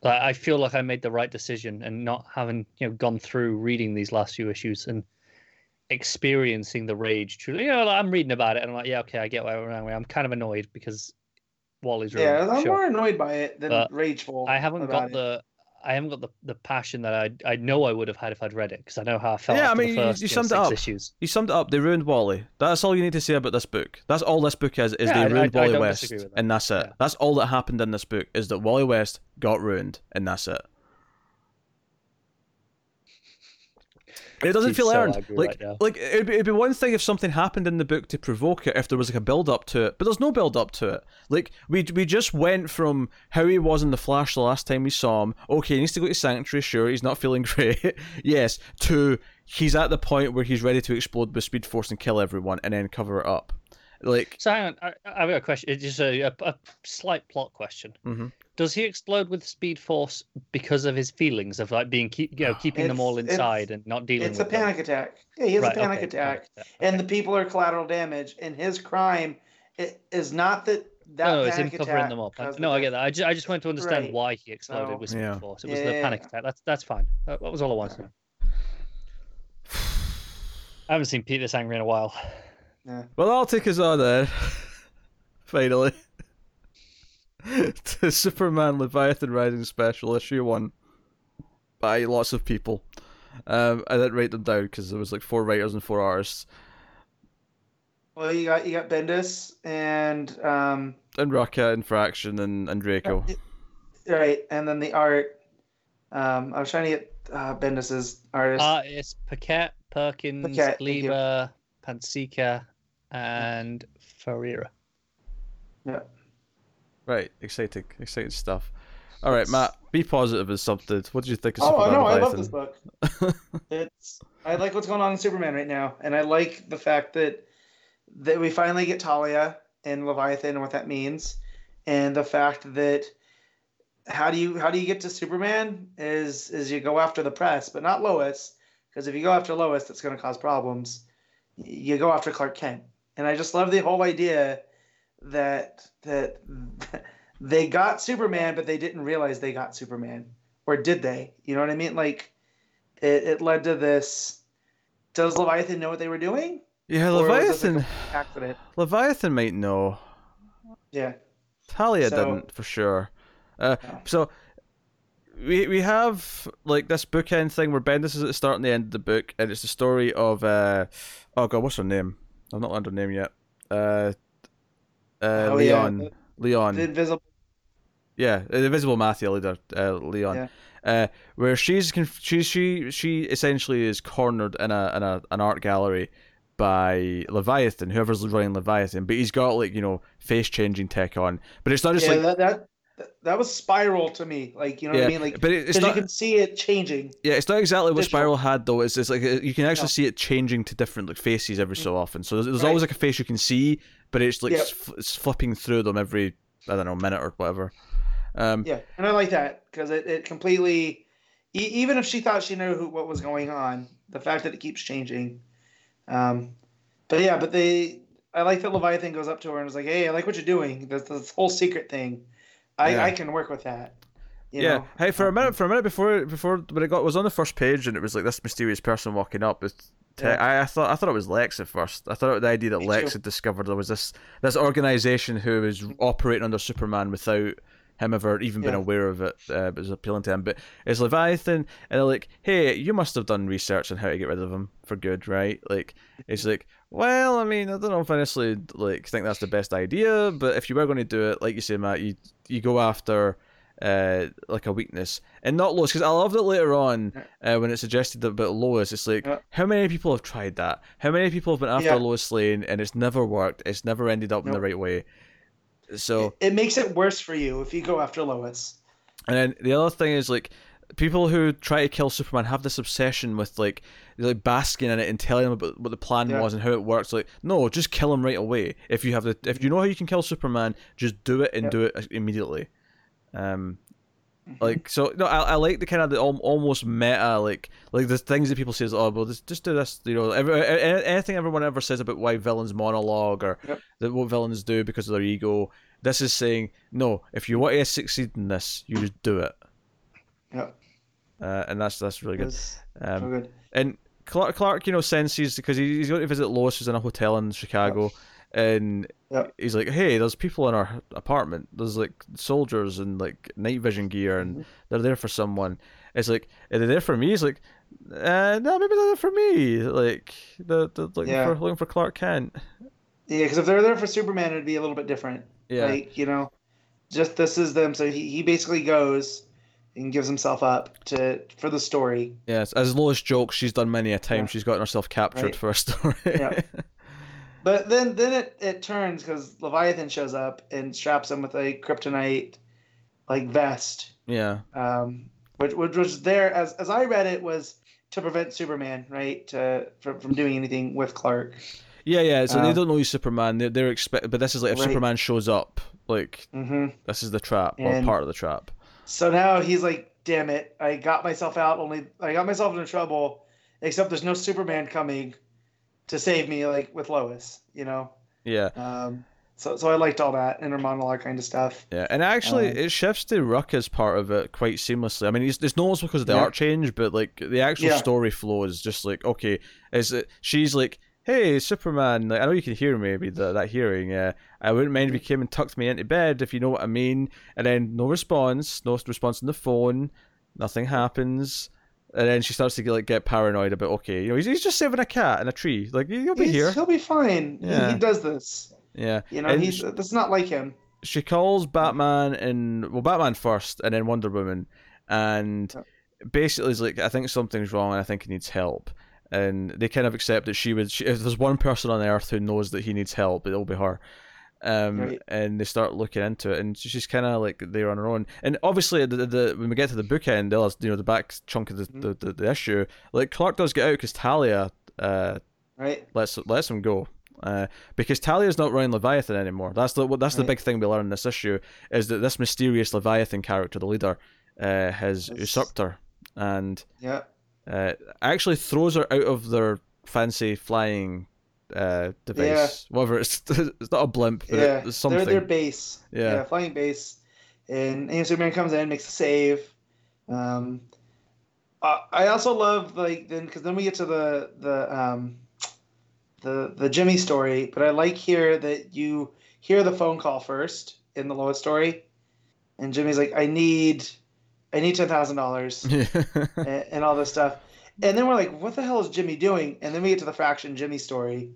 Like, I feel like I made the right decision and not having you know gone through reading these last few issues and experiencing the rage. Truly, you know, like, I'm reading about it and I'm like, yeah, okay, I get why we're I'm kind of annoyed because Wally's ruined. yeah, I'm sure. more annoyed by it than But rageful. I haven't got it. the I haven't got the, the passion that I I know I would have had if I'd read it because I know how I felt. Yeah, I mean, you- first, you know, summed it up. Issues. You summed it up. They ruined Wally. That's all you need to say about this book. That's all this book is. Is Yeah, I- they ruined I- I Wally don't West, that. and that's it. Yeah. That's all that happened in this book. Is that Wally West got ruined, and that's it. It doesn't feel so earned. Like, right like it'd be, it'd be one thing if something happened in the book to provoke it, if there was like a build up to it, but there's no build up to it. Like we we just went from how he was in the Flash the last time we saw him. Okay, he needs to go to Sanctuary. Sure, he's not feeling great. yes, to he's at the point where he's ready to explode with Speed Force and kill everyone, and then cover it up. Like, So hang on, I, I've got a question. It's just a, a, a slight plot question. Mhm. Does he explode with Speed Force because of his feelings of like being keep, you know, keeping them all inside and not dealing with It's a with them? panic attack. Yeah, he has Right, a panic okay, attack, panic and the people are collateral damage. And his crime i- is not that that no, no, it's him covering them up. I- No, I get that. I just, I just wanted to understand Right. why he exploded So- with Speed Yeah. Force. It was Yeah, the yeah, panic yeah. attack. That's that's fine. That, that was all I wanted to. I haven't seen Pete this angry in a while. Yeah. well, I'll take us on then. Finally, to Superman Leviathan Rising Special Issue One by lots of people. Um, I didn't write them down because there was like four writers and four artists. Well, you got you got Bendis and um, and Rucka and Fraction and, and Andreyko. right, and then the art. Um, I was trying to get uh, Bendis's artist. Uh, it's Paquette, Perkins, Paquette. Lieber, Pansica, and Ferreira. Right, exciting, exciting stuff. All right, Matt, be positive is something. What did you think of oh, I Superman know, I love this book. it's I like what's going on in Superman right now, and I like the fact that that we finally get Talia and Leviathan and what that means, and the fact that how do you how do you get to Superman is is you go after the press, but not Lois, because if you go after Lois, that's going to cause problems. You go after Clark Kent, and I just love the whole idea that that they got Superman, but they didn't realize they got Superman, or did they? You know what I mean? Like it, it led to this. Does Leviathan know what they were doing? Yeah, Or was this a Leviathan. accident. Leviathan might know. Yeah. Talia So- didn't for sure. Uh, No. so we we have like this bookend thing where Bendis is at the start and the end of the book, and it's the story of uh oh god, what's her name? I've not learned her name yet. Uh, uh, Oh, yeah, Leon. the- Leon. The invisible. Yeah, the Invisible Mafia leader, uh, Leon. Yeah. Uh, where she's conf- she she she essentially is cornered in a in a an art gallery by Leviathan, whoever's running Leviathan, but he's got like you know face changing tech on, but it's not just yeah, like that, that that was Spyral to me. Like you know what I mean? Like but it's because you can see it changing. yeah, it's not exactly what digital. Spyral had though. It's it's like uh, you can actually No. see it changing to different like faces every so often. So there's, there's Right. always like a face you can see, but it's like Yep. it's flipping through them every I don't know minute or whatever. Um, Yeah, and I like that because it, it completely, e- even if she thought she knew who, what was going on, the fact that it keeps changing. Um, but yeah, but they, I like that Leviathan goes up to her and is like, "Hey, I like what you're doing. This, this whole secret thing, I, Yeah. I can work with that." You yeah. know? Hey, for a Um, minute, for a minute before before when it got was on the first page and it was like this mysterious person walking up. With Yeah. I, I thought I thought it was Lex at first. I thought the idea that Me Lex too. had discovered there was this this organization who was operating under Superman without him ever even been aware of it. Uh, it was appealing to him, but it's Leviathan, and they're like, "Hey, you must have done research on how to get rid of him for good, right?" Like, it's like, well, I mean, I don't know if I necessarily like think that's the best idea, but if you were going to do it, like you say, Matt, you you go after uh like a weakness and not Lois because I love that later on uh, when it suggested that about Lois it's like Yeah. how many people have tried that how many people have been after Yeah. Lois Lane and it's never worked it's never ended up in the right way so it, it makes it worse for you if you go after Lois. and then the other thing is like people who try to kill Superman have this obsession with like like basking in it and telling him about what the plan Yeah. was and how it works. Like, no, just kill him right away. If you have the if you know how you can kill Superman, just do it and do it immediately. Um, Mm-hmm. like so no, I, I like the kind of the almost meta like like the things that people say is oh well just just do this you know every, anything everyone ever says about why villains monologue or Yep. that what villains do because of their ego. This is saying no. If you want to succeed in this, you just do it. Yeah, Uh, and that's that's really good. was so Um, good. and Clark, Clark, you know, senses because he's going to visit Lois, who's in a hotel in Chicago, and Yep. he's like, "Hey, there's people in our apartment. There's like soldiers and like night vision gear, and Mm-hmm. they're there for someone." It's like, "Are they there for me?" He's like, uh, "No, maybe they're there for me. Like, they're, they're looking Yeah. for looking for Clark Kent." Yeah, because if they're there for Superman, it'd be a little bit different. Yeah, Like you know, just this is them. So he, he basically goes and gives himself up to for the story. yes. As Lois jokes, she's done many a time. Yeah. She's gotten herself captured Right. for a story. Yeah. But then then it, it turns because Leviathan shows up and straps him with a kryptonite like vest. yeah. Um, which which was there as as I read it was to prevent Superman, right? To from, from doing anything with Clark. Yeah, yeah. So they Um, don't know he's Superman. They're, they're expect, but this is like if Right. Superman shows up, like hmm this is the trap or part of the trap. So now he's like, damn it, I got myself out only I got myself into trouble, except there's no Superman coming to save me like with Lois, you know? Yeah, Um so so I liked all that inner monologue kind of stuff. yeah. And actually, Um, it shifts to Rucka's part of it quite seamlessly. I mean, it's, it's noticeable because of the Yeah. art change, but like the actual Yeah. story flow is just like okay. Is it? She's like. Hey Superman! Like, I know you can hear me, maybe that that hearing. Yeah, I wouldn't mind if you came and tucked me into bed, if you know what I mean. And then no response, no response on the phone, nothing happens. And then she starts to get like get paranoid about okay, you know, he's, he's just saving a cat in a tree. Like he'll be He's- here. He'll be fine. He- Yeah. He, does this. Yeah, You know, And he's sh- this is not like him. she calls Batman and well, Batman first, and then Wonder Woman, and basically is like, I think something's wrong, and I think he needs help. And they kind of accept that she would. She, if there's one person on Earth who knows that he needs help, it'll be her. Um, Right. and they start looking into it, and she's kind of like there on her own. And obviously, the, the when we get to the bookend, the you know the back chunk of the, Mm-hmm. the, the, the issue, like Clark does get out because Talia uh, Right? lets lets him go. Uh, because Talia's not running Leviathan anymore. That's the that's the big thing we learn in this issue is that this mysterious Leviathan character, the leader, uh, has usurped her and Yeah. Uh, actually throws her out of their fancy flying uh, device. Whatever it's, it's not a blimp, but yeah. it's They're their base. Yeah. flying base. And, and Superman comes in, makes a save. Um, I I also love like then because then we get to the the um, the the Jimmy story, but I like here that you hear the phone call first in the Lois story, and Jimmy's like, "I need, I need ten thousand dollars and, and all this stuff," and then we're like, "What the hell is Jimmy doing?" And then we get to the Fraction Jimmy story,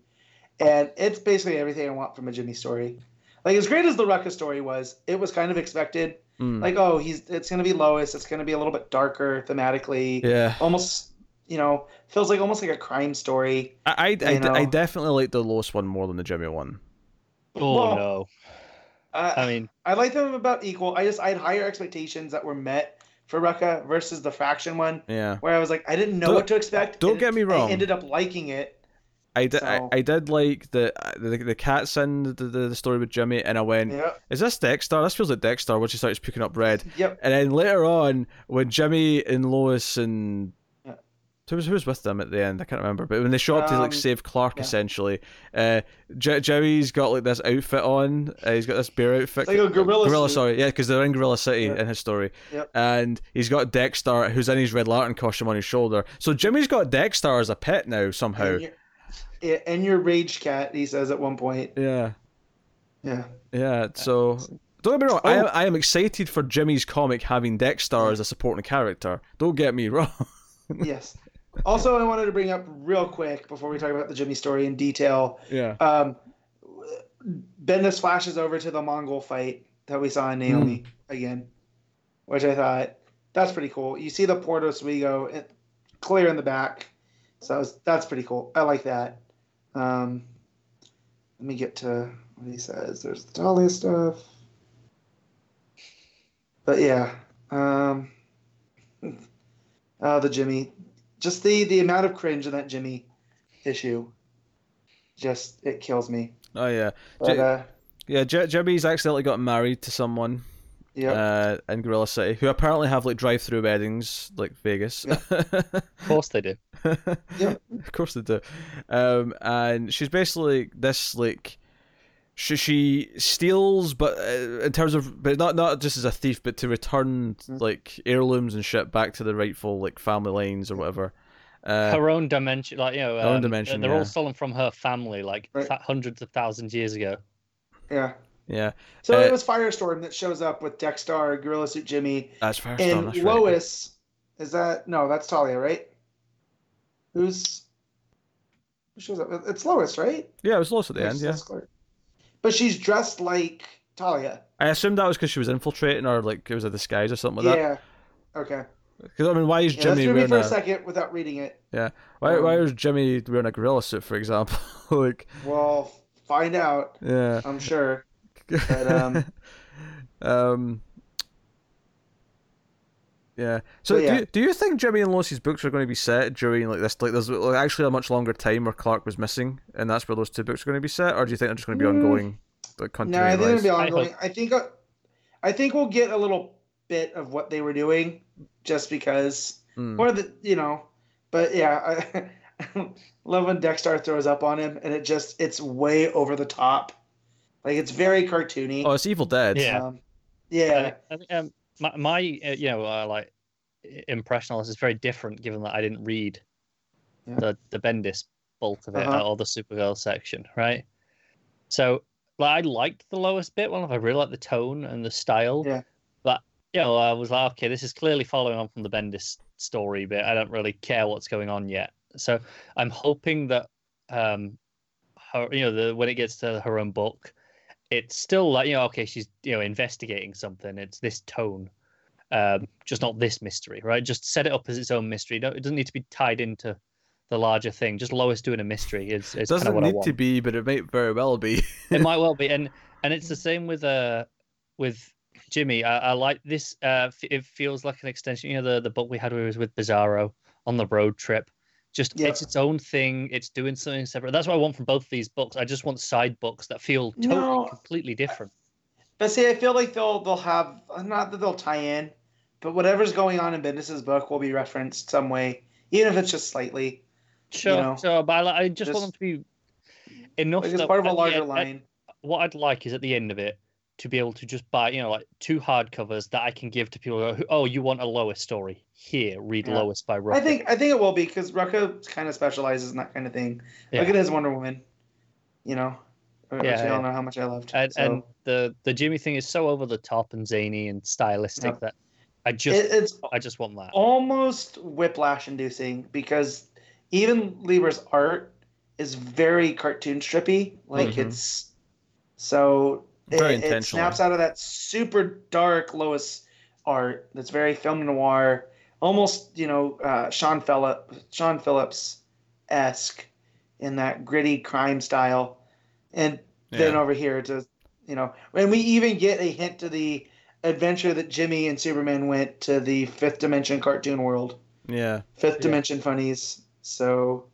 and it's basically everything I want from a Jimmy story. Like as great as the Rucka's story was, it was kind of expected. Mm. Like, oh, he's it's gonna be Lois. It's gonna be a little bit darker thematically. yeah, Almost, you know, feels like almost like a crime story. I I, I, You d- I know. definitely like the Lois one more than the Jimmy one. Oh Well, no! Uh, I mean, I like them about equal. I just I had higher expectations that were met for Rucka versus the Fraction one, Yeah, where I was like, I didn't know Don't- what to expect. don't get me wrong. I ended up liking it. I did I, So- I did like the the the cats in the, the the story with Jimmy, and I went, Yep. is this Dex-Starr? This feels like Dex-Starr. When she starts picking up red. Yep. And then later on, when Jimmy and Lois and Who was with them at the end? I can't remember. But when they show up to like Um, save Clark, yeah. essentially, uh, J- Jimmy's got like this outfit on. Uh, he's got this bear outfit. It's like a gorilla Gorilla, suit. sorry, yeah, because they're in Gorilla City Yeah. in his story, Yep. and he's got Dex-Starr, who's in his Red Lantern costume on his shoulder. So Jimmy's got Dex-Starr as a pet now somehow. And your, yeah, and your rage cat, he says at one point. Yeah, Yeah. yeah. So don't get me wrong, I, am, Oh. I am excited for Jimmy's comic having Dex-Starr as a supporting character. Don't get me wrong. yes. Also, I wanted to bring up real quick before we talk about the Jimmy story in detail. yeah. Um, Bendis flashes over to the Mongul fight that we saw in Naomi again, which I thought that's pretty cool. You see the Port Oswego it- clear in the back, so that's- that's pretty cool. I like that. Um, let me get to what he says. There's the Dahlia stuff, but yeah, um, oh the Jimmy, just the the amount of cringe in that Jimmy issue, just it kills me. Oh yeah. But, J- uh, Yeah, J- Jimmy's accidentally got married to someone yeah. uh, in Gorilla City who apparently have like drive-through weddings like Vegas. Of course they do. Yep. Of course they do. Um, and she's basically this like she she steals, but uh, in terms of but not not just as a thief, but to return Mm. like heirlooms and shit back to the rightful like family lines or whatever. Uh, her own dimension, like you know, Her own um, dimension, They're yeah. all stolen from her family, like Right. th- hundreds of thousands years ago. yeah. yeah, So Uh, it was Firestorm that shows up with Dexter, Gorilla Suit Jimmy, that's Firestorm. and that's right. Lois. Is that no? That's Talia, right? Who's who shows up? It's Lois, right? Yeah, it was Lois at the Yes, end. Yeah, Clark. But she's dressed like Talia. I assumed that was because she was infiltrating or like it was a disguise or something like that. yeah. Okay. Because I mean, why is Yeah, Jimmy wearing for a a second without reading it. why why Um, is Jimmy wearing a gorilla suit, for example? like, Well, find out. yeah. I'm sure. But, um, um, yeah. So But yeah. do you, do you think Jimmy and Lois's books are going to be set during like this? Like, there's like, actually a much longer time where Clark was missing, and that's where those two books are going to be set, or do you think they're just going to be Mm. ongoing, like No, I think it'll be I ongoing. I think uh, I think we'll get a little bit of what they were doing, just because, Mm. or the you know, but yeah, I love when Dexter throws up on him, and it just it's way over the top, like it's very cartoony. Oh, it's Evil Dead. Yeah. Um, yeah, I think, um, my, my uh, you know, uh, like impression on this is very different, given that I didn't read Yeah. the the Bendis bulk of it Uh-huh. uh, or the Supergirl section, right? So, like, I liked the Lois bit one. I really liked the tone and the style. Yeah. But you know, I was like, okay, this is clearly following on from the Bendis story bit. I don't really care what's going on yet. So I'm hoping that um, her, you know, the when it gets to her own book, it's still like you know, okay, she's you know investigating something. It's this tone, um, just not this mystery, right? Just set it up as its own mystery. Don't, it doesn't need to be tied into the larger thing. Just Lois doing a mystery is, is kind Doesn't of what I need to be, but it might very well be. it might well be, and and it's the same with uh with Jimmy. I, I like this. Uh, f- it feels like an extension. You know, the the book we had where we was with Bizarro on the road trip. Just Yeah. it's its own thing. It's doing something separate. That's what I want from both these books. I just want side books that feel totally No. completely different. but see, I feel like they'll they'll have not that they'll tie in, but whatever's going on in Bendis's book will be referenced some way, even if it's just slightly. Sure, know, sure, but I, I just, just- want them to be enough. Like it's part of a larger end- line. what I'd like is at the end of it to be able to just buy, you know, like two hardcovers that I can give to people who, oh, you want a Lois story? Here, read Yeah. Lois by I think I think it will be because Rucka kind of specializes in that kind of thing. Yeah. Look at his Wonder Woman, you know, which Yeah, all yeah. know how much I loved. and, so and the the Jimmy thing is so over the top and zany and stylistic Yeah. that I just it, it's I just want that. almost whiplash inducing because even Lieber's art is very cartoon strippy. Like Mhm. it's so Very it intentionally. snaps out of that super dark Lois art that's very film noir, almost you know uh, Sean Phillip Sean Phillips esque in that gritty crime style, and then over here to you know and we even get a hint to the adventure that Jimmy and Superman went to the fifth dimension cartoon world, yeah. fifth Yeah. dimension funnies. So,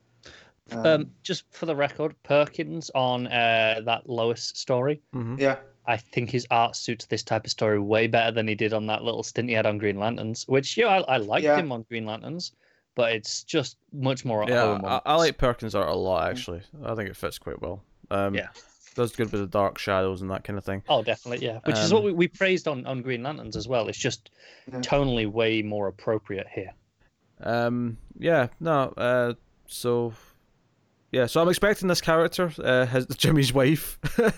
um, Um, just for the record, Perkins on uh, that Lois story, hmm yeah, I think his art suits this type of story way better than he did on that little stint he had on Green Lanterns. Which, yeah, I, I liked Yeah. him on Green Lanterns, but it's just much more at Yeah, home. I, I like Perkins art a lot actually. I think it fits quite well. Um, Yeah. does good with the dark shadows and that kind of thing. Oh, definitely, yeah. Which is Um, what we, we praised on, on Green Lanterns as well. It's just Yeah. tonally way more appropriate here. Um, yeah, no. Uh, so yeah, so I'm expecting this character, uh, has Jimmy's wife. uh,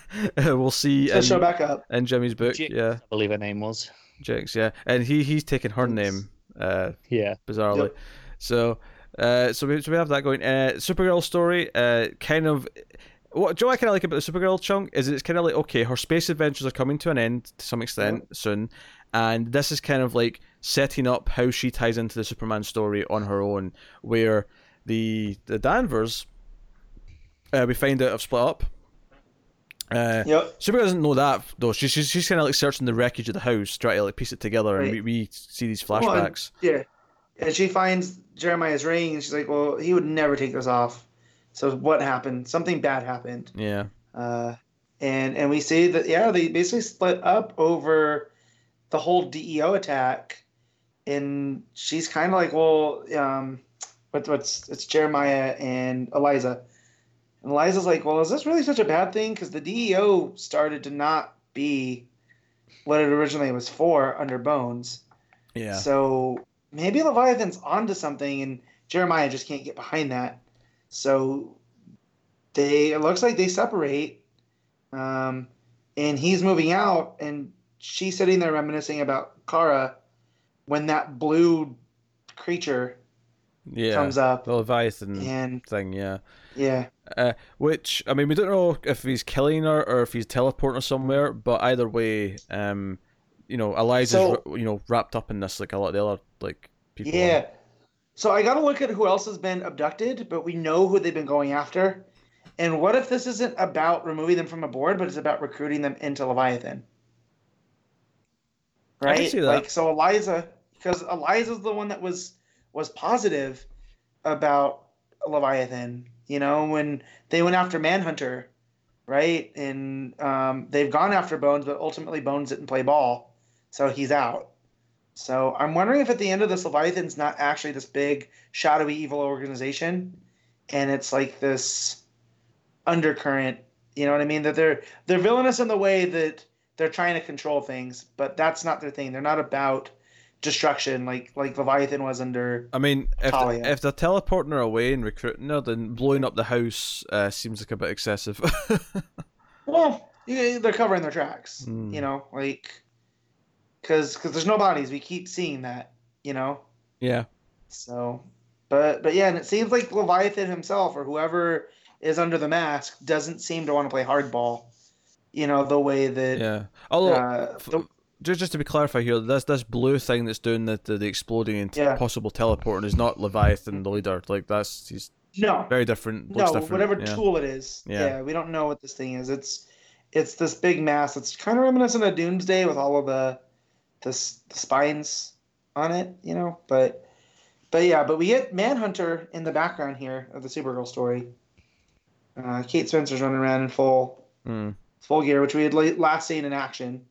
we'll see To show in, back up. in Jimmy's book. Jix, Yeah, I believe her name was. Jix. Yeah, and he he's taken her Jinx. name. Uh, Yeah. bizarrely. Yep. So, uh, so we so we have that going. Uh, Supergirl story, uh, kind of. What Joe I kind of like about the Supergirl chunk is it's kind of like okay, her space adventures are coming to an end to some extent soon, and this is kind of like setting up how she ties into the Superman story on her own, where the the Danvers, uh, we find out have split up. Uh, Yep. Supergirl doesn't know that though. She's she's, she's kind of like searching the wreckage of the house, trying to like piece it together, and we, we see these Well, flashbacks. Yeah. And she finds Jeremiah's ring and she's like, well, he would never take this off. So what happened? Something bad happened. yeah. Uh, and and we see that yeah, they basically split up over the whole DEO attack, and she's kind of like, well, um, what, what's it's Jeremiah and Eliza, and Eliza's like, well, is this really such a bad thing? Because the DEO started to not be what it originally was for under Bones. Yeah. So maybe Leviathan's onto something, and Jeremiah just can't get behind that. So they it looks like they separate, um, and he's moving out, and she's sitting there reminiscing about Kara when that blue creature Yeah. comes up, the Leviathan and thing, yeah. yeah, Which I mean, we don't know if he's killing her or if he's teleporting her somewhere, but either way, um, you know, Eliza's So- you know wrapped up in this like a lot of the other like people. yeah. So I got to look at who else has been abducted, but we know who they've been going after. And what if this isn't about removing them from a board, but it's about recruiting them into Leviathan? I Right? can see that. Like so Eliza because Eliza's the one that was was positive about Leviathan, you know, when they went after Manhunter, right? And um, they've gone after Bones, but ultimately Bones didn't play ball, so he's out. So I'm wondering if at the end of this, Leviathan's not actually this big shadowy evil organization, and it's like this undercurrent. You know what I mean? That they're they're villainous in the way that they're trying to control things, but that's not their thing. They're not about destruction like like Leviathan was under. I mean, if Talia. if they're teleporting her away and recruiting her, then blowing up the house uh, seems like a bit excessive. Well, they're covering their tracks. Hmm. You know, like because because there's no bodies. We keep seeing that. You know. yeah. So, but but yeah, and it seems like Leviathan himself or whoever is under the mask doesn't seem to want to play hardball. You know the way that Yeah. Although, uh, the- just just to be clarified here, this this blue thing that's doing the the, the exploding and Yeah. possible teleporting is not Leviathan, the leader. Like that's he's no very different. no Looks different. whatever yeah. tool it is. Yeah. Yeah. we don't know what this thing is. It's it's this big mass. It's kind of reminiscent of Doomsday with all of the the, the spines on it. You know, but but yeah, but we get Manhunter in the background here of the Supergirl story. Uh, Kate Spencer's running around in full Mm. full gear, which we had la- last seen in action.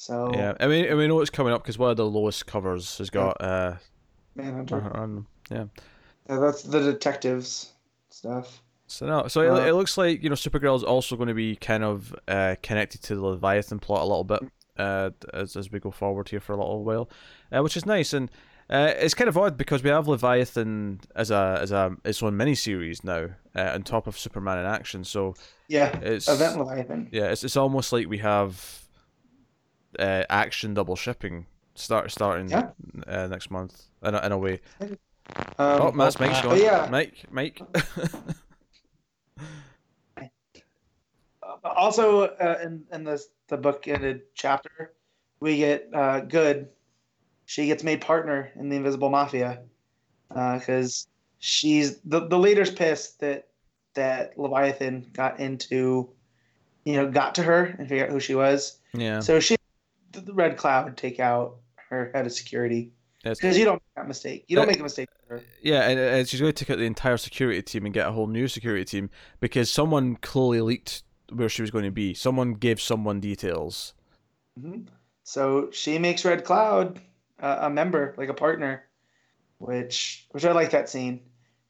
So Yeah, I mean, I mean, know it's coming up because one of the lowest covers has got uh, Manhunter. on, yeah. Yeah, that's the detectives stuff. So no, so Uh, it, it looks like you know Supergirl is also going to be kind of uh, connected to the Leviathan plot a little bit uh, as as we go forward here for a little while, uh, which is nice and. Uh, it's kind of odd because we have Leviathan as a as a its own miniseries now uh, on top of Superman in action. So Yeah, it's Event Leviathan. yeah, it's it's almost like we have uh, action double shipping start starting Yeah. uh, next month in a, in a way. Um, Oh, Matt's mic's uh, gone. yeah. Mike, Mike. also uh, in in this the book ended chapter, we get uh, good. She gets made partner in the Invisible Mafia because she's the the leader's pissed that that Leviathan got into, you know, got to her and figured out who she was. yeah, So she, the Red Cloud, take out her head of security because you don't make that mistake. You don't Uh, make a mistake. yeah, and, and she's going to take out the entire security team and get a whole new security team because someone clearly leaked where she was going to be. Someone gave someone details. Mhm. So she makes Red Cloud uh, a member, like a partner, which which I like that scene,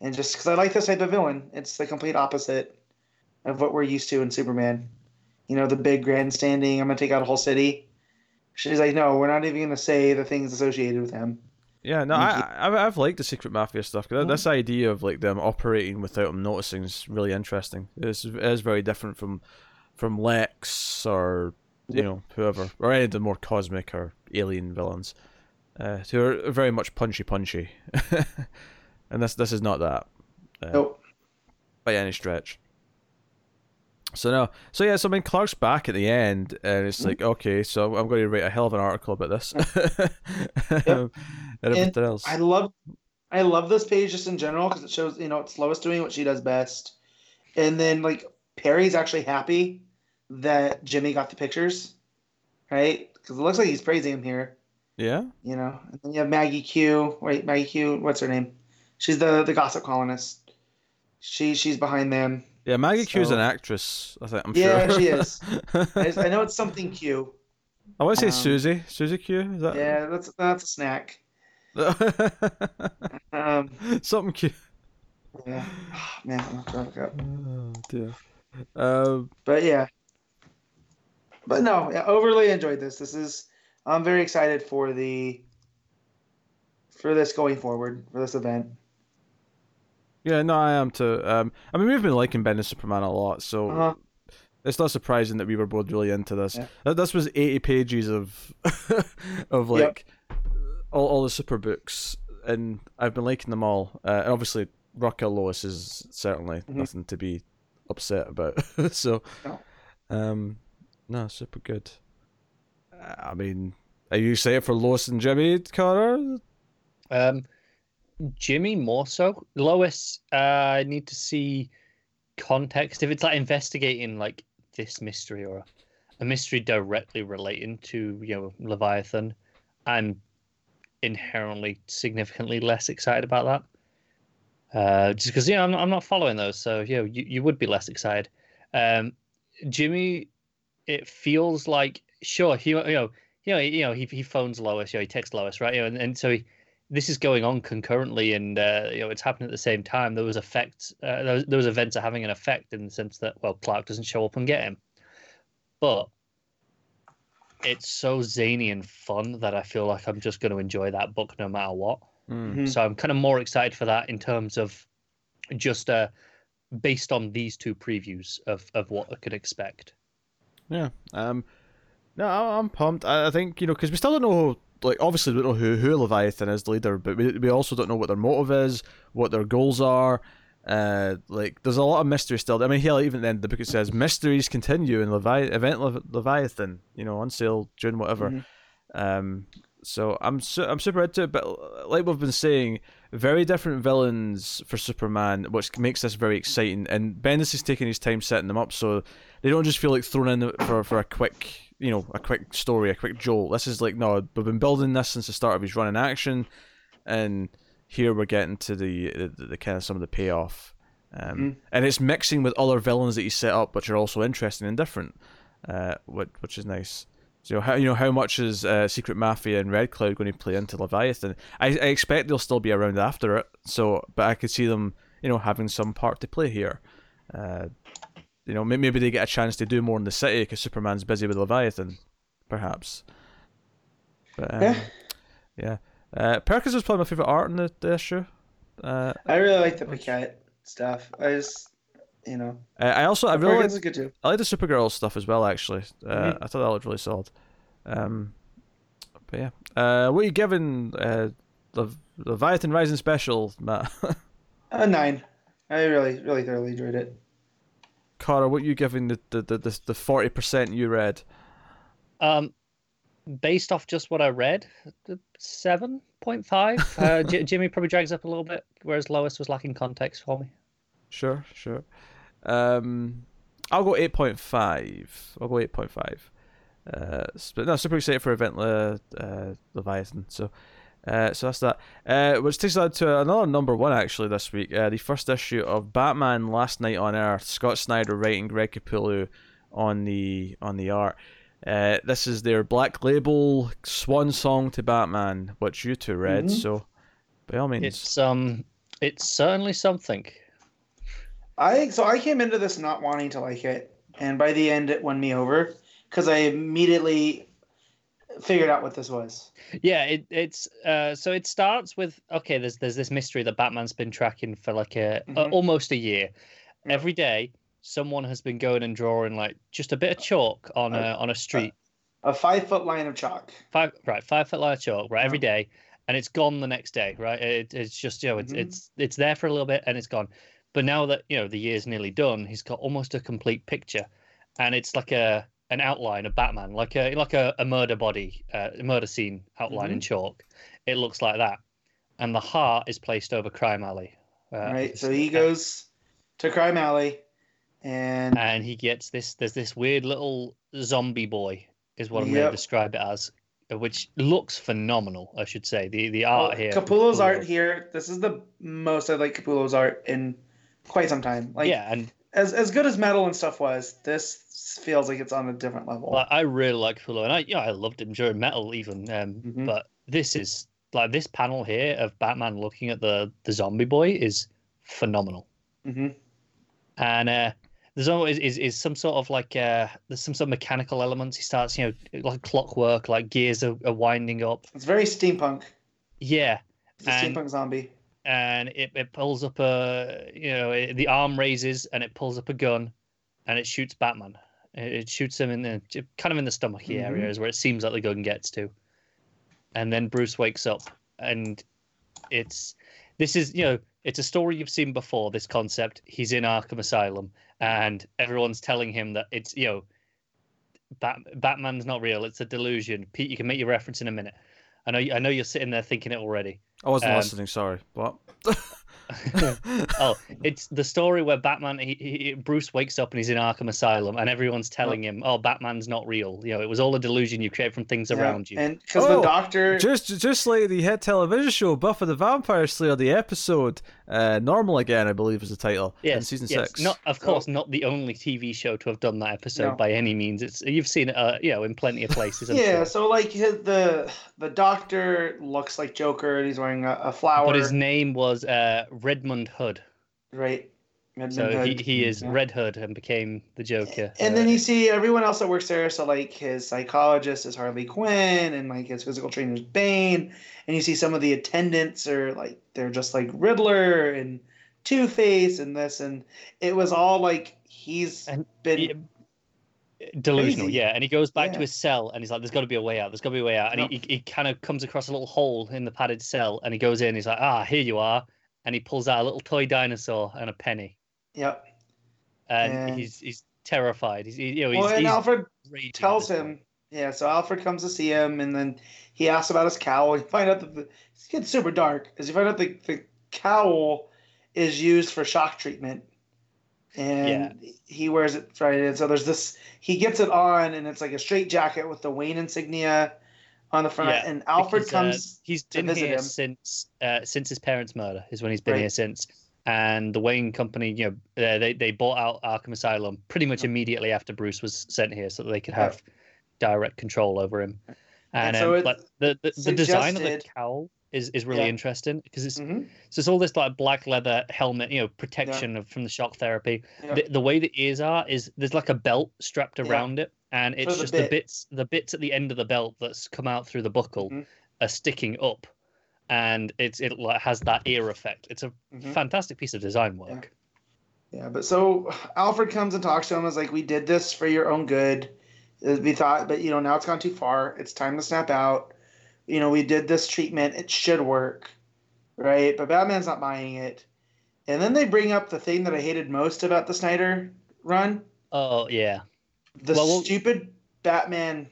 and just because I like this type of villain, it's the complete opposite of what we're used to in Superman. You know, the big grandstanding. I'm gonna take out a whole city. She's like, no, we're not even gonna say the things associated with him. Yeah, no, I, I I've liked the secret mafia stuff. 'cause this idea of like them operating without them noticing is really interesting. It's it is very different from from Lex or you Yep. know whoever or any of the more cosmic or alien villains, uh, who are very much punchy punchy, and this this is not that uh, Nope. by any stretch. So no, so yeah, so I mean Clark's back at the end, and it's like okay, so I'm going to write a hell of an article about this, and everything else. I love I love this page just in general because it shows you know it's Lois doing what she does best, and then like Perry's actually happy that Jimmy got the pictures, right? Because it looks like he's praising him here, yeah. you know. And then you have Maggie Q, right? Maggie Q, what's her name? She's the the gossip columnist. She she's behind them. Yeah, Maggie Q is an actress. I think I'm Yeah, sure. she is. I, know it's something Q. I want to say Um, Susie. Susie Q. Is that? Yeah, that's that's a snack. Um, Something Q. yeah, oh, man, I'm look up. Oh dear. Um, but yeah but no yeah, overly enjoyed this this is i'm very excited for the for this going forward for this event yeah, no, I am too. Um, I mean, we've been liking Bendis Superman a lot, so uh-huh. it's not surprising that we were both really into this. Yeah. This was eighty pages of of Yep. like all, all the super books, and I've been liking them all. Uh, and obviously, Raquel Lois is certainly Mhm. nothing to be upset about. so, No. um, no, super good. Uh, I mean, are you excited for Lois and Jimmy Carter? Um, Jimmy more so. Lois, uh, I need to see context. If it's like investigating like this mystery or a, mystery directly relating to you know Leviathan, I'm inherently significantly less excited about that. Uh, just because you know I'm not, I'm not following those, so you know you, you would be less excited. Um, Jimmy, it feels like sure he you know you know you know he he phones Lois, you know he texts Lois, right? You know, and, and so he this is going on concurrently and uh, you know it's happening at the same time there was effects uh, those, those events are having an effect in the sense that well clark doesn't show up and get him but it's so zany and fun that i feel like i'm just going to enjoy that book no matter what Mm. Mhm. so i'm kind of more excited for that in terms of just uh based on these two previews of of what i could expect Yeah. Um. No, I- I'm pumped. I, I think you know because we still don't know. Like, obviously, we don't know who who Leviathan is the leader, but we we also don't know what their motive is, what their goals are. Uh, like, there's a lot of mystery still. I mean, hell, even then the book it says mysteries continue in Levi- event Lev- Leviathan. You know, on sale June whatever. Mhm. Um. So I'm su- I'm super into it, but like we've been saying, very different villains for Superman, which makes this very exciting. And Bendis is taking his time setting them up, so they don't just feel like thrown in for for a quick, you know, a quick story, a quick jolt. This is like no, we've been building this since the start of his run in action, and here we're getting to the the, the kind of some of the payoff. Um, Mhm. And it's mixing with other villains that he set up, which are also interesting and different, uh, which which is nice. So how you know how much is uh, Secret Mafia and Red Cloud going to play into Leviathan? I, I expect they'll still be around after it. So, but I could see them, you know, having some part to play here. Uh, you know, may- maybe they get a chance to do more in the city because Superman's busy with Leviathan, perhaps. But um, Yeah. yeah, uh, Perkins was probably my favorite art in the, the issue. Uh, i really like the paquette stuff i just you know uh, I also I really Perkins like is good too I like the Supergirl stuff as well. Actually, uh, Mhm. I thought that looked really solid. Um, but yeah, uh, what are you giving uh, the Leviathan Rising Special, Matt? a nine i really really thoroughly enjoyed it Cara, what are you giving the the the the forty percent you read? um based off just what i read 7.5 uh, J- jimmy probably drags up a little bit whereas lois was lacking context for me Sure, sure. Um, I'll go eight point five. I'll go eight point five. Uh, but no, super excited for event Le, uh, Leviathan. So, uh, so that's that. Uh, which takes us on to another number one actually this week. Uh, the first issue of Batman: Last Knight on Earth. Scott Snyder writing, Greg Capullo on the on the art. Uh, this is their Black Label swan song to Batman, which you two read. Mhm. So, By all means. It's um, it's certainly something. I so I came into this not wanting to like it, and by the end it won me over because I immediately figured out what this was. Yeah, it, it's uh, so it starts with okay. There's there's this mystery that Batman's been tracking for like a, a Mhm. almost a year. Yeah. Every day, someone has been going and drawing like just a bit of chalk on a on a street. A five foot line of chalk. five right five foot line of chalk right every Yeah. day and it's gone the next day right it, it's just you know it's Mhm. it's it's there for a little bit and it's gone but now that you know the year's nearly done he's got almost a complete picture and it's like a an outline of batman like a like a, a murder body uh, a murder scene outline in chalk it looks like that and the heart is placed over crime alley uh, right. So he goes to Crime Alley, and and he gets this there's this weird little zombie boy is what i'm going to describe it as which looks phenomenal i should say the the art here Capullo's Capullo. art here. This is the most I like Capullo's art in quite some time. Like yeah and as as good as metal and stuff was, this feels like it's on a different level. like, i really like Capullo, and i you know i loved him during metal even um Mhm. but this is like this panel here of batman looking at the the zombie boy is phenomenal hmm and uh there's always is, is some sort of like uh there's some sort of mechanical elements he starts you know like clockwork like gears are, are winding up It's very steampunk. yeah It's a And- steampunk zombie. And it, it pulls up a you know it, the arm raises and it pulls up a gun and it shoots batman. It, it shoots him in the kind of in the stomachy Mhm. area is where it seems like the gun gets to. And then bruce wakes up and it's this is you know it's a story you've seen before this concept. He's in arkham asylum and everyone's telling him that it's you know Bat, batman's not real. It's a delusion. Pete you can make your reference in a minute i know i know you're sitting there thinking it already I wasn't um, listening. Sorry. What? oh, it's the story where Batman, he, he, Bruce wakes up and he's in Arkham Asylum, and everyone's telling him, "Oh, Batman's not real. You know, it was all a delusion you create from things Yeah, around you." And because Oh, the doctor. just just like the hit television show Buffy the Vampire Slayer, the episode uh, "Normal Again," I believe is the title. in yes, season yes. six. Not, of course, not the only TV show to have done that episode No. by any means. It's you've seen it, uh, you know, in plenty of places. Yeah, sure. so like the the doctor looks like Joker and he's wearing a, a flower. But his name was uh, Redmond Hood, right. Redmond so he, Hood. he is Yeah. Red Hood and became the Joker. And then you see everyone else that works there. So like his psychologist is Harley Quinn, and like his physical trainer is Bane. And you see some of the attendants are like they're just like Riddler and Two Face and this, and it was all like he's And been he- delusional Crazy. yeah and he goes back to his cell and he's like there's got to be a way out there's got to be a way out and No. he, he, he kind of comes across a little hole in the padded cell and he goes in he's like ah here you are and he pulls out a little toy dinosaur and a penny yep. and And- he's he's terrified he's he- you know he's, Well, and he's Alfred tells him, point. yeah. So Alfred comes to see him, and then he asks about his cowl. You find out that the, it gets super dark, as you find out the the cowl is used for shock treatment, and he wears it right. And so there's this. He gets it on, and it's like a straight jacket with the Wayne insignia on the front. Yeah, and Alfred Because, uh, comes. he's to been visit here him. since uh, since his parents' murder is when he's been Right. here since. And the Wayne Company, you know, uh, they they bought out Arkham Asylum pretty much immediately after Bruce was sent here, so that they could Yeah. have direct control over him. And And, so um, like the the, the design of the cowl is is really Yeah. interesting because it's Mhm, so it's all this like black leather helmet, you know, protection of, from the shock therapy. yeah. The, the way the ears are is there's like a belt strapped Yeah. around it, and it's the just bit. the bits the bits at the end of the belt that's come out through the buckle Mhm. are sticking up, and it's it has that ear effect. It's a Mhm. fantastic piece of design work. Yeah, but so Alfred comes and talks to him. Is like, we did this for your own good. Uh, We thought, but you know, now it's gone too far. It's time to snap out. You know, we did this treatment. It should work, right? But Batman's not buying it. And then they bring up the thing that I hated most about the Snyder run: Oh yeah, the Well, well- stupid Batman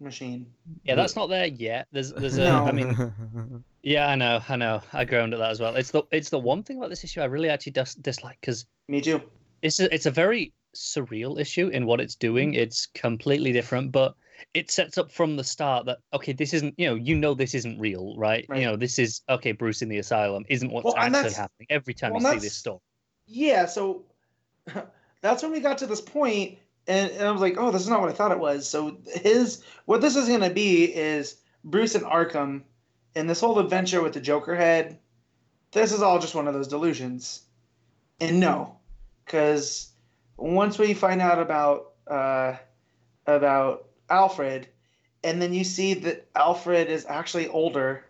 machine. yeah. That's not there yet. There's there's a. No. I mean, yeah, I know, I know. I groaned at that as well. It's the it's the one thing about this issue I really actually dis- dislike because Me too. it's a, it's a very surreal issue in what it's doing. Mm-hmm. It's completely different, but it sets up from the start that okay, this isn't you know you know this isn't real, right? Right. You know this is okay. Bruce in the asylum isn't what's Well, actually happening every time well, you see this story. Yeah, so that's when we got to this point, and, and I was like, oh, this is not what I thought it was. So his what this is going to be is Bruce and Arkham, and this whole adventure with the Joker head this is all just one of those delusions. And no, because once we find out about uh, about Alfred, and then you see that Alfred is actually older,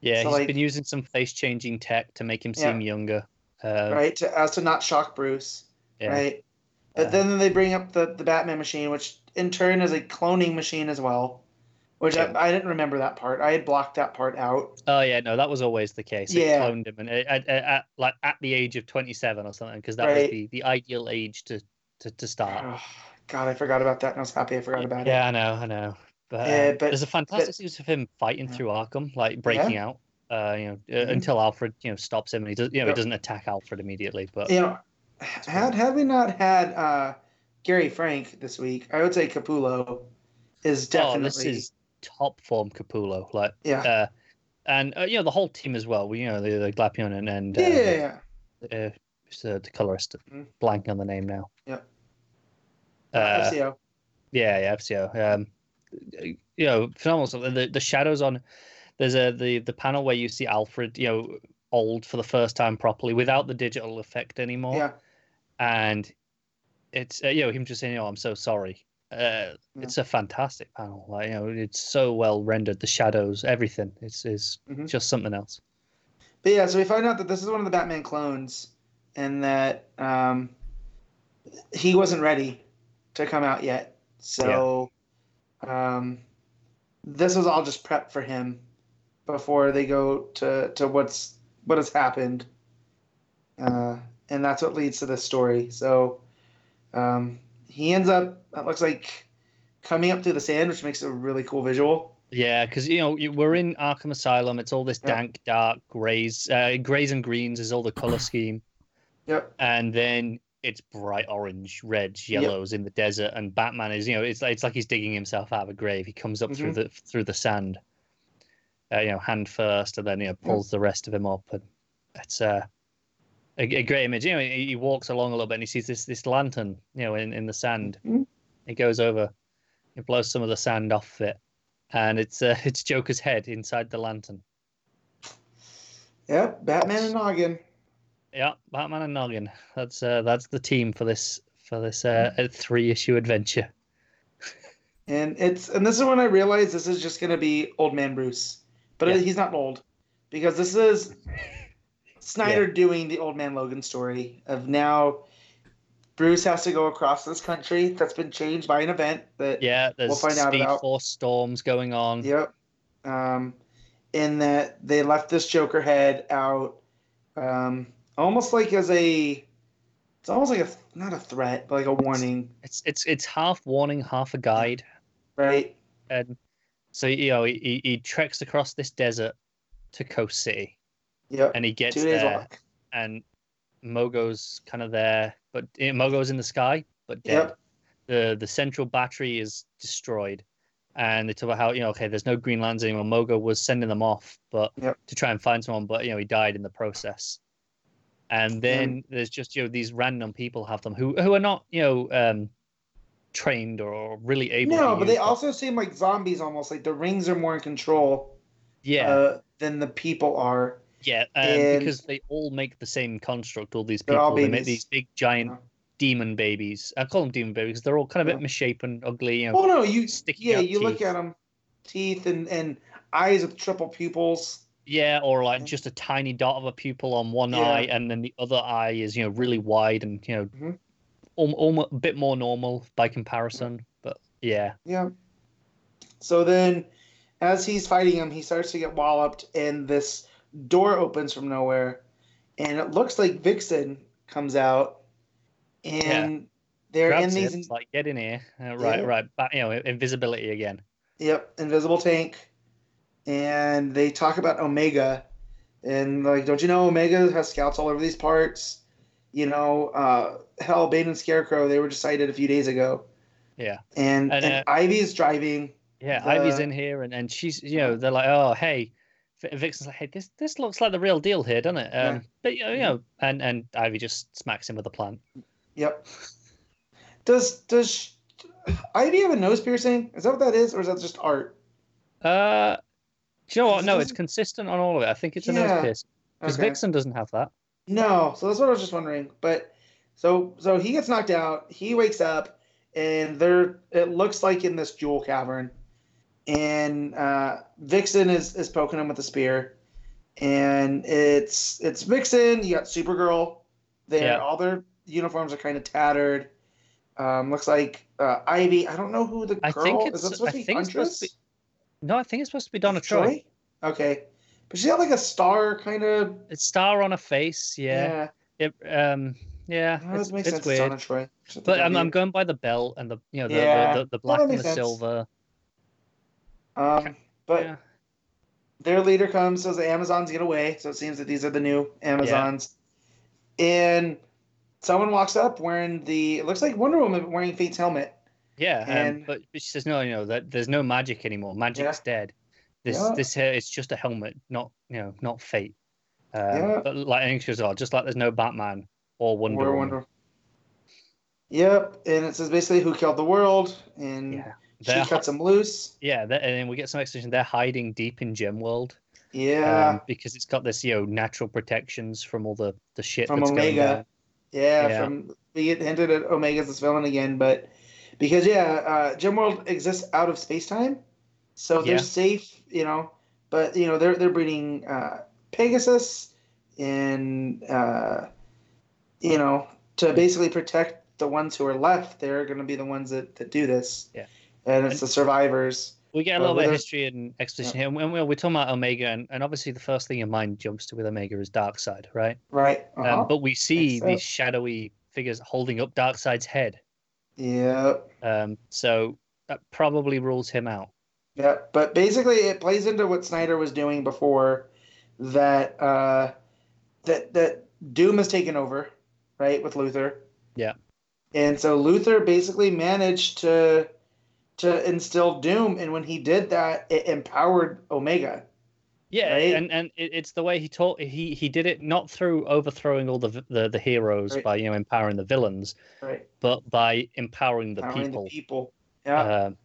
Yeah, So, he's like- been using some face changing tech to make him Yeah. seem younger. Uh, right? To, as to not shock Bruce, yeah. right? But then they bring up the the Batman machine, which in turn is a cloning machine as well. Which Yeah. I, I didn't remember that part. I had blocked that part out. Oh yeah, no, that was always the case. It Yeah. cloned him, and at, at, at like at the age of twenty seven or something, because that was the, the ideal age to to, to start. Oh, God, I forgot about that, and I was happy I forgot about it. yeah, I know, I know. But, Yeah, uh, but- there's a fantastic sequence of him fighting Yeah. through Arkham, like breaking out. Uh, you know, Mhm. until Alfred, you know, stops him, and he does, you know, he doesn't attack Alfred immediately. But You know, had had we not had uh, Gary Frank this week, I would say Capullo is definitely oh, this is top form Capullo, like, yeah. uh, and uh, you know, the whole team as well. We You know, the, the Glapion and, and uh, yeah, yeah, yeah. uh, the, the colorist, Mhm. blank on the name now. Yeah. Uh, FCO. Yeah, yeah, FCO. Um, you know, phenomenal stuff. The the shadows on. There's a the the panel where you see Alfred, you know, old for the first time properly without the digital effect anymore, Yeah, and it's uh, you know him just saying, "Oh, I'm so sorry." Uh, It's a fantastic panel. Like you know, it's so well rendered. The shadows, everything. It's is Mhm. just something else. but yeah. So we find out that this is one of the Batman clones, and that um, he wasn't ready to come out yet. So, um, this was all just prep for him before they go to to what's what has happened, uh, and that's what leads to this story. So, um, he ends up. It looks like coming up through the sand, which makes a really cool visual. Yeah, because you know you- we're in Arkham Asylum. It's all this Yep. dank, dark grays, uh, grays and greens is all the color scheme. Yep. and then it's bright orange, reds, Yep. yellows in the desert, and Batman is, you know, it's like it's like he's digging himself out of a grave. He comes up through Mhm. the through the sand, uh, you know, hand first, and then you know pulls the rest of him up, and it's uh, a, a great image. You know, he, he walks along a little bit, and he sees this this lantern, you know, in, in the sand. Mhm. He goes over, he blows some of the sand off it, and it's uh, it's Joker's head inside the lantern. Yep, Batman and Noggin. Yeah, Batman and Noggin. That's uh, that's the team for this for this uh, three issue adventure. And it's and this is when I realized this is just gonna be old man Bruce, but Yeah. he's not old because this is Snyder doing the old man Logan story of now Bruce has to go across this country that's been changed by an event that Yeah, there's we'll find out about- Force storms going on. yep. Um in that they left this Joker head out um almost like as a it's almost like a not a threat but like a warning. It's it's it's half warning, half a guide, right. And so you know he, he, he treks across this desert to Coast City, yep and he gets there, walk and Mogo's kind of there, but eh, Mogo's in the sky, but dead. Yep. The the central battery is destroyed, and they talk about how you know okay, there's no Green Lanterns anymore. Mogo was sending them off, but Yep. to try and find someone, but you know he died in the process. And then there's just you know these random people have them who who are not you know um, trained or really able. No, but they them. also seem like zombies almost. Like the rings are more in control yeah uh, than the people are. Yeah um, because they all make the same construct. All these people they make these big giant Yeah. demon babies. I call them demon babies because they're all kind of a bit Yeah. misshapen, ugly. You know, Oh no, you yeah, you look at them, teeth and and eyes with triple pupils. Yeah, or like just a tiny dot of a pupil on one Yeah. eye, and then the other eye is you know really wide and you know Mhm. almost a bit more normal by comparison. But yeah, Yeah. So then, as he's fighting him, he starts to get walloped, and this door opens from nowhere, and it looks like Vixen comes out, and they're in these it, like get in here, uh, right, Yeah. right, back, you know, invisibility again. Yep, invisible tank. And they talk about Omega. And like, don't you know Omega has scouts all over these parts? You know, uh hell, Bane and Scarecrow, they were just sighted a few days ago. Yeah. And, And, and, uh, Ivy's driving. Yeah, The- Ivy's in here, and, and she's you know they're like, oh hey, Vixen's like, hey, this this looks like the real deal here, doesn't it? Um, Yeah. but you know, you know, and and Ivy just smacks him with a plant. Yep. Does does Ivy have a nose piercing? Is that what that is, or is that just art? Uh, do you know what? No, it's consistent on all of it. I think it's a Yeah. nose piercing. Because Okay. Vixen doesn't have that. No, so that's what I was just wondering. But so so he gets knocked out. He wakes up, and there it looks like in this jewel cavern, and uh, Vixen is is poking him with a spear, and it's it's Vixen. You got Supergirl there. Yeah. All their uniforms are kind of tattered. Um, looks like uh, Ivy. I don't know who the I girl think is. it's- That supposed I to be think it's supposed to Huntress? No, I think it's supposed to be Donna Troy. Okay, but she's got like a star kind of. It's star on a face. Yeah. Yeah, It, um. Yeah. that it's, it's sense. weird. Donna Troy. But I'm, I'm going by the belt and the you know the Yeah. the, the, the black and the silver. Um, but yeah. their leader comes, says the Amazons get away. So it seems that these are the new Amazons. Yeah. And someone walks up wearing the, it looks like Wonder Woman wearing Fate's helmet. Yeah, um, And- but, but she says no, you know that there's no magic anymore. Magic's dead. This Yeah. this here it's just a helmet, not you know not fate. Um, Yeah. But like she goes, oh, just like there's no Batman or Wonder Or Woman. Yep. And it says basically who killed the world. And Yeah, she They're cuts him loose. yeah, and then we get some exposition. They're hiding deep in Gem World Yeah. um, because it's got this you know natural protections from all the the shit From that's going Omega. yeah, yeah. From, we get hinted at Omega's this villain again. But because, yeah, uh, Gem World exists out of space time. So they're Yeah. safe, you know. But, you know, they're, they're breeding uh, Pegasus and uh, you know to basically protect the ones who are left they're going to be the ones that, that do this Yeah. And it's the survivors We get a little bit of history and exposition here. And we're, we're talking about Omega, and, and obviously the first thing your mind jumps to with Omega is Darkseid, right? right uh-huh. Um, but we see these shadowy figures holding up Darkseid's head. yeah Um, so that probably rules him out. yeah but basically it plays into what snyder was doing before that uh that that doom has taken over right with luther Yeah. and so luther basically managed to to instill doom and when he did that it empowered omega Yeah, Right? and and it's the way he taught. He he did it not through overthrowing all the the, the heroes Right. by you know empowering the villains, right but by empowering the empowering people. the people yeah Um,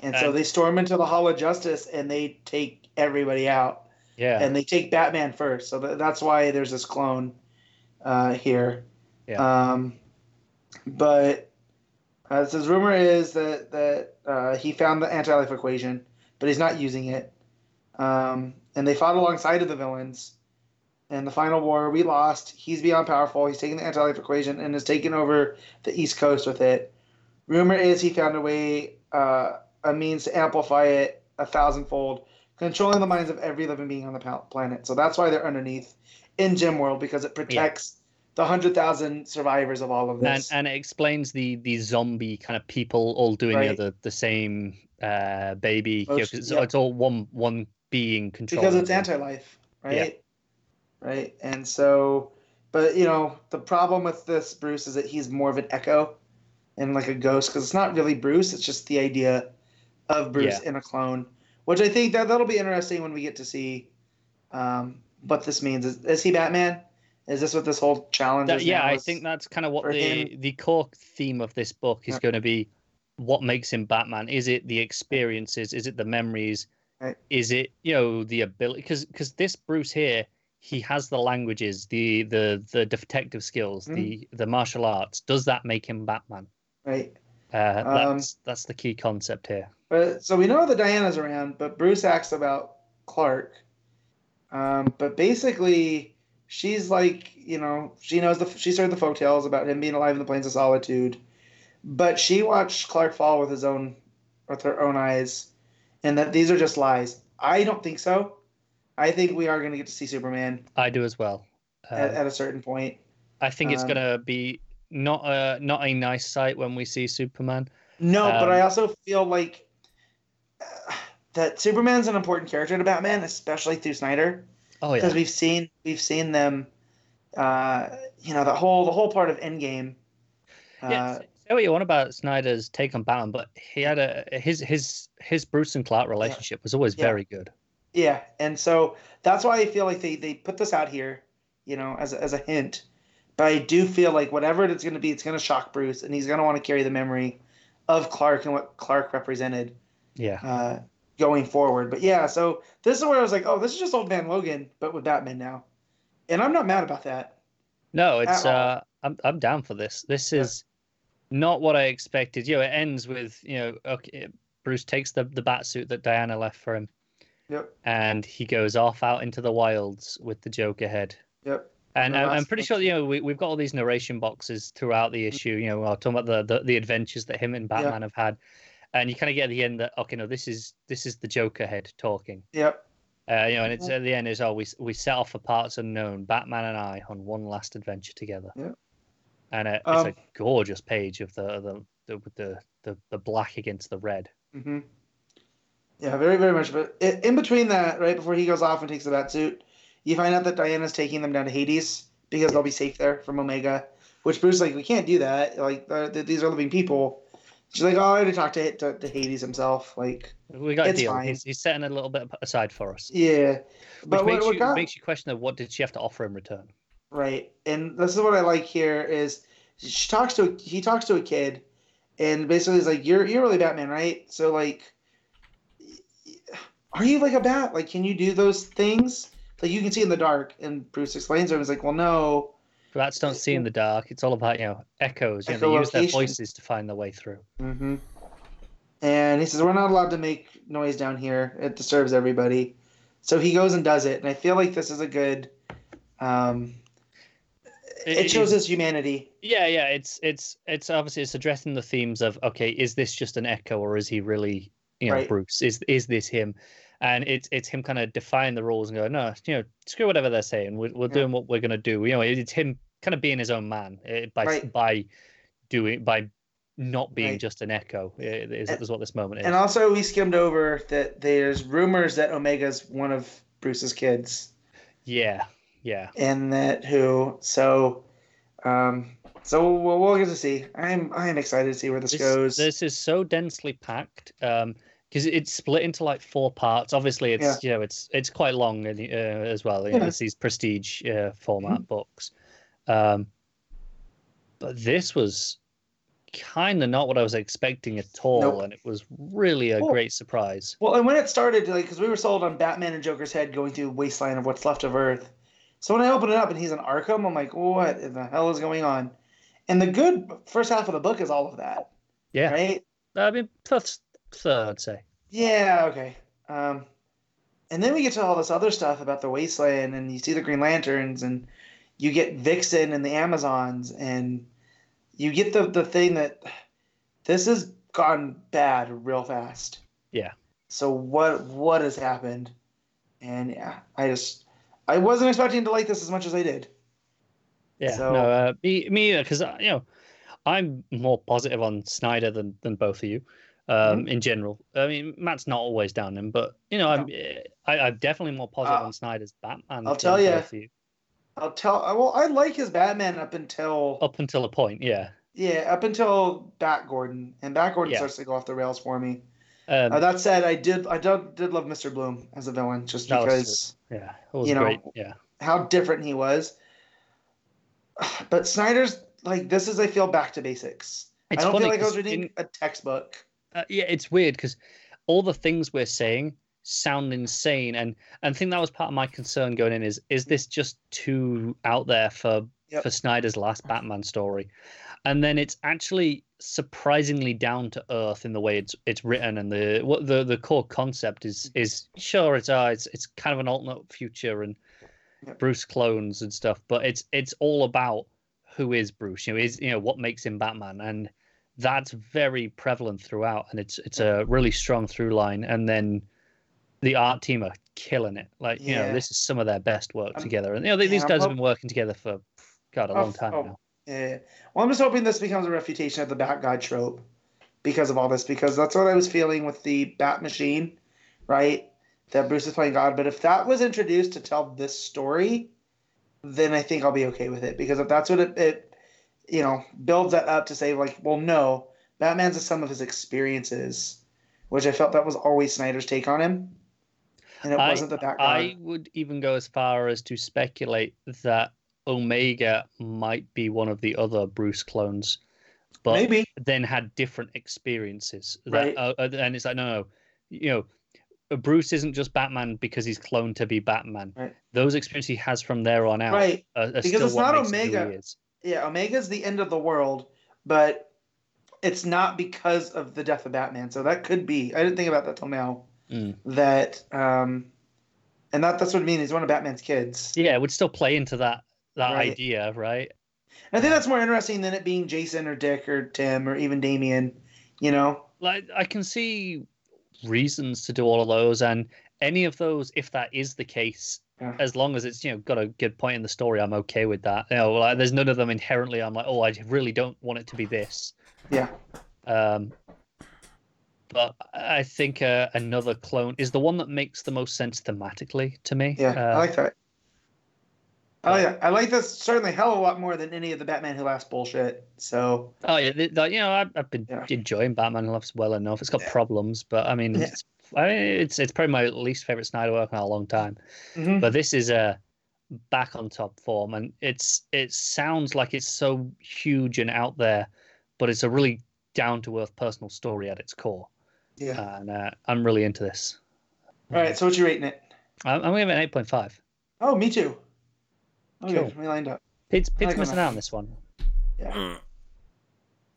And so And- they storm into the Hall of Justice and they take everybody out. yeah, And they take Batman first. So th- that's why there's this clone uh, here. Yeah. Um, but uh, so his rumor is that, that uh, he found the anti life equation, but he's not using it. Um, and they fought alongside of the villains. In the final war, we lost. He's beyond powerful. He's taken the anti life equation and has taken over the East Coast with it. Rumor is he found a way, uh, a means to amplify it a thousandfold, controlling the minds of every living being on the planet. So that's why they're underneath in Gem World because it protects the hundred thousand survivors of all of and this. and it explains the the zombie kind of people all doing Right. the the same uh baby. you know, Yeah. it's all one one being controlling. because it's anti-life, right? Right, and so, but you know, the problem with this Bruce is that he's more of an echo and like a ghost because it's not really Bruce; it's just the idea of Bruce in a clone, which I think that that'll be interesting when we get to see um, what this means. Is, is he Batman? Is this what this whole challenge That- is? yeah. I think that's kind of what the him- the core theme of this book is Yeah. going to be. What makes him Batman? Is it the experiences? Is it the memories? Right. Is it you know the ability? Because because this Bruce here, he has the languages, the the the detective skills, Mhm. the the martial arts. Does that make him Batman? right. Uh, Um, that's that's the key concept here. But so we know that Diana's around, but Bruce asks about Clark. Um, but basically, she's like, you know, she knows the she's heard the folk tales about him being alive in the plains of solitude, but she watched Clark fall with his own, with her own eyes, and that these are just lies. I don't think so. I think we are going to get to see Superman I do as well. Uh, at, at a certain point. I think it's um, gonna be not a not a nice sight when we see Superman. No, but Um, I also feel like uh, that Superman's an important character to Batman, especially through Snyder. Oh yeah, because we've seen we've seen them uh you know the whole the whole part of endgame uh, yeah. Say what you want about Snyder's take on Batman, but he had a his his his Bruce and Clark relationship was always Yeah. very good. yeah and so that's why i feel like they they put this out here you know as a, as a hint but i do feel like whatever it's going to be it's going to shock bruce and he's going to want to carry the memory of clark and what clark represented Yeah, uh going forward but yeah so this is where i was like oh this is just old man logan but with batman now and I'm not mad about that. No, it's uh, I'm I'm down for this. This Yeah. is not what I expected. You know, it ends with you know, okay, Bruce takes the the bat suit that Diana left for him, Yep. and he goes off out into the wilds with the Joker head. Yep. And I'm, pretty sure you know we we've got all these narration boxes throughout the issue. You know, we're talking about the, the the adventures that him and Batman have had, and you kind of get at the end that okay, no, this is this is the Joker head talking. Yep. Uh, you know, and it's at the end is oh we we set off for parts unknown, Batman and I on one last adventure together. Yeah. And uh, it's Um, a gorgeous page of the the the the, the the black against the red. hmm Yeah, very, very much. But in between that, right before he goes off and takes the bat suit, you find out that Diana's taking them down to Hades because they'll be safe there from Omega. Which Bruce like, we can't do that. Like, uh, these are living people. She's like, oh, I already talked to, to, to Hades himself. Like, We got a deal. fine. He's, he's setting a little bit aside for us, yeah. which But makes what, you got, makes you question of what did she have to offer in return. right, and this is what I like here is she talks to he talks to a kid, and basically is like, you're you're really Batman, right? So like, are you like a bat? Like, can you do those things? Like you can see in the dark, and Bruce explains to him, he's like, well, no. Bats don't see in the dark. It's all about you know echoes. You know, they use their voices to find their way through. hmm And he says, we're not allowed to make noise down here. It disturbs everybody. So he goes and does it, and I feel like this is a good. Um, It- shows is- his humanity. Yeah, yeah. It's it's it's obviously it's addressing the themes of okay, is this just an echo or is he really you know Right. Bruce? Is is this him? And it's it's him kind of defying the rules and going no, you know, screw whatever they're saying. We're we're Yeah. doing what we're gonna do. You know, it's him kind of being his own man eh, by Right. by doing by not being Right. just an echo. eh, Is, And- is what this moment is. And also, we skimmed over that there's rumors that Omega's one of Bruce's kids, yeah, yeah. and that who. So, um, so we'll, we'll get to see. I'm I'm excited to see where this, this, goes. This is so densely packed um because it's split into like four parts. Obviously, it's you know it's it's quite long and, uh, as well. You know, it's these prestige uh, format books, um, but this was kind of not what I was expecting at all, Nope. and it was really a Well- great surprise. Well, and when it started, like, because we were sold on Batman and Joker's head going through wasteland of what's left of Earth. So when I open it up and he's in Arkham, I'm like, what in the hell is going on? And the good first half of the book is all of that, Yeah, right? I mean, third, third, I'd say. Yeah, okay. Um, and then we get to all this other stuff about the wasteland, and you see the Green Lanterns, and you get Vixen and the Amazons, and you get the the thing that this has gone bad real fast. Yeah. So what what has happened? And yeah, I just I wasn't expecting to like this as much as I did. Yeah, So- no, uh, me, me, because you know, I'm more positive on Snyder than than both of you. Um, in general, I mean, Matt's not always down him, but you know, I'm eh, I, I'm definitely more positive Uh, on Snyder's Batman. I'll tell of you. I'll tell. Well, I like his Batman up until up until a point, yeah. yeah, up until Bat Gordon, and Bat Gordon Yeah. starts to go off the rails for me. Um, Uh, that said, I did I did, did love Mr. Bloom as a villain just because yeah, was you know, great. Yeah, how different he was. But Snyder's like this is I feel back to basics. it's I don't funny feel like I was reading in- a textbook. Uh, yeah, it's weird because all the things we're saying sound insane, and and I think that was part of my concern going in is is this just too out there for Yep. for Snyder's last Batman story, and then it's actually surprisingly down to earth in the way it's it's written, and the what the the core concept is is sure it's uh, it's it's kind of an alternate future and Yep. Bruce clones and stuff, but it's it's all about who is Bruce, you know, is you know what makes him Batman, and that's very prevalent throughout, and it's it's a really strong through line. And then the art team are killing it. Like you know, this is some of their best work Um, together. And you know, they, yeah, these guys have been working together for God a Oh, long time oh. now. Yeah. Well, I'm just hoping this becomes a refutation of the Bat God trope because of all this, because that's what I was feeling with the Bat Machine, right? That Bruce is playing God. But if that was introduced to tell this story, then I think I'll be okay with it. Because if that's what it, it you know, builds that up to say, like, well, no, Batman's the sum of his experiences, which I felt that was always Snyder's take on him. And it I- wasn't the Bat God. I would even go as far as to speculate that Omega might be one of the other Bruce clones, but Maybe. then had different experiences. That, Right. uh, uh, and it's like, no, no, you know, Bruce isn't just Batman because he's cloned to be Batman. Right. Those experiences he has from there on out Right. are, are Because still it's not Omega. Yeah, Omega's the end of the world, but it's not because of the death of Batman. So that could be. I didn't think about that till now. Mm. That um, and that that's what I mean. He's one of Batman's kids. Yeah, it would still play into that that Right. idea, right? And I think that's more interesting than it being Jason or Dick or Tim or even Damian. You know. Like I can see reasons to do all of those, and any of those, if that is the case, Yeah. as long as it's you know got a good point in the story, I'm okay with that. You know, like there's none of them inherently. I'm like, oh, I really don't want it to be this. Yeah. Um, but I think uh, another clone is the one that makes the most sense thematically to me. Yeah. Uh, I like that. Oh yeah, I like this certainly hell of a lot more than any of the Batman Who Laughs bullshit. So Oh yeah, you know I've, I've been Yeah. enjoying Batman Who Laughs well enough. It's got Yeah. problems, but I mean, Yeah. it's, I mean, it's it's probably my least favorite Snyder work in a long time. mhm. But this is a back on top form, and it's it sounds like it's so huge and out there, but it's a really down to earth personal story at its core, yeah. and uh, I'm really into this. All right. So what you rating it? I'm, I'm gonna give it an eight point five. Oh, me too. Okay, Cool. we lined up. Pete's, Pete's like missing out on this one. Yeah.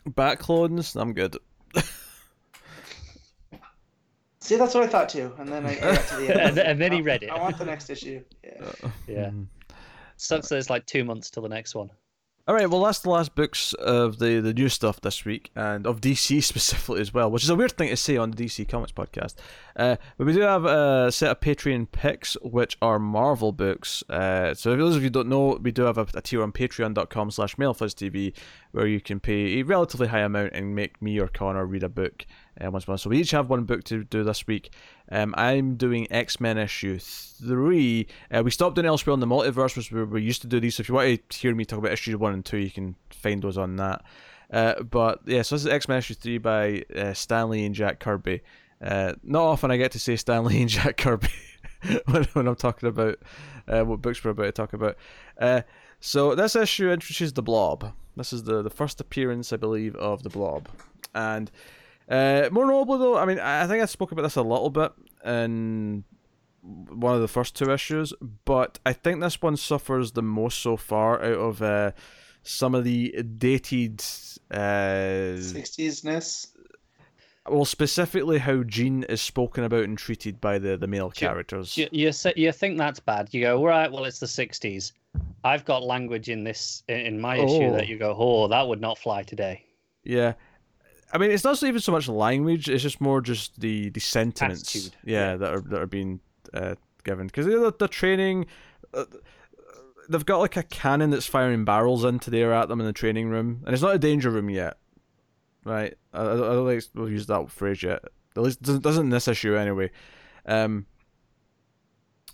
Bat clones, I'm good. See, that's what I thought too. And then I, I got to the end. and, then- and then he read it. I want the next issue. Yeah. Yeah. Mm. Sucks that it's like two months till the next one. All right, well, that's the last books of the, the new stuff this week, and of DC specifically as well, which is a weird thing to say on the DC Comics podcast. Uh, but we do have a set of Patreon picks, which are Marvel books. Uh, so, if those of you who don't know, we do have a, a tier on patreon.com slash TV where you can pay a relatively high amount and make me or Connor read a book uh, once month. So, we each have one book to do this week. Um, I'm doing X Men issue three. Uh, we stopped doing elsewhere in the multiverse, which we, we used to do these. So if you want to hear me talk about issues one and two, you can find those on that. Uh, but yeah, so this is X Men issue three by uh, Stan Lee and Jack Kirby. Uh, not often I get to say Stan Lee and Jack Kirby when, when I'm talking about uh, what books we're about to talk about. Uh, so this issue introduces the Blob. This is the, the first appearance, I believe, of the Blob, and uh, more notably though, I mean, I think I spoke about this a little bit in one of the first two issues, but I think this one suffers the most so far out of uh, some of the dated. Uh, 60s ness. well, specifically how Jean is spoken about and treated by the, the male Sure. characters. You, you, say, you think that's bad. You go, right, well, it's the 60s. I've got language in this, in- my issue, Oh. that you go, oh, that would not fly today. Yeah. I mean, it's not even so much language; it's just more just the the sentiments, Attitude, yeah, yeah. that are that are being uh, given because the the training. Uh, they've got like a cannon that's firing barrels into the air at them in the training room, and it's not a danger room yet, right? I, I I don't think we'll use that phrase yet. At least doesn't doesn't this issue anyway. Um,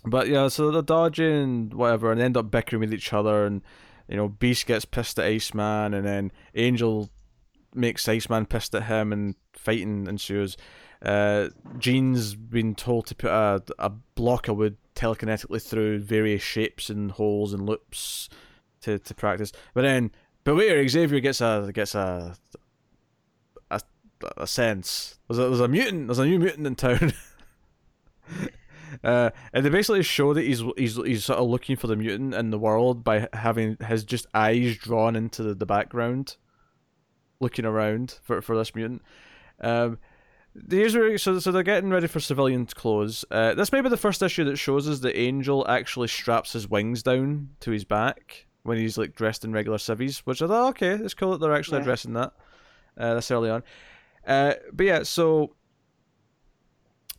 but yeah, so they're dodging whatever, and end up bickering with each other, and you know, Beast gets pissed at Iceman, and then Angel makes Iceman pissed at him, and fighting ensues. Uh, Jean's been told to put a, a block of wood telekinetically through various shapes and holes and loops to, to practice. But then, beware, Xavier gets a gets a a, a sense. There's a, there's a mutant. There's a new mutant in town. Uh, and they basically show that he's he's he's sort of looking for the mutant in the world by having his just eyes drawn into the, the background, looking around for for this mutant. Um, here's where so so they're getting ready for civilian clothes. Uh, this may be the first issue that shows us that Angel actually straps his wings down to his back when he's like dressed in regular civvies, which I thought okay, it's cool that they're actually Yeah. addressing that. Uh, this early on. Uh, but yeah, so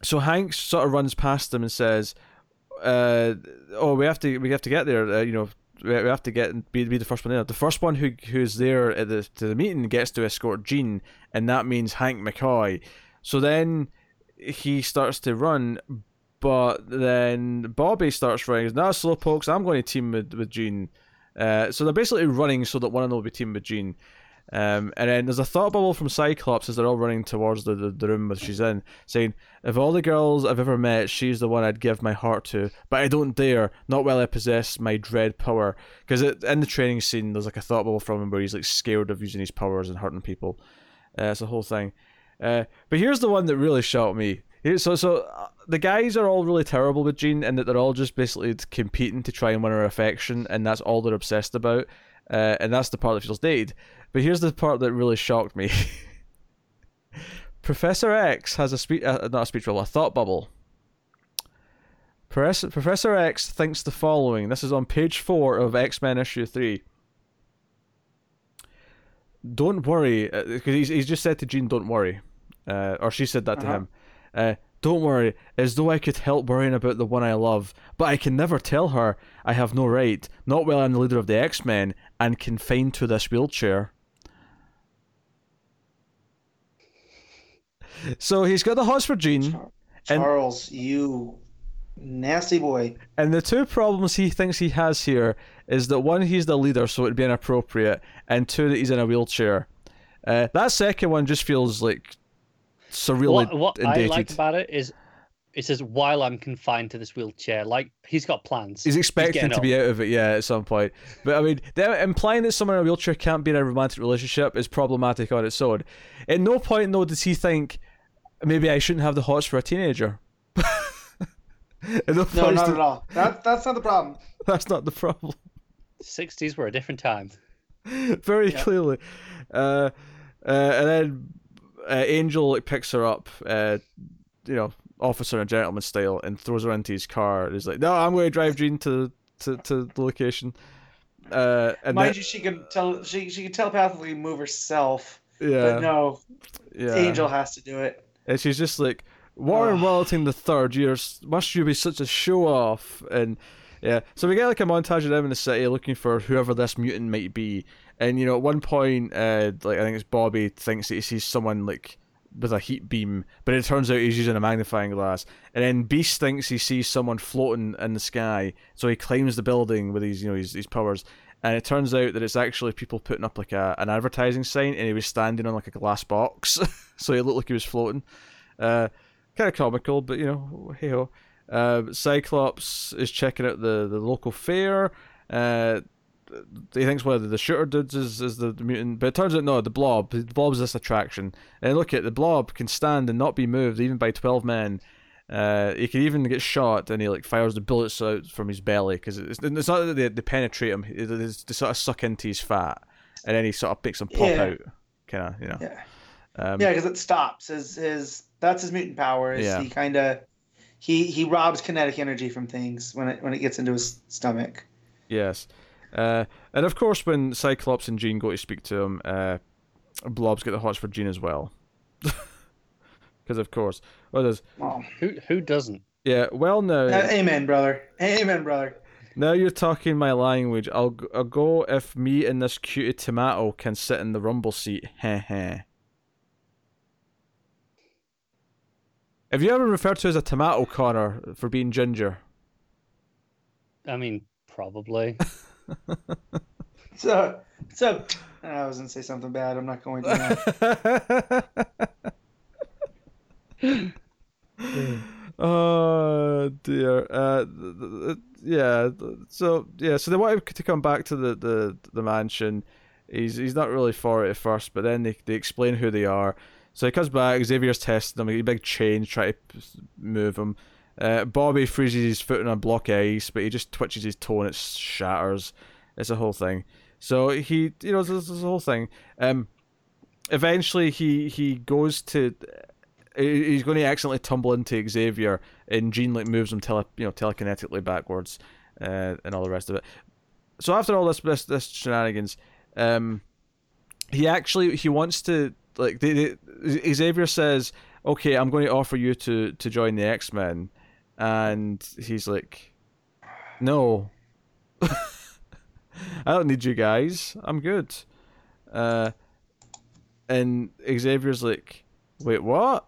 so Hanks sort of runs past them and says, uh, "Oh, we have to, we have to get there. Uh, you know, we, have to get be, be the first one there. The first one who who's there at the to the meeting gets to escort Jean, and that means Hank McCoy. So then he starts to run, but then Bobby starts running. No, slowpokes. I'm going to team with with Jean. Uh, so they're basically running so that one of them will be teamed with Jean. Um, and then there's a thought bubble from Cyclops as they're all running towards the, the, the room that she's in, saying, Of all the girls I've ever met, she's the one I'd give my heart to, but I don't dare, not while I possess my dread power. Because in the training scene, there's like a thought bubble from him where he's like scared of using his powers and hurting people. Uh, it's a whole thing. Uh, but here's the one that really shocked me. So, so uh, the guys are all really terrible with Jean, and that they're all just basically competing to try and win her affection, and that's all they're obsessed about. Uh, and that's the part that feels dated. But here's the part that really shocked me. Professor X has a speech, uh, not a speech bubble, a thought bubble. Professor, Professor X thinks the following. This is on page four of X Men issue three. Don't worry, because he's, he's just said to Jean, "Don't worry," uh, or she said that to Uh-huh. him. Uh, don't worry, as though I could help worrying about the one I love, but I can never tell her. I have no right, not while I'm the leader of the X Men and confined to this wheelchair. So he's got the hots for Jean, And- Charles, you nasty boy. and the two problems he thinks he has here is that one, he's the leader, so it'd be inappropriate, and two, that he's in a wheelchair. Uh, that second one just feels like surreal. what what and I dated. like about it is it says while I'm confined to this wheelchair, like he's got plans. He's expecting getting to up. be out of it, yeah, at some point. But I mean, them implying that someone in a wheelchair can't be in a romantic relationship is problematic on its own. At no point, though, does he think maybe I shouldn't have the hots for a teenager. No No, not does- at all. That that's not the problem. That's not the problem. 60s were a different time. Very Yeah. clearly. Uh, uh, and then uh, Angel like picks her up, uh, you know, officer and gentleman style, and throws her into his car. And he's like, "No, I'm going to drive Jean to to, to the location." Uh, and Mind then, you, she can tell she she can telepathically move herself, yeah, but no, yeah. Angel has to do it. And she's just like, Warren. Worthington the third, you're must you be such a show off? And yeah, so we get like a montage of them in the city looking for whoever this mutant might be. And you know, at one point, uh, like I think it's Bobby thinks that he sees someone like with a heat beam, but it turns out he's using a magnifying glass. And then Beast thinks he sees someone floating in the sky, so he climbs the building with his you know his, powers. And it turns out that it's actually people putting up like a, an advertising sign, and he was standing on like a glass box, so he looked like he was floating. Uh, kind of comical, but you know, hey ho. Uh, Cyclops is checking out the, the local fair. Uh, he thinks one of the shooter dudes is, is the, mutant, but it turns out no, the blob. The blob's this attraction. And look at the blob can stand and not be moved even by twelve men. Uh, he can even get shot, and he like fires the bullets out from his belly because it's, it's not that they, they penetrate him; it's, they sort of suck into his fat, and then he sort of makes them pop Yeah. out, kind of, you know. Yeah, Um, yeah, because it stops. His his that's his mutant power. Is Yeah. he kind of he he robs kinetic energy from things when it when it gets into his stomach. Yes. Uh, and of course, when Cyclops and Jean go to speak to him, uh, Blob's got the hots for Jean as well. Because, of course. Well, there's, Well, Who who doesn't? yeah, well, now, uh, amen, brother. Amen, brother. now you're talking my language. I'll, g- I'll go if me and this cutie tomato can sit in the rumble seat. Heh heh. Have you ever referred to as a tomato, Connor, for being ginger? I mean, probably. So so I was gonna say something bad. I'm not going to. oh dear. Uh, yeah. So yeah. So they want him to come back to the, the, the mansion. He's he's not really for it at first, but then they they explain who they are. So he comes back. Xavier's testing him. A big chain, try to move him. Uh, Bobby freezes his foot on a block ice, but he just twitches his toe and it shatters. It's a whole thing. So he, you know, this whole thing. Um, eventually he he goes to he's going to accidentally tumble into Xavier, and Jean like moves him tele, you know, telekinetically backwards, uh, and all the rest of it. So after all this this, this shenanigans, um, he actually he wants to like they, Xavier says, "Okay, I'm going to offer you to to join the X Men," and he's like, "No, I don't need you guys. I'm good." Uh, and Xavier's like, "Wait, what?"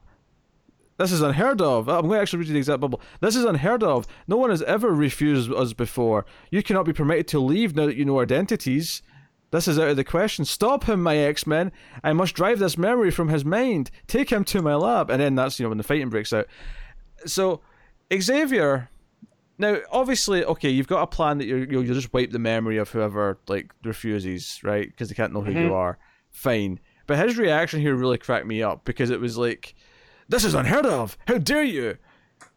This is unheard of. I'm going to actually read you the exact bubble. This is unheard of. No one has ever refused us before. You cannot be permitted to leave now that you know our identities. This is out of the question. Stop him, my X Men. I must drive this memory from his mind. Take him to my lab. And then that's, you know, when the fighting breaks out. So, Xavier. Now, obviously, okay, you've got a plan that you're, you'll, just wipe the memory of whoever, like, refuses, right? Because they can't know who you Mhm. are. Fine. But his reaction here really cracked me up because it was like, This is unheard of. How dare you?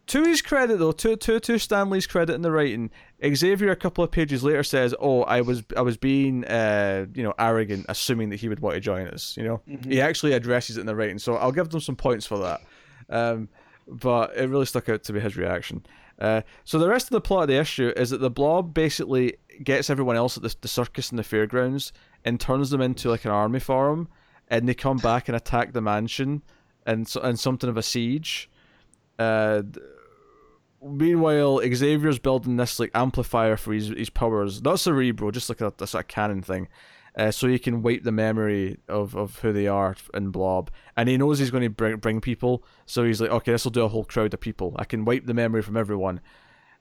To his credit, though, to to to Stan Lee's credit in the writing, Xavier a couple of pages later says, "Oh, I was I was being uh you know arrogant, assuming that he would want to join us." You know, he actually addresses it in the writing, so I'll give them some points for that. Um, but it really stuck out to me his reaction. Uh, so the rest of the plot of the issue is that the Blob basically gets everyone else at the, the circus and the fairgrounds and turns them into like an army for him, and they come back and attack the mansion, and and something of a siege. Uh, meanwhile, Xavier's building this like amplifier for his his powers, not Cerebro, just like a, a sort of cannon thing, uh, so he can wipe the memory of, of who they are in Blob. And he knows he's going to bring bring people, so he's like, okay, this will do a whole crowd of people. I can wipe the memory from everyone,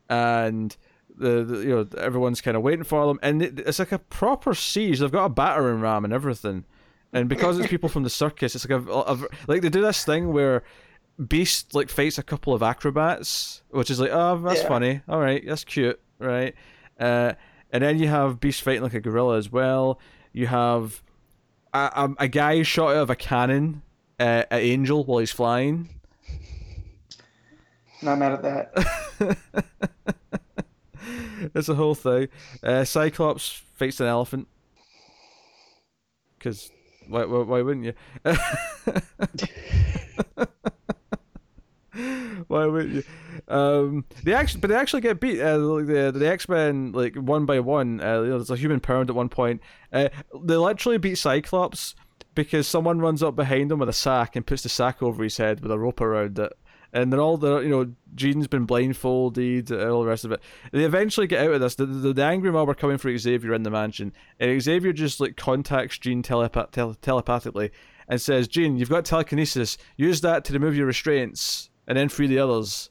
and. The, the you know everyone's kind of waiting for them, and it, it's like a proper siege. They've got a battering ram and everything, and because it's people from the circus, it's like a, a like they do this thing where Beast like fights a couple of acrobats, which is like, oh, that's Yeah. funny. All right, that's cute, right? Uh, and then you have Beast fighting like a gorilla as well. You have a, a, a guy shot out of a cannon uh, at Angel while he's flying. Not mad at that. it's a whole thing. Uh, Cyclops fights an elephant. Because why, why, why wouldn't you? why wouldn't you? Um, they actually, but they actually get beat. Uh, the the X Men like one by one. Uh, you know, there's a human pound at one point. Uh, they literally beat Cyclops because someone runs up behind him with a sack and puts the sack over his head with a rope around it. And they're all the you know Jean's been blindfolded and all the rest of it. They eventually get out of this. The, the, the angry mob are coming for Xavier in the mansion, and Xavier just like contacts Jean telepa- tele- telepathically and says, "Jean, you've got telekinesis. Use that to remove your restraints, and then free the others."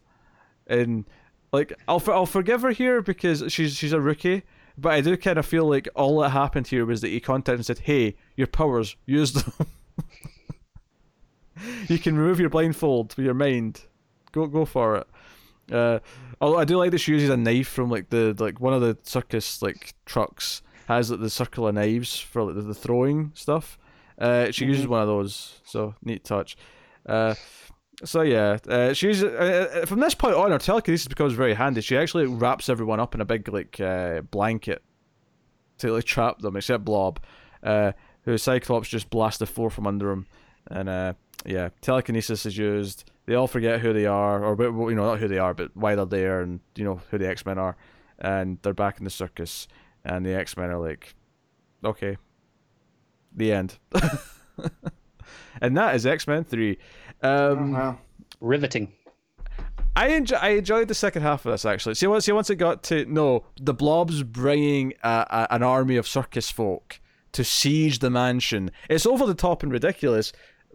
And like I'll I'll forgive her here because she's she's a rookie, but I do kind of feel like all that happened here was that he contacted and said, "Hey, your powers, use them. you can remove your blindfold with your mind. Go go for it." Uh, although I do like that she uses a knife from like the like one of the circus like trucks has like the circular knives for like the, the throwing stuff. Uh, she uses one of those, so neat touch. Uh, so yeah, uh, she's uh, uh, from this point on, her telekinesis becomes very handy. She actually wraps everyone up in a big like uh, blanket to like trap them, except Blob, uh, who Cyclops just blasts the floor from under him, and uh, yeah, telekinesis is used. They all forget who they are, or you know, not who they are, but why they're there, and you know who the X Men are, and they're back in the circus, and the X Men are like, okay, the end. and that is X Men Three. Um, Oh, wow. Riveting. I enjoy, I enjoyed the second half of this actually. See once see once it got to no the blobs bringing a, a, an army of circus folk to siege the mansion. It's over the top and ridiculous,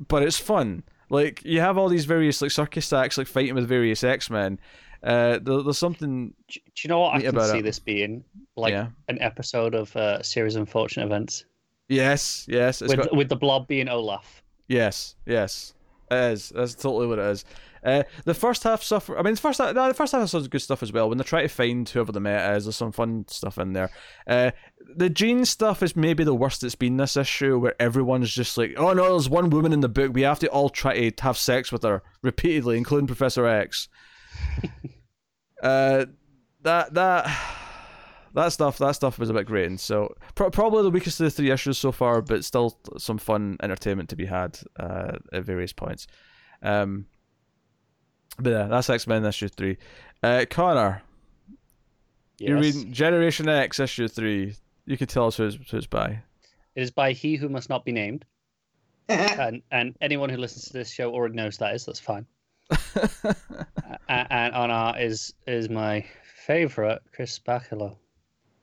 but it's fun. Like you have all these various like circus acts like fighting with various X Men. Uh, there, there's something Do, do you know what I can about see it. this being? Like Yeah. an episode of uh, a series of unfortunate events yes yes it's with got, with the blob being Olaf. Yes yes it is that's totally what it is. Uh, the first half suffer. I mean, the first half, no, the first half has some good stuff as well. When they try to find whoever the meta is, there's some fun stuff in there. Uh, the Jean stuff is maybe the worst it's been this issue, where everyone's just like, "Oh no, there's one woman in the book. We have to all try to have sex with her repeatedly, including Professor X." uh, that that that stuff that stuff was a bit grating. So pro- probably the weakest of the three issues so far, but still some fun entertainment to be had uh, at various points. Um, but yeah, that's X Men issue three. Uh, Connor, you're reading Generation X issue three. You can tell us who it's, who it's by. It is by He Who Must Not Be Named, and and anyone who listens to this show already knows that is. That's fine. A- and on art is is my favorite Chris Bachalo.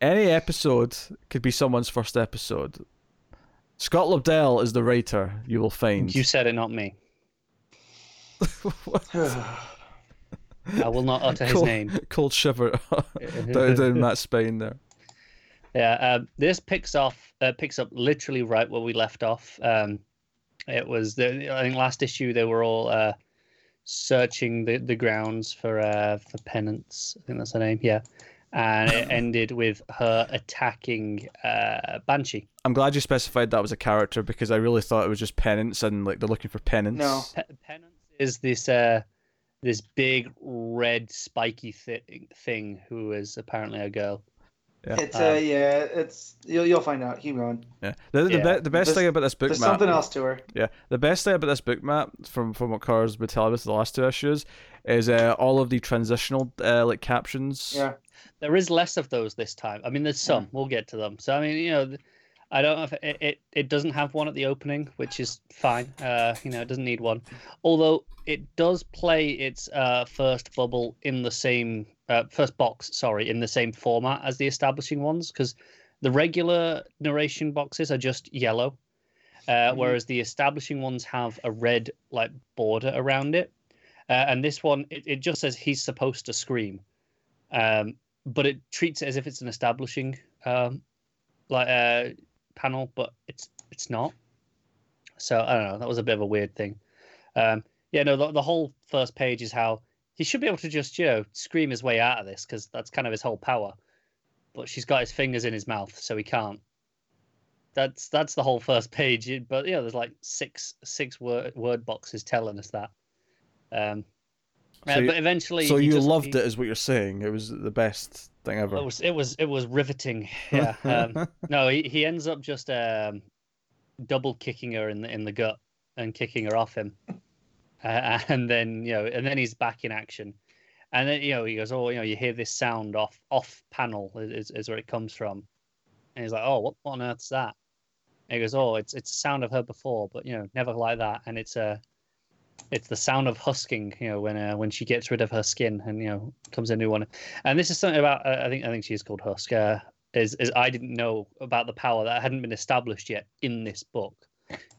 Any episode could be someone's first episode. Scott Lobdell is the writer. You will find. You said it, not me. I will not utter his name. Cold shiver down, down Matt's spine there. Yeah, um, this picks off uh, picks up literally right where we left off. Um, it was the I think last issue they were all uh, searching the, the grounds for uh, for penance. I think that's her name. Yeah, and it ended with her attacking uh, Banshee. I'm glad you specified that was a character because I really thought it was just penance and like they're looking for penance. No. Pe- penance is this uh this big red spiky thi- thing who is apparently a girl. Yeah. It's uh Um, yeah, it's you'll you'll find out. Keep going. Yeah. The, the, Yeah. be- the best There's- thing about this book, There's Matt, something else to her. Yeah, the best thing about this book, Matt, from from what Cars been telling us the last two issues, is uh, all of the transitional uh, like captions. Yeah. There is less of those this time. I mean, there's some. We'll get to them. So I mean, you know, I don't know if it, it, it doesn't have one at the opening, which is fine. Uh, you know, it doesn't need one. Although it does play its uh, first bubble in the same uh, first box, sorry, in the same format as the establishing ones, because the regular narration boxes are just yellow, uh, Mhm. whereas the establishing ones have a red like border around it. Uh, and this one, it, it just says he's supposed to scream, um, but it treats it as if it's an establishing um, like uh, panel, but it's it's not. So I don't know. That was a bit of a weird thing. Um, yeah, no, the, the whole first page is how he should be able to just you know scream his way out of this because that's kind of his whole power. But she's got his fingers in his mouth, so he can't. That's that's the whole first page. But yeah, there's like six six word word boxes telling us that. Um, So uh, but eventually, So you just- loved he- it, is what you're saying. It was the best thing ever. It was it was it was riveting. Yeah. Um, no, he, he ends up just um, double kicking her in the in the gut and kicking her off him, uh, and then you know, and then he's back in action, and then you know he goes, oh, you know, you hear this sound off off panel is is where it comes from, and he's like, oh, what, what on earth's that? And he goes, oh, it's it's a sound of her before, but you know, never like that, and it's a it's the sound of husking, you know, when uh, when she gets rid of her skin and you know comes a new one. And this is something about uh, I think I think she's called Husk. Uh, is is I didn't know about the power that hadn't been established yet in this book.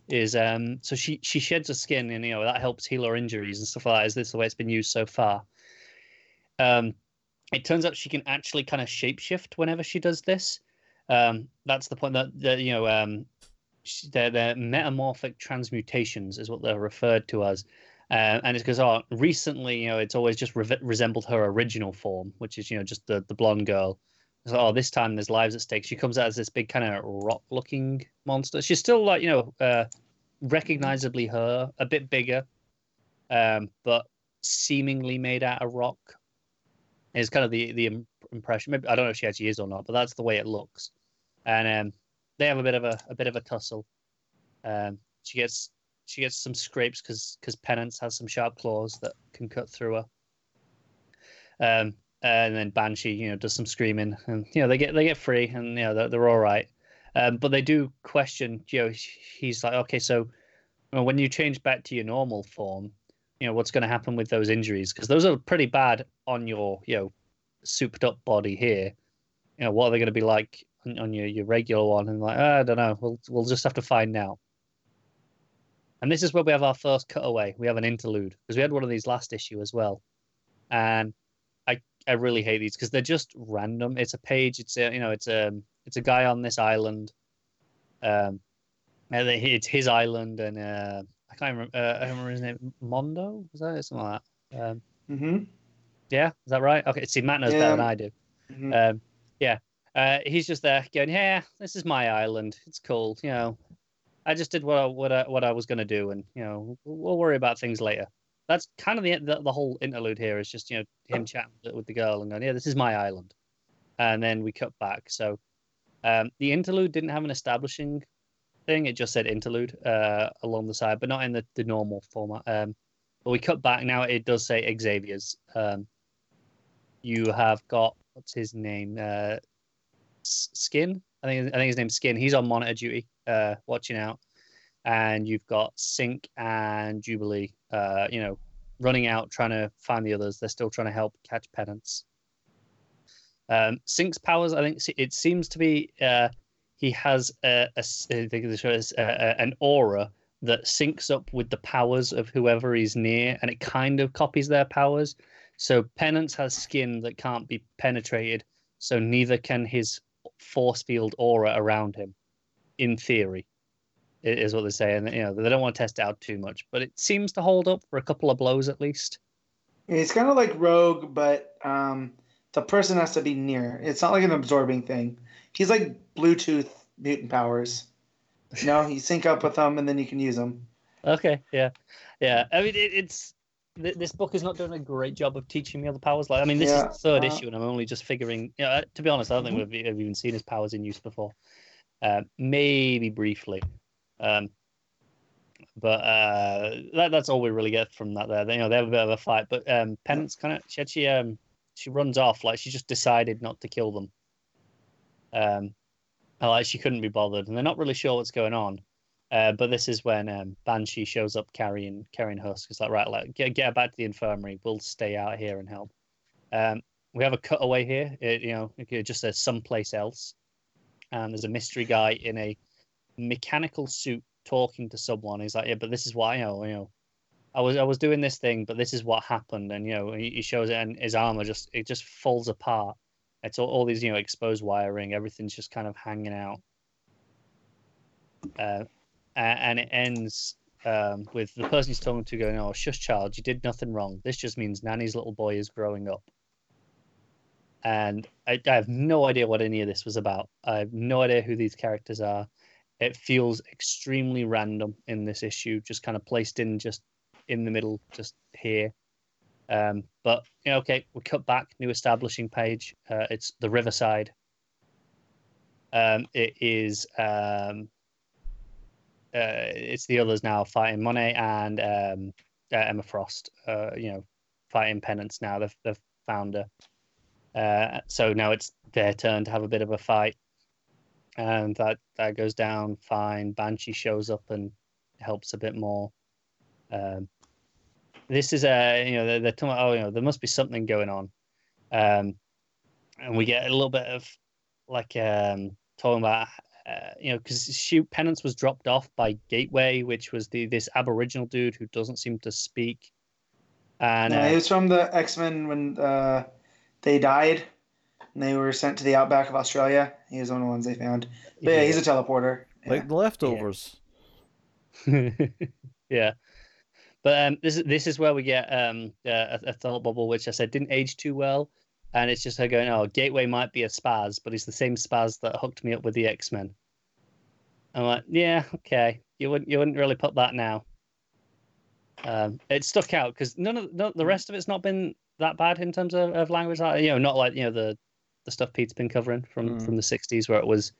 Is um so she she sheds her skin and you know that helps heal her injuries and stuff like that. Is this the way it's been used so far? Um, it turns out she can actually kind of shapeshift whenever she does this. Um, that's the point that, that you know um, they're, they're metamorphic transmutations is what they're referred to as. Uh, and it's because oh, recently, you know, it's always just re- resembled her original form, which is you know just the the blonde girl. So, oh, this time there's lives at stake. She comes out as this big kind of rock-looking monster. She's still like you know, uh, recognizably her, a bit bigger, um, but seemingly made out of rock. Is kind of the the impression. Maybe I don't know if she actually is or not, but that's the way it looks. And um, they have a bit of a, a bit of a tussle. Um, she gets she gets some scrapes because because Penance has some sharp claws that can cut through her. Um, and then Banshee, you know, does some screaming, and you know they get they get free, and you know they're, they're all right. Um, but they do question. You know, he's like, okay, so when you change back to your normal form, you know what's going to happen with those injuries because those are pretty bad on your you know souped up body here. You know what are they going to be like on, on your, your regular one? And like "Ah, I don't know. We'll we'll just have to find out. And this is where we have our first cutaway. We have an interlude because we had one of these last issue as well, and I I really hate these because they're just random. It's a page. It's a you know it's a it's a guy on this island. Um, and it's his island, and uh, I can't remember. Uh, I don't remember his name. Mondo was that something like that? Um, Mm-hmm. yeah, is that right? Okay, see, Matt knows better than I do. hmm Um, yeah, uh, he's just there going, "Yeah, this is my island. It's cool. You know, I just did what I, what I, what I was gonna do, and you know, we'll, we'll worry about things later." That's kind of the, the the whole interlude here is just you know him chatting with- the girl and going, "Yeah, this is my island," and then we cut back. So um, the interlude didn't have an establishing thing; it just said interlude uh, along the side, but not in the, the normal format. Um, but we cut back now. It does say Xavier's. Um, you have got what's his name? Uh, Skin. I think I think his name's Skin. He's on monitor duty, uh, watching out. And you've got Synch and Jubilee. Uh, you know, running out trying to find the others. They're still trying to help catch penance. Um, Synch's powers, I think it seems to be uh, he has a, think the show is a, a- an aura that syncs up with the powers of whoever is near, and it kind of copies their powers. So Penance has skin that can't be penetrated, so neither can his force field aura around him. In theory, is what they say, and you know they don't want to test it out too much, but it seems to hold up for a couple of blows at least. It's kind of like Rogue, but um, the person has to be near. It's not like an absorbing thing. He's like Bluetooth mutant powers. No, you sync up with them and then you can use them. Okay, yeah, yeah. I mean, it, it's th- this book is not doing a great job of teaching me all the powers. Like, I mean, this Yeah, is the third uh, issue, and I'm only just figuring. You know, uh, to be honest, I don't think we've, we've even seen his powers in use before. Uh, maybe briefly, um, but uh, that, that's all we really get from that. There, you know, they have a bit of a fight, but um, Penance kind of she actually um, she runs off like she just decided not to kill them. Um, and, like she couldn't be bothered, and they're not really sure what's going on. Uh, but this is when um, Banshee shows up carrying carrying Husk. It's like right, like get get back to the infirmary. We'll stay out here and help. Um, we have a cutaway here. It, you know, it just says someplace else, and there's a mystery guy in a mechanical suit talking to someone. He's like, yeah, but this is why you know, you know, I was I was doing this thing, but this is what happened, and you know, he, he shows it, and his armor just it just falls apart. It's all, all these you know exposed wiring. Everything's just kind of hanging out. Uh, and it ends um, with the person he's talking to going, "Oh, shush, child, you did nothing wrong. This just means Nanny's little boy is growing up." And I, I have no idea what any of this was about. I have no idea who these characters are. It feels extremely random in this issue, just kind of placed in just in the middle, just here. Um, but you know, okay, we cut back, new establishing page. Uh, it's the Riverside. Um, it is um, uh, it's the others now fighting Monet and um, uh, Emma Frost. Uh, you know, fighting Penance now. They've they've found her. Uh, so now it's their turn to have a bit of a fight, and that that goes down fine. Banshee shows up and helps a bit more. Um, this is a you know they're, they're talking about, oh you know there must be something going on, um, and we get a little bit of like um, talking about uh, you know, because shoot, Penance was dropped off by Gateway, which was the this Aboriginal dude who doesn't seem to speak. And Yeah, uh, he was from the X Men when uh, they died, and they were sent to the outback of Australia. He was one of the ones they found. But yeah, he's a teleporter. Yeah. Like the leftovers. yeah. But um, this is this is where we get um, uh, a, a thought bubble, which I said didn't age too well, and it's just her going, "Oh, Gateway might be a spaz, but he's the same spaz that hooked me up with the X Men." I'm like, "Yeah, okay, you wouldn't you wouldn't really put that now." Um, it stuck out because none of none, the rest of it's not been that bad in terms of, of language. You know, not like you know the the stuff Pete's been covering from Mm. from the '60s where it was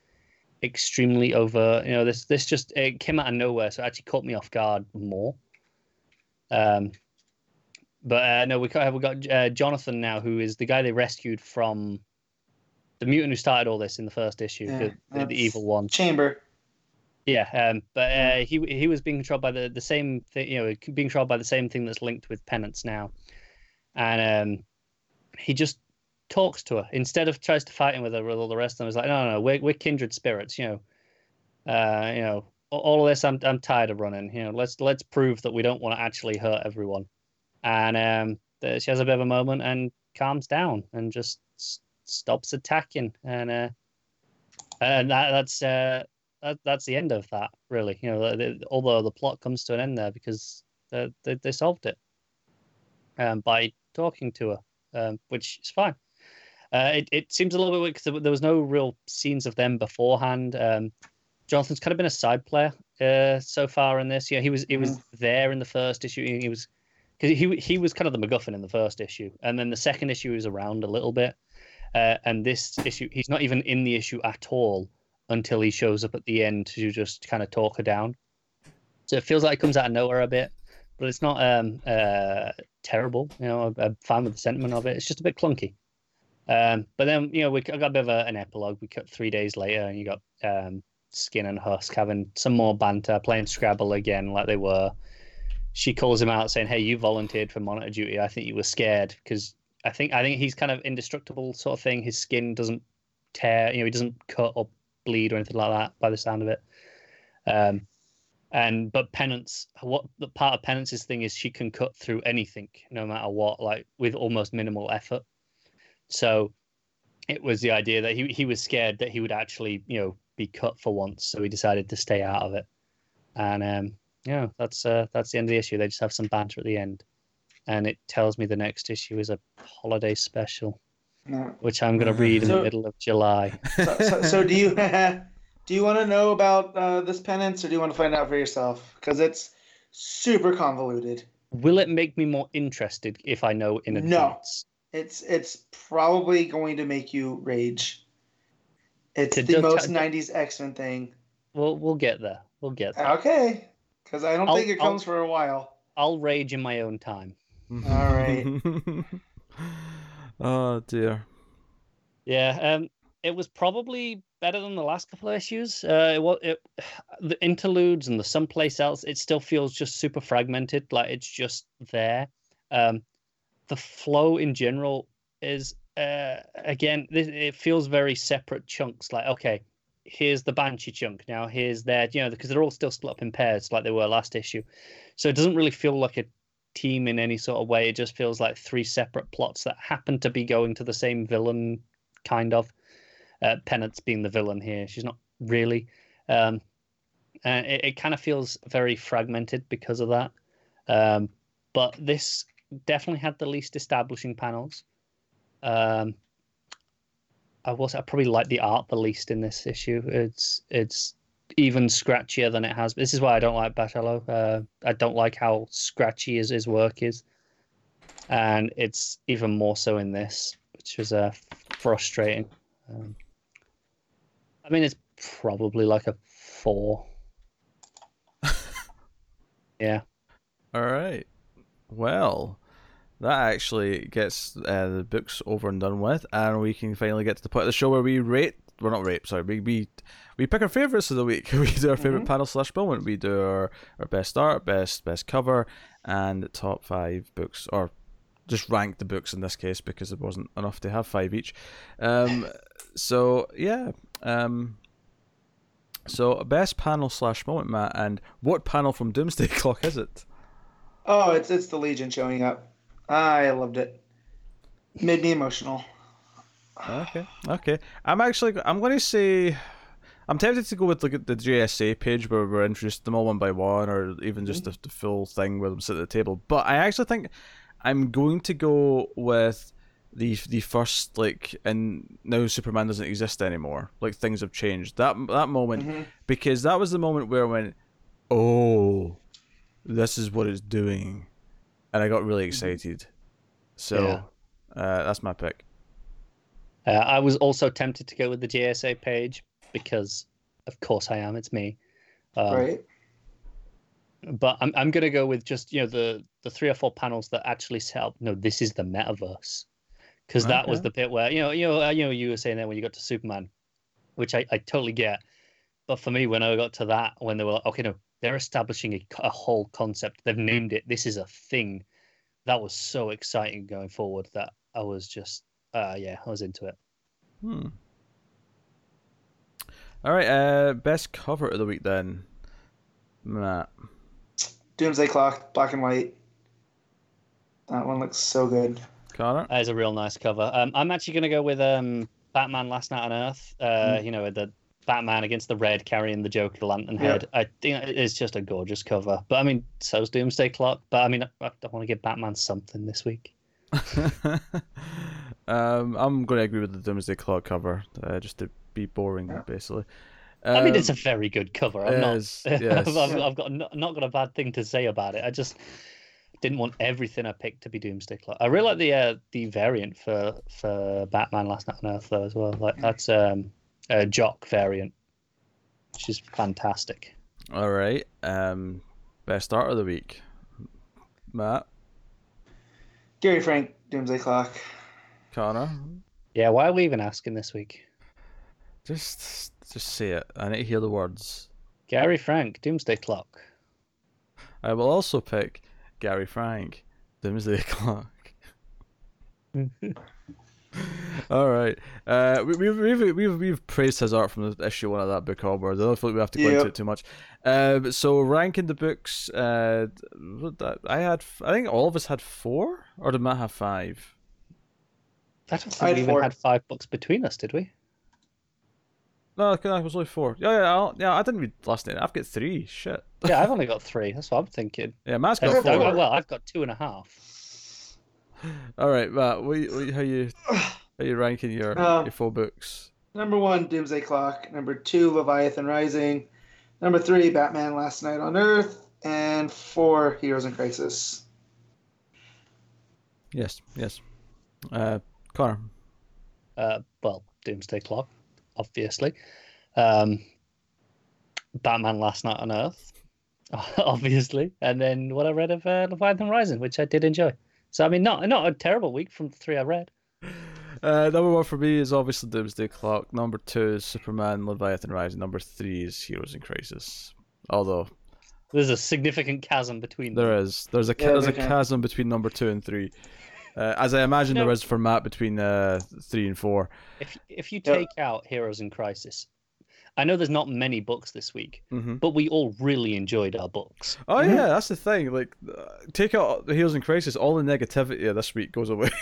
extremely over. You know, this this just it came out of nowhere, so it actually caught me off guard more. Um, but uh, no, we have we got uh, Jonathan now, who is the guy they rescued from the mutant who started all this in the first issue, Yeah, the, the, evil one. Chamber. Yeah, um, but uh, he he was being controlled by the, the same thing, you know, being controlled by the same thing that's linked with penance now, and um, he just talks to her instead of tries to fight him with her with all the rest of them. He's like, no, no, no, we're we're kindred spirits, you know, uh, you know, all of this. I'm I'm tired of running. You know, let's let's prove that we don't want to actually hurt everyone, and um, the, she has a bit of a moment and calms down and just s- stops attacking, and uh, and that that's uh that, that's the end of that, really. You know, the, although the plot comes to an end there because they, they, they solved it um, by talking to her, um, which is fine. Uh, it, it seems a little bit weird because there was no real scenes of them beforehand. Um, Jonathan's kind of been a side player uh, so far in this. Yeah, he was he was there in the first issue. He was because he he was kind of the MacGuffin in the first issue, and then the second issue is around a little bit. Uh, and this issue, he's not even in the issue at all until he shows up at the end to just kind of talk her down. So it feels like it comes out of nowhere a bit, but it's not um, uh, terrible. You know, I'm, fine with the sentiment of it. It's just a bit clunky. Um, but then you know we got a bit of a, an epilogue. We cut three days later, and you got um, Skin and Husk having some more banter, playing Scrabble again like they were. She calls him out saying, "Hey, you volunteered for monitor duty. I think you were scared because I think I think he's kind of indestructible sort of thing. His skin doesn't tear, you know, he doesn't cut or bleed or anything like that by the sound of it. Um, and but penance, what the part of penance's thing is, she can cut through anything, no matter what, like with almost minimal effort. So it was the idea that he he was scared that he would actually, you know, be cut for once, so he decided to stay out of it. And um, yeah, that's uh, that's the end of the issue. They just have some banter at the end, and it tells me the next issue is a holiday special, No. which I'm going to read in the middle of July. So, so, so do you do you want to know about uh, this penance, or do you want to find out for yourself? Because it's super convoluted. Will it make me more interested if I know in advance? No. advance? It's it's probably going to make you rage. It's To the most to- '90s X-Men thing. We'll we'll get there. We'll get there. Okay, because I don't I'll- think it I'll- comes for a while. I'll rage in my own time. All right. oh dear. Yeah, um, it was probably better than the last couple of issues. Uh, it was it, the interludes and the someplace else. It still feels just super fragmented, like it's just there. Um, the flow in general is uh, again, this, it feels very separate chunks. Like okay, here's the Banshee chunk. Now here's their, You know, because they're all still split up in pairs, like they were last issue. So it doesn't really feel like a team in any sort of way. It just feels like three separate plots that happen to be going to the same villain, kind of. Uh, Penance being the villain here. She's not really. Um, and it, it kind of feels very fragmented because of that. Um, but this definitely had the least establishing panels. Um, I was I probably like the art the least in this issue. It's it's even scratchier than it has. This is why I don't like Batello. Uh, I don't like how scratchy his, his work is, and it's even more so in this, which is uh, frustrating. Um, I mean, it's probably like a four. yeah. All right. Well, that actually gets uh, the books over and done with, and we can finally get to the point of the show where we rate. We're not rate. Sorry, we we, we pick our favorites of the week. We do our favorite Mhm. panel slash moment. We do our, our best art, best best cover, and top five books, or just rank the books in this case because it wasn't enough to have five each. Um, so yeah. Um, so best panel slash moment, Matt, and what panel from Doomsday Clock is it? Oh, it's it's the Legion showing up. I loved it. Made me emotional. Okay, okay. I'm actually I'm going to say I'm tempted to go with like the JSA page where we're introduced them all one by one, or even just the, the full thing where them sit at the table. But I actually think I'm going to go with the the first like and now Superman doesn't exist anymore. Like things have changed. That that moment Mhm. because that was the moment where I went, oh, this is what it's doing, and I got really excited. So Yeah. uh, that's my pick. Uh, I was also tempted to go with the JSA page because, of course, I am. It's me. Um, right? But I'm I'm gonna go with just you know the the three or four panels that actually set up. No, this is the metaverse, because that was the bit where you know you know uh, you know you were saying that when you got to Superman, which I, I totally get. But for me, when I got to that, when they were like, okay, no, they're establishing a, a whole concept. They've named it. This is a thing. That was so exciting going forward that I was just, uh, yeah, I was into it. Hmm. All right. Uh, best cover of the week then, Matt. Doomsday Clock, black and white. That one looks so good. Connor. That is a real nice cover. Um, I'm actually going to go with um, Batman Last Knight on Earth. Uh, You know, with the Batman against the red carrying the Joker lantern Yeah. head. I think it's just a gorgeous cover. But I mean, so's Doomsday Clock. But I mean, I, I want to give Batman something this week. um, I'm going to agree with the Doomsday Clock cover, uh, just to be boring, basically. I mean, it's a Um, very good cover. I'm it not. is, yes. I've, I've, I've got not, not got a bad thing to say about it. I just didn't want everything I picked to be Doomsday Clock. I really like the uh, the variant for for Batman Last Knight on Earth though as well. Like that's um, a Jock variant, which is fantastic. All right. Um, best art of the week, Matt. Gary Frank, Doomsday Clock. Connor. Yeah, why are we even asking this week? Just, just say it. I need to hear the words. Gary Frank, Doomsday Clock. I will also pick Gary Frank, Doomsday Clock. All right. Uh, we, we've, we've we've we've praised his art from the issue one of that book over. I don't feel like we have to go into it too much. Um, so ranking the books, uh, that I had, I think all of us had four, or did Matt have five? I don't think I we even four. had five books between us, did we? No, I was only four. Yeah, yeah, I'll, yeah. I didn't read last night. I've got three. Shit. Yeah, I've only got three. That's what I'm thinking. Yeah, Matt's got got four. four. well, I've got two and a half. All right, Matt. What, what, how you how you ranking your Um, your four books? Number one, Doomsday Clock. Number two, Leviathan Rising. Number three, Batman Last Knight on Earth. and four Heroes in Crisis. Yes, yes. Uh, Connor. Uh, well, Doomsday Clock, obviously. Um, Batman Last Knight on Earth, obviously, and then what I read of uh, Leviathan Rising, which I did enjoy. So I mean, not not a terrible week from the three I read. Uh, number one for me is obviously Doomsday Clock. Number two is Superman Leviathan Rising. Number three is Heroes in Crisis. Although There's a significant chasm between them. there is, there's a Yeah, there's a big time. chasm between number two and three, uh, as I imagine No. there is for Matt between uh, three and four. If if you Yeah. take out Heroes in Crisis, I know there's not many books this week, hmm but we all really enjoyed our books. Oh Mhm. yeah, that's the thing. Like, uh, take out the Heroes in Crisis, all the negativity of this week goes away.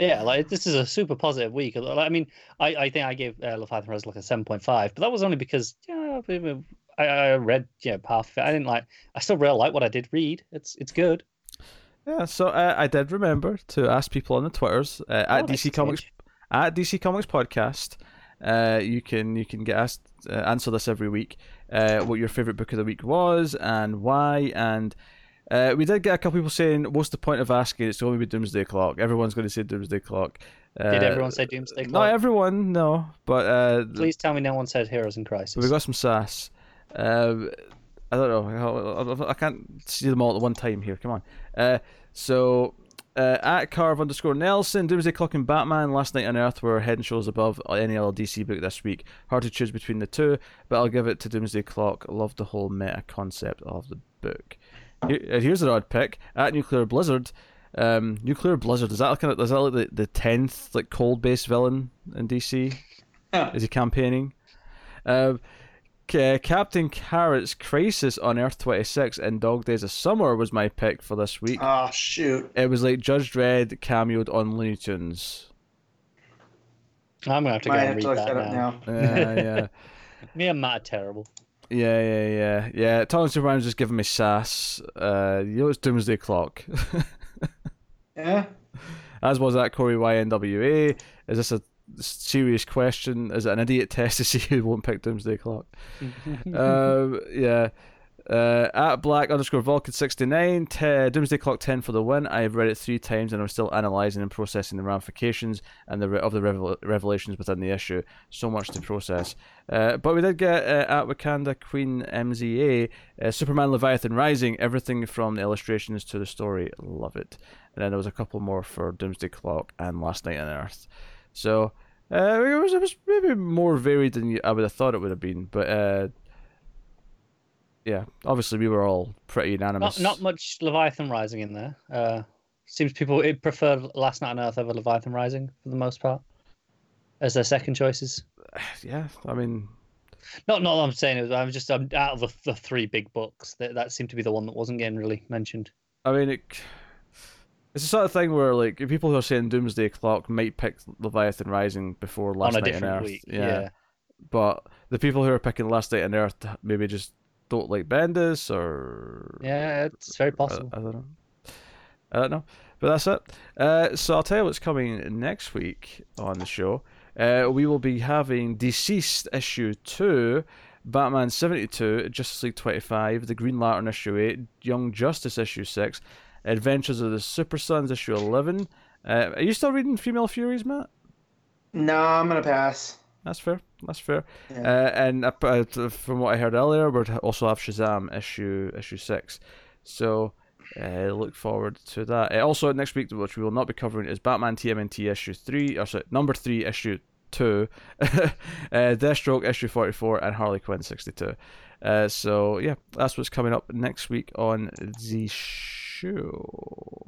Yeah, like this is a super positive week. Like, I mean, I, I think I gave uh, Leviathan like a seven point five, but that was only because yeah, I, I read yeah half of it. I didn't like. I still really like what I did read. It's it's good. yeah, so uh, I did remember to ask people on the Twitters uh, Oh, at DC Comics at DC Comics Podcast. Uh, you can you can get asked uh, answer this every week. Uh, what your favorite book of the week was and why. And uh, we did get a couple people saying, "What's the point of asking? It's going to be Doomsday Clock. Everyone's going to say Doomsday Clock." Uh, Did everyone say Doomsday Clock? Not everyone, no. But uh, Please tell me no one said Heroes in Crisis. we got some sass. Uh, I don't know. I, I can't see them all at one time here. Come on. Uh, so uh, at Carve underscore Nelson, Doomsday Clock and Batman, Last Knight on Earth were head and shoulders above any other DC book this week. Hard to choose between the two, but I'll give it to Doomsday Clock. Love the whole meta concept of the book. Here, uh, here's an odd pick at Nuclear Blizzard. Um, Nuclear Blizzard is that kind of is that like the the tenth like cold based villain in DC? Huh. Is he campaigning? Uh, Ca- Captain Carrot's Crisis on Earth 26 and Dog Days of Summer was my pick for this week. Oh shoot! It was like Judge Dredd cameoed on Looney Tunes. I'm gonna have to go Might and read to that, that now. now. Yeah, yeah, Me and Matt are terrible. Yeah, yeah, yeah, yeah. Tom Superman's just giving me sass. Uh, you know, it's Doomsday Clock. Yeah. As was that Corey YNWA. Is this a serious question? Is it an idiot test to see who won't pick Doomsday Clock? um, yeah. Uh, at black underscore Vulcan sixty nine, t- Doomsday Clock ten for the win. I've read it three times and I'm still analysing and processing the ramifications and the re- of the revel- revelations within the issue. So much to process. Uh, but we did get uh, at Wakanda Queen MZA, uh, Superman Leviathan Rising, everything from the illustrations to the story. Love it. And then there was a couple more for Doomsday Clock and Last Knight on Earth. So uh, it was it was maybe more varied than I would have thought it would have been, but. Yeah, obviously we were all pretty unanimous. Not not much Leviathan Rising in there. Uh, seems people it preferred Last Knight on Earth over Leviathan Rising for the most part as their second choices. Yeah, I mean, Not not that I'm saying it. was- I'm just I'm out of the, the three big books. That that seemed to be the one that wasn't getting really mentioned. I mean, it, it's the sort of thing where like people who are saying Doomsday Clock might pick Leviathan Rising before Last Knight on Earth. week. Yeah. Yeah. but the people who are picking Last Knight on Earth maybe just don't like Bendis or yeah, it's very I, possible. I don't know. I don't know, but that's it. Uh, so I'll tell you what's coming next week on the show. Uh, we will be having DCeased issue two, Batman seventy two, Justice League twenty five, The Green Lantern issue eight, Young Justice issue six, Adventures of the Super Sons issue eleven. Uh, are you still reading Female Furies, Matt? No, I'm gonna pass. That's fair. That's fair. Yeah. Uh, and uh, uh, from what I heard earlier, we'll also have Shazam issue issue six. So uh, look forward to that. Uh, also next week, which we will not be covering, is Batman TMNT issue three, or sorry, number three issue two, uh, Deathstroke issue forty four, and Harley Quinn sixty two. Uh, so yeah, that's what's coming up next week on the show.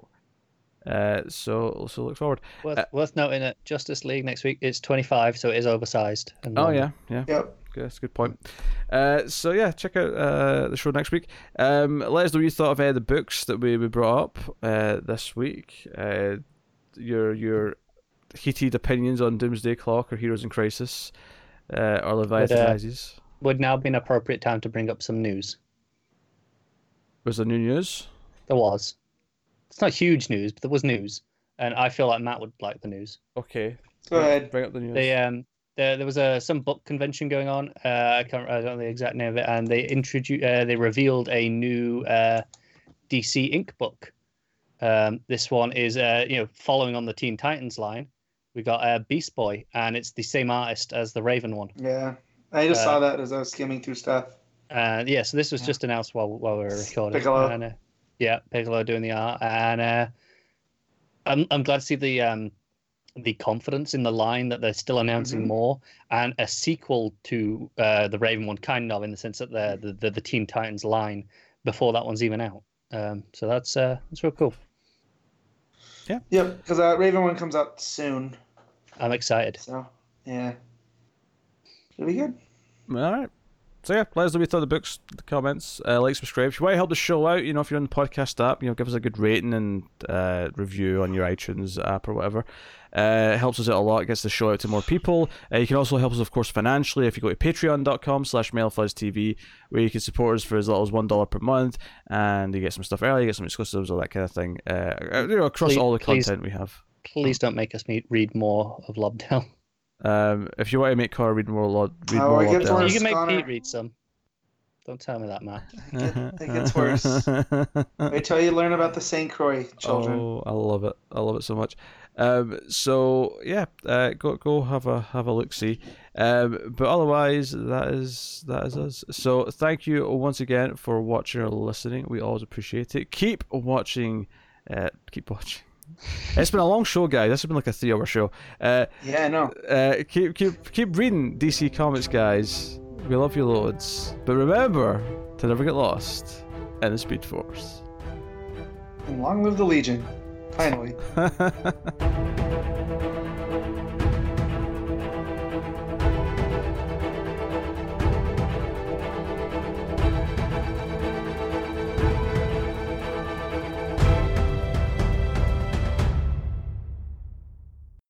Uh, so so look forward. Worth, uh, worth noting that Justice League next week is 25, so it is oversized. And Oh long. yeah, yeah. Yep. Okay, that's a good point. Uh, so yeah, check out uh, the show next week. Um, let us know what you thought of uh, the books that we, we brought up uh, this week. Uh, your your heated opinions on Doomsday Clock or Heroes in Crisis uh, or Leviathan uh, Rises. Would now be an appropriate time to bring up some news. Was there new news? There was. It's not huge news, but there was news, and I feel like Matt would like the news. Okay, Go ahead. bring up the news. They um, there, there was a some book convention going on. Uh, I can't I don't know the exact name of it, and they introduced uh, they revealed a new uh, DC Ink book. Um, this one is uh, you know following on the Teen Titans line. We got uh, Beast Boy, and it's the same artist as the Raven one. Yeah, I just Uh, saw that as I was skimming through stuff. Uh, yeah, so this was Yeah. just announced while while we were recording. Piccolo. And, uh, yeah, Piccolo doing the art, and uh, I'm I'm glad to see the um the confidence in the line that they're still announcing Mhm. more, and a sequel to uh, the Raven one, kind of in the sense that the the, the, the Teen Titans line before that one's even out. Um, so that's uh that's real cool. Yeah. Yep, because uh, Raven one comes out soon. I'm excited. So yeah, should be good. All right. So yeah, let us know what you thought of the books, the comments, uh, like, subscribe. If you want to help the show out, you know, if you're on the podcast app, you know, give us a good rating and uh, review on your iTunes app or whatever. Uh, it helps us out a lot, gets the show out to more people. Uh, you can also help us, of course, financially if you go to patreon.com slash mailfuzztv, where you can support us for as little as $1 per month, and you get some stuff early, you get some exclusives, all that kind of thing, uh, you know, across Please- all the please- content we have. Please don't make us meet, read more of Lobdell. Um, if you want to make Connor read more, Lord, read Oh, more it gets worse. You can make Connor. Pete read some. Don't tell me that, Matt. It, it gets worse. Wait till you learn about the Saint Croix children. Oh, I love it. I love it so much. Um, so yeah, uh, go go have a have a look see. Um, but otherwise, that is that is us. So thank you once again for watching or listening. We always appreciate it. Keep watching. Uh, keep watching. It's been a long show, guys. This has been like a three-hour show. Uh, Yeah, I know. uh, keep keep keep reading DC Comics, guys. We love you loads. But remember to never get lost in the Speed Force. And long live the Legion. Finally.